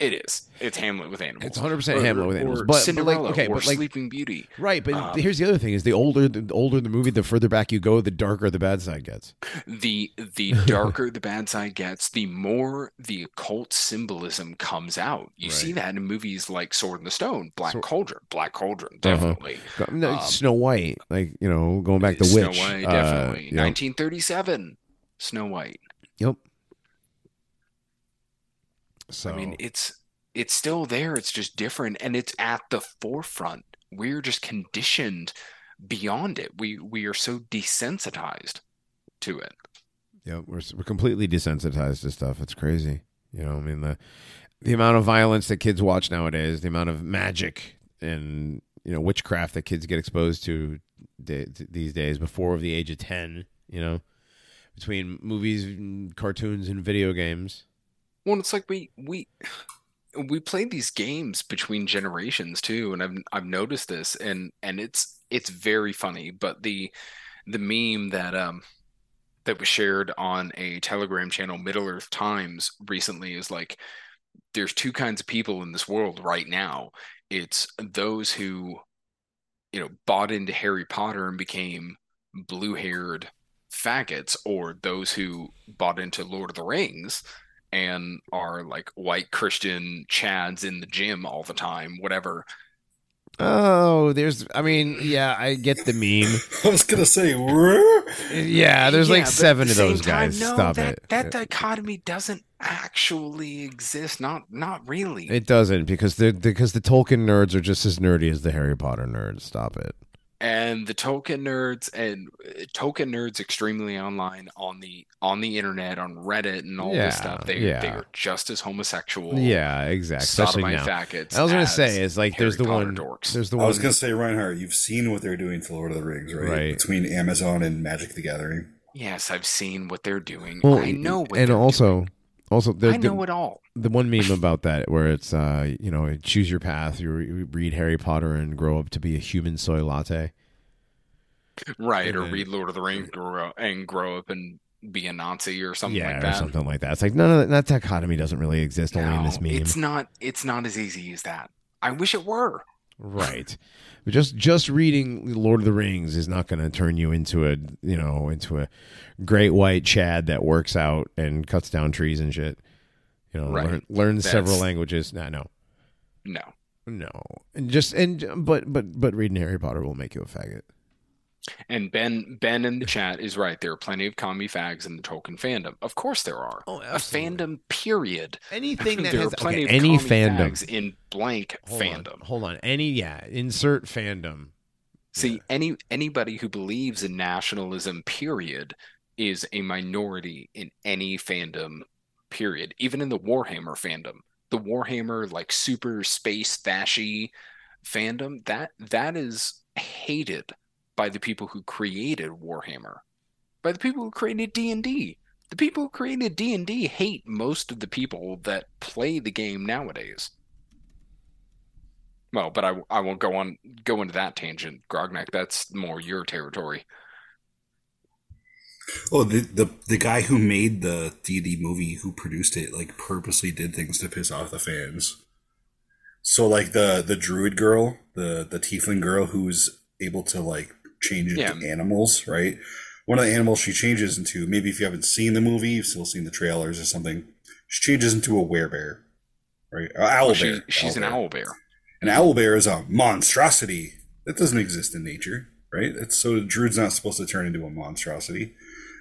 It is. It's Hamlet with animals. It's 100% Hamlet with animals. or But- but, like, Cinderella okay, or but, like- Sleeping Beauty. Right, but Um, here's the other thing: is the older the older the movie, the further back you go, the darker the bad side gets. the the *laughs* darker the bad side gets, the more the occult symbolism comes out. You see that in movies like Sword in the Stone, Black So- Cauldron, Black Cauldron, Uh-huh. definitely. No, Um, Snow White, like you know, going back to Snow Witch, White, uh, definitely. you know, 1937, Snow White. Yep. So I mean, it's it's still there. It's just different, and it's at the forefront. We're just conditioned beyond it. We we are so desensitized to it. yeah, we're we're completely desensitized to stuff. It's crazy. You know, I mean the the amount of violence that kids watch nowadays, the amount of magic and you know witchcraft that kids get exposed to da- these days before the age of ten. You know, between movies, and cartoons, and video games. Well, it's like we we we play these games between generations too, and I've I've noticed this, and and it's it's very funny. But the the meme that um that was shared on a Telegram channel, Middle Earth Times, recently is like there's two kinds of people in this world right now. It's those who you know bought into Harry Potter and became blue-haired faggots, or those who bought into Lord of the Rings and are like white Christian chads in the gym all the time, whatever. Oh, there's. I mean, yeah, I get the meme. *laughs* I was gonna say, "Where?" Yeah, there's Yeah, like seven of those same time, guys. no, Stop that, it. That dichotomy doesn't actually exist. Not not really. It doesn't because the because the Tolkien nerds are just as nerdy as the Harry Potter nerds. Stop it. And the Tolkien nerds and eh, Tolkien nerds extremely online on the on the internet on Reddit and all Yeah, this stuff. They yeah. they are just as homosexual. Yeah, exactly. Especially sodomite now. faggots. I was gonna say is like there's the Potter one. dorks. There's the one I was gonna say, Reinhardt, you've seen what they're doing to Lord of the Rings, right? Right. Between Amazon and Magic the Gathering. Yes, I've seen what they're doing. well, I know what and they're also, doing. Also the, I know it all. the one meme *laughs* about that where it's uh you know choose your path. You re- read Harry Potter and grow up to be a human soy latte. Right, and or then- read Lord of the Rings grow and grow up and be a Nazi or something yeah, like or something like that. It's like none of that, that dichotomy doesn't really exist only in this No, meme. It's not. It's not as easy as that. I wish it were. Right. But just just reading Lord of the Rings is not going to turn you into a you know into a great white Chad that works out and cuts down trees and shit. You know, Right. learn, learns several languages. No, no. No, No, and just and but but but reading Harry Potter will make you a faggot. And Ben Ben in the chat is right. There are plenty of commie fags in the Tolkien fandom. Of course there are. Oh, a fandom period. Anything *laughs* that there has are plenty okay, of any commie fandom. fags in blank Hold on, fandom. hold on. Any yeah, insert fandom. See, any anybody who believes in nationalism, period, is a minority in any fandom, period. Even in the Warhammer fandom, the Warhammer like super space fashy fandom, that that is hated by the people who created Warhammer, by the people who created D and D. The people who created D and D hate most of the people that play the game nowadays. Well, but I, I won't go on go into that tangent, Grognak. That's more your territory. Oh, the, the the guy who made the D and D movie, who produced it, like purposely did things to piss off the fans. So, like the the druid girl, the the tiefling girl, who's able to like change into Yeah. animals, right? One of the animals she changes into, maybe if you haven't seen the movie, you've still seen the trailers or something. She changes into a werebear, right? Uh, owl Well, she, bear. she's an bear. owl bear. An owl bear is a monstrosity that doesn't exist in nature, right? It's, so druid's not supposed to turn into a monstrosity.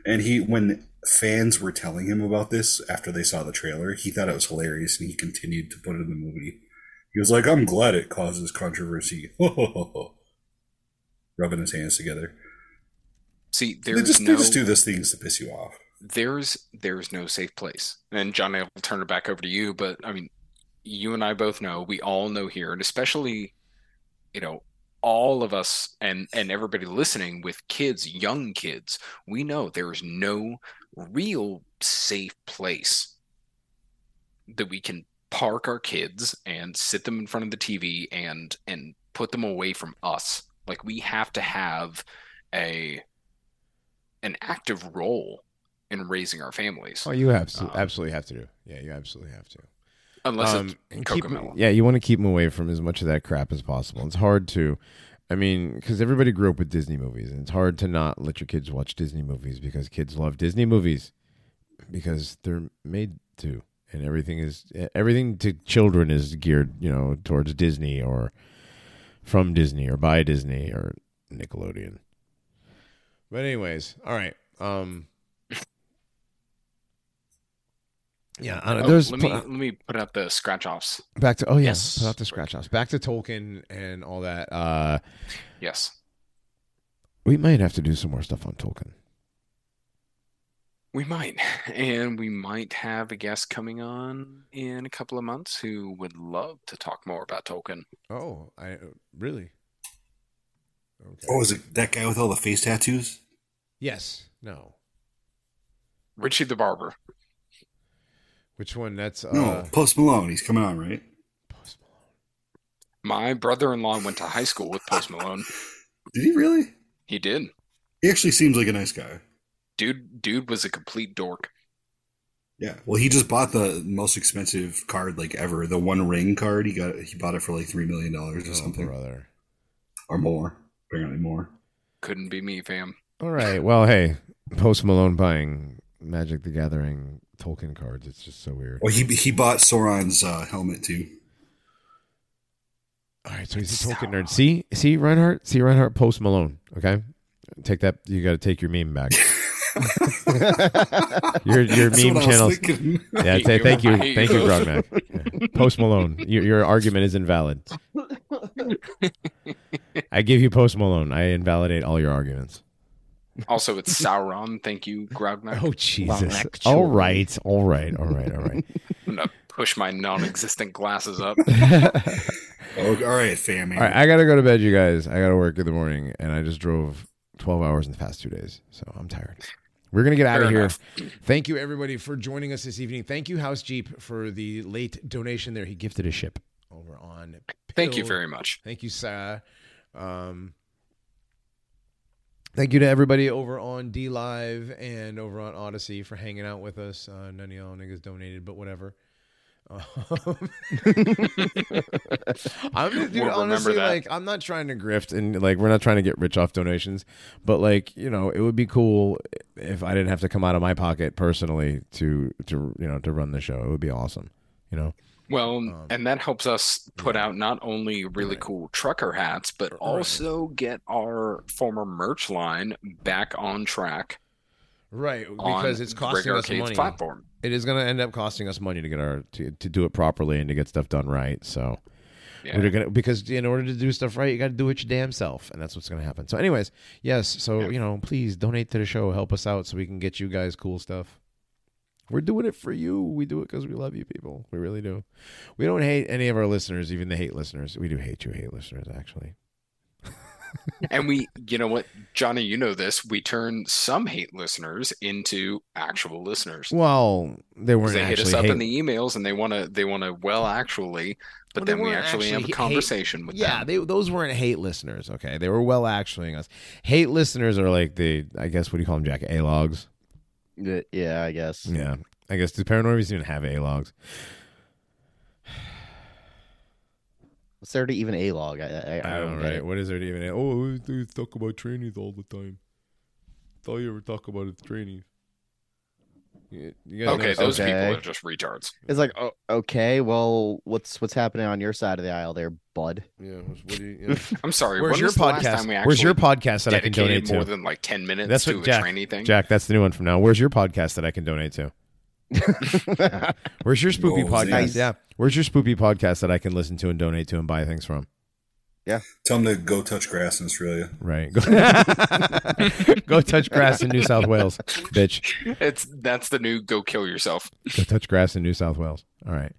And he, when fans were telling him about this after they saw the trailer, he thought it was hilarious, and he continued to put it in the movie. He was like, "I'm glad it causes controversy." *laughs* Rubbing his hands together. See, They there's just, no they just do those things to piss you off. there's there's no safe place. And Johnny, I'll turn it back over to you. But I mean, you and I both know, we all know here, and especially, you know, all of us and and everybody listening with kids, young kids, we know there is no real safe place that we can park our kids and sit them in front of the TV and and put them away from us. Like we have to have a an active role in raising our families. Oh, you absolutely, Um, absolutely have to do. Yeah, you absolutely have to. Unless Um, it's keep yeah, you want to keep them away from as much of that crap as possible. It's hard to, I mean, because everybody grew up with Disney movies, and it's hard to not let your kids watch Disney movies because kids love Disney movies because they're made to, and everything is everything to children is geared, you know, towards Disney or from Disney or by Disney or Nickelodeon. But anyways, all right. Um Yeah, I don't- Oh, there's let me let me put out the scratch offs. back to oh yeah, Yes. put out the scratch offs. Back to Tolkien and all that. Uh Yes. we might have to do some more stuff on Tolkien. We might. *laughs* And we might have a guest coming on in a couple of months who would love to talk more about Tolkien. Oh, I really. Okay. Oh, is it that guy with all the face tattoos? yes. No. Richie the Barber. Which one? That's uh no, Post Malone. He's coming on, right? Post Malone. My brother in law went to high school with Post Malone. *laughs* Did he really? He did. He actually seems like a nice guy. Dude dude was a complete dork. Yeah. Well, he just bought the most expensive card like ever, the One Ring card. He got he bought it for like three million dollars or Oh, something, brother. or more. Apparently more. Couldn't be me, fam. All right. Well, hey, Post Malone buying Magic the Gathering Tolkien cards. It's just so weird. Well, he he bought Sauron's uh, helmet too. All right, so he's a Tolkien nerd. See, see Reinhardt, see Reinhardt. Post Malone. Okay, take that. You got to take your meme back. *laughs* your your That's meme what I was channels. Yeah, say, thank you, I hate thank you, you. Grognak. Yeah. Post Malone, your, your argument is invalid. I give you Post Malone. I invalidate all your arguments. Also, it's Sauron. Thank you, Grognak. Oh Jesus! Grognak, All sure. right, all right, all right, all right. *laughs* I'm gonna push my non-existent glasses up. *laughs* Oh, all right, fam. All right, I gotta go to bed, you guys. I gotta work in the morning, and I just drove twelve hours in the past two days, so I'm tired. We're gonna get out Fair of here. enough. Thank you, everybody, for joining us this evening. Thank you, House Jeep, for the late donation. There, he gifted a ship over on. Thank you very much. Thank you, Sarah. Um, thank you to everybody over on DLive and over on Odysee for hanging out with us. Uh, none of y'all niggas donated, but whatever. Um, *laughs* I'm dude, We'll honestly like I'm not trying to grift and like we're not trying to get rich off donations, but like you know it would be cool if I didn't have to come out of my pocket personally to to you know to run the show. It would be awesome, you know. Well, Um, and that helps us put yeah. out not only really Right. cool trucker hats, but Right. also get our former merch line back on track right on because it's costing Rig us money. platform. It is going to end up costing us money to get our to, to do it properly and to get stuff done right. So Yeah. we're gonna because in order to do stuff right, you got to do it your damn self, and that's what's going to happen. So, anyways, yes. So Yeah. you know, please donate to the show, help us out, so we can get you guys cool stuff. We're doing it for you. We do it because we love you, people. We really do. We don't hate any of our listeners, even the hate listeners. We do hate you, hate listeners, actually. *laughs* And we, you know what, Johnny, you know this. We turn some hate listeners into actual listeners. Well, they weren't they hit us up hate- in the emails and they want to, they want to, well, actually, but Well, then we weren't actually have a actually hate- conversation with yeah, them. they those weren't hate listeners. Okay, they were well actuallying us. Hate listeners are like the I guess what do you call them, Jack? A logs. Yeah, I guess. Yeah, I guess the paranormies even have A logs. What's there to even a log? I, I, I, I don't don't right. it. What is there to even? Oh, we talk about trainees all the time. That's all you ever talk about is trainees. You, you Okay, those Okay. people are just retards. It's like, oh, okay, well, what's what's happening on your side of the aisle there, bud? Yeah, what do you, yeah. *laughs* I'm sorry. Where's your was the last podcast? Where's your podcast that I can dedicated donate more to? than like 10 minutes That's to what a Jack. trainee thing? Jack, that's the new one from now. Where's your podcast that I can donate to? *laughs* Where's your spoopy Whoa, podcast? nice. Yeah. Where's your spoopy podcast that I can listen to and donate to and buy things from? Yeah. Tell them to go touch grass in Australia. Right. Go, *laughs* Go touch grass in New South Wales, bitch. It's that's the new go kill yourself. Go touch grass in New South Wales. All right.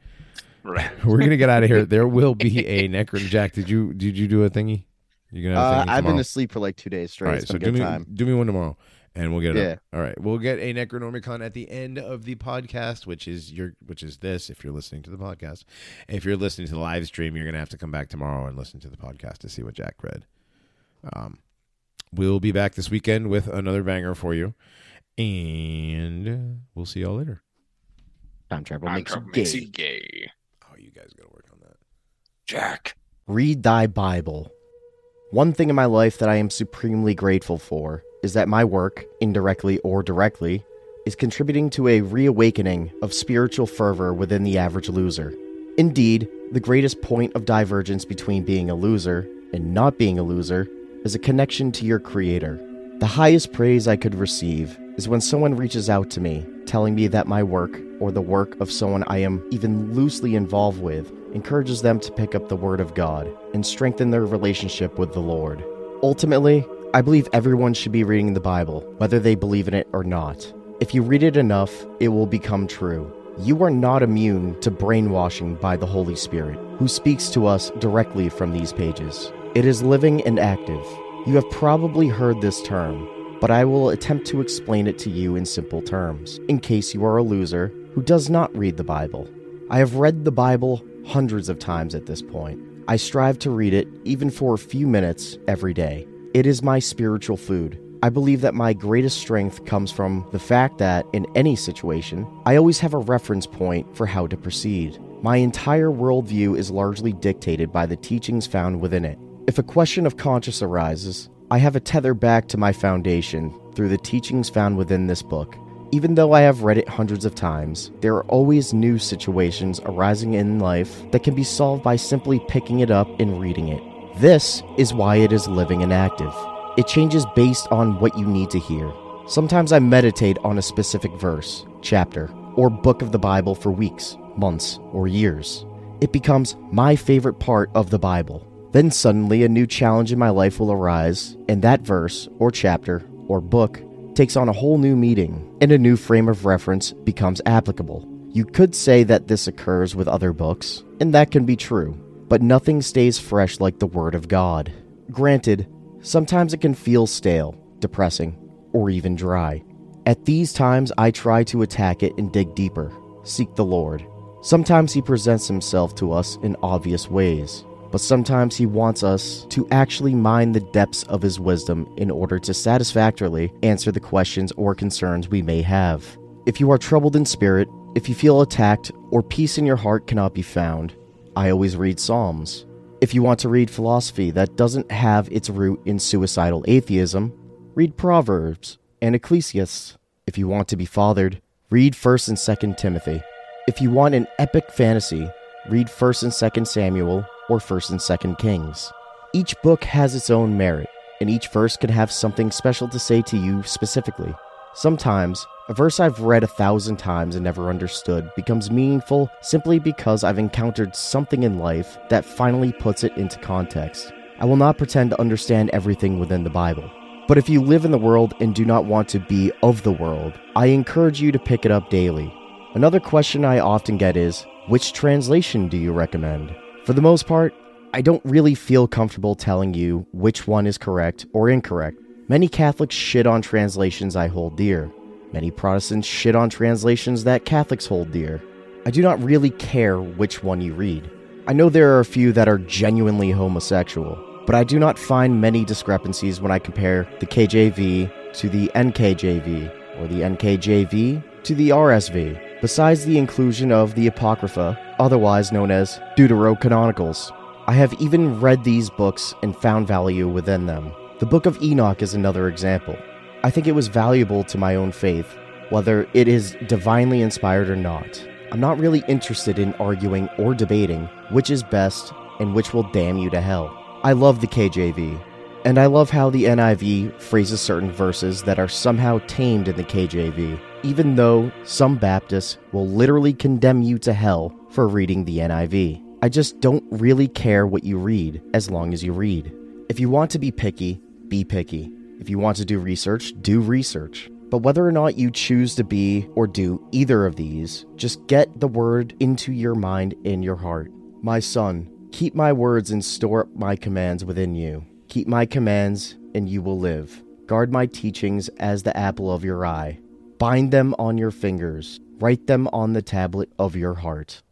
Right. *laughs* We're gonna get out of here. There will be a necro. Jack, did you did you do a thingy? You gonna have a Uh, I've been asleep for like two days straight. All right, so been do me time. do me one tomorrow, and we'll get it. Yeah. Up. All right, we'll get a Necronormiecon at the end of the podcast, which is your which is this. If you're listening to the podcast, if you're listening to the live stream, you're gonna have to come back tomorrow and listen to the podcast to see what Jack read. Um, we'll be back this weekend with another banger for you, and we'll see y'all later. Time travel Time makes you travel gay. makes you gay. Oh, you guys gotta work on that. Jack. Read thy Bible. One thing in my life that I am supremely grateful for is that my work, indirectly or directly, is contributing to a reawakening of spiritual fervor within the average loser. Indeed, the greatest point of divergence between being a loser and not being a loser is a connection to your Creator. The highest praise I could receive is when someone reaches out to me telling me that my work, or the work of someone I am even loosely involved with, encourages them to pick up the Word of God and strengthen their relationship with the Lord. Ultimately, I believe everyone should be reading the Bible, whether they believe in it or not. If you read it enough, it will become true. You are not immune to brainwashing by the Holy Spirit, who speaks to us directly from these pages. It is living and active. You have probably heard this term, but I will attempt to explain it to you in simple terms, in case you are a loser who does not read the Bible. I have read the Bible hundreds of times at this point. I strive to read it even for a few minutes every day. It is my spiritual food. I believe that my greatest strength comes from the fact that, in any situation, I always have a reference point for how to proceed. My entire worldview is largely dictated by the teachings found within it. If a question of conscience arises, I have a tether back to my foundation through the teachings found within this book. Even though I have read it hundreds of times, there are always new situations arising in life that can be solved by simply picking it up and reading it. This is why it is living and active. It changes based on what you need to hear. Sometimes I meditate on a specific verse, chapter, or book of the Bible for weeks, months, or years. It becomes my favorite part of the Bible. Then suddenly a new challenge in my life will arise, and that verse, or chapter, or book takes on a whole new meaning, and a new frame of reference becomes applicable. You could say that this occurs with other books, and that can be true, but nothing stays fresh like the Word of God. Granted, sometimes it can feel stale, depressing, or even dry. At these times, I try to attack it and dig deeper, seek the Lord. Sometimes He presents Himself to us in obvious ways, but sometimes He wants us to actually mine the depths of His wisdom in order to satisfactorily answer the questions or concerns we may have. If you are troubled in spirit, if you feel attacked, or peace in your heart cannot be found, I always read Psalms. If you want to read philosophy that doesn't have its root in suicidal atheism, read Proverbs and Ecclesiastes. If you want to be fathered, read 1st and 2nd Timothy. If you want an epic fantasy, read 1st and 2nd Samuel or 1st and 2nd Kings. Each book has its own merit, and each verse can have something special to say to you specifically. Sometimes, a verse I've read a thousand times and never understood becomes meaningful simply because I've encountered something in life that finally puts it into context. I will not pretend to understand everything within the Bible. But if you live in the world and do not want to be of the world, I encourage you to pick it up daily. Another question I often get is which translation do you recommend? For the most part, I don't really feel comfortable telling you which one is correct or incorrect. Many Catholics shit on translations I hold dear. Many Protestants shit on translations that Catholics hold dear. I do not really care which one you read. I know there are a few that are genuinely homosexual, but I do not find many discrepancies when I compare the KJV to the NKJV or the NKJV to the RSV, besides the inclusion of the Apocrypha, otherwise known as Deuterocanonicals. I have even read these books and found value within them. The Book of Enoch is another example. I think it was valuable to my own faith, whether it is divinely inspired or not. I'm not really interested in arguing or debating which is best and which will damn you to hell. I love the KJV, and I love how the NIV phrases certain verses that are somehow tamed in the KJV, even though some Baptists will literally condemn you to hell for reading the NIV. I just don't really care what you read as long as you read. If you want to be picky, be picky. If you want to do research, do research. But whether or not you choose to be or do either of these, just get the word into your mind and your heart. My son, keep my words and store up my commands within you. Keep my commands, and you will live. Guard my teachings as the apple of your eye. Bind them on your fingers. Write them on the tablet of your heart.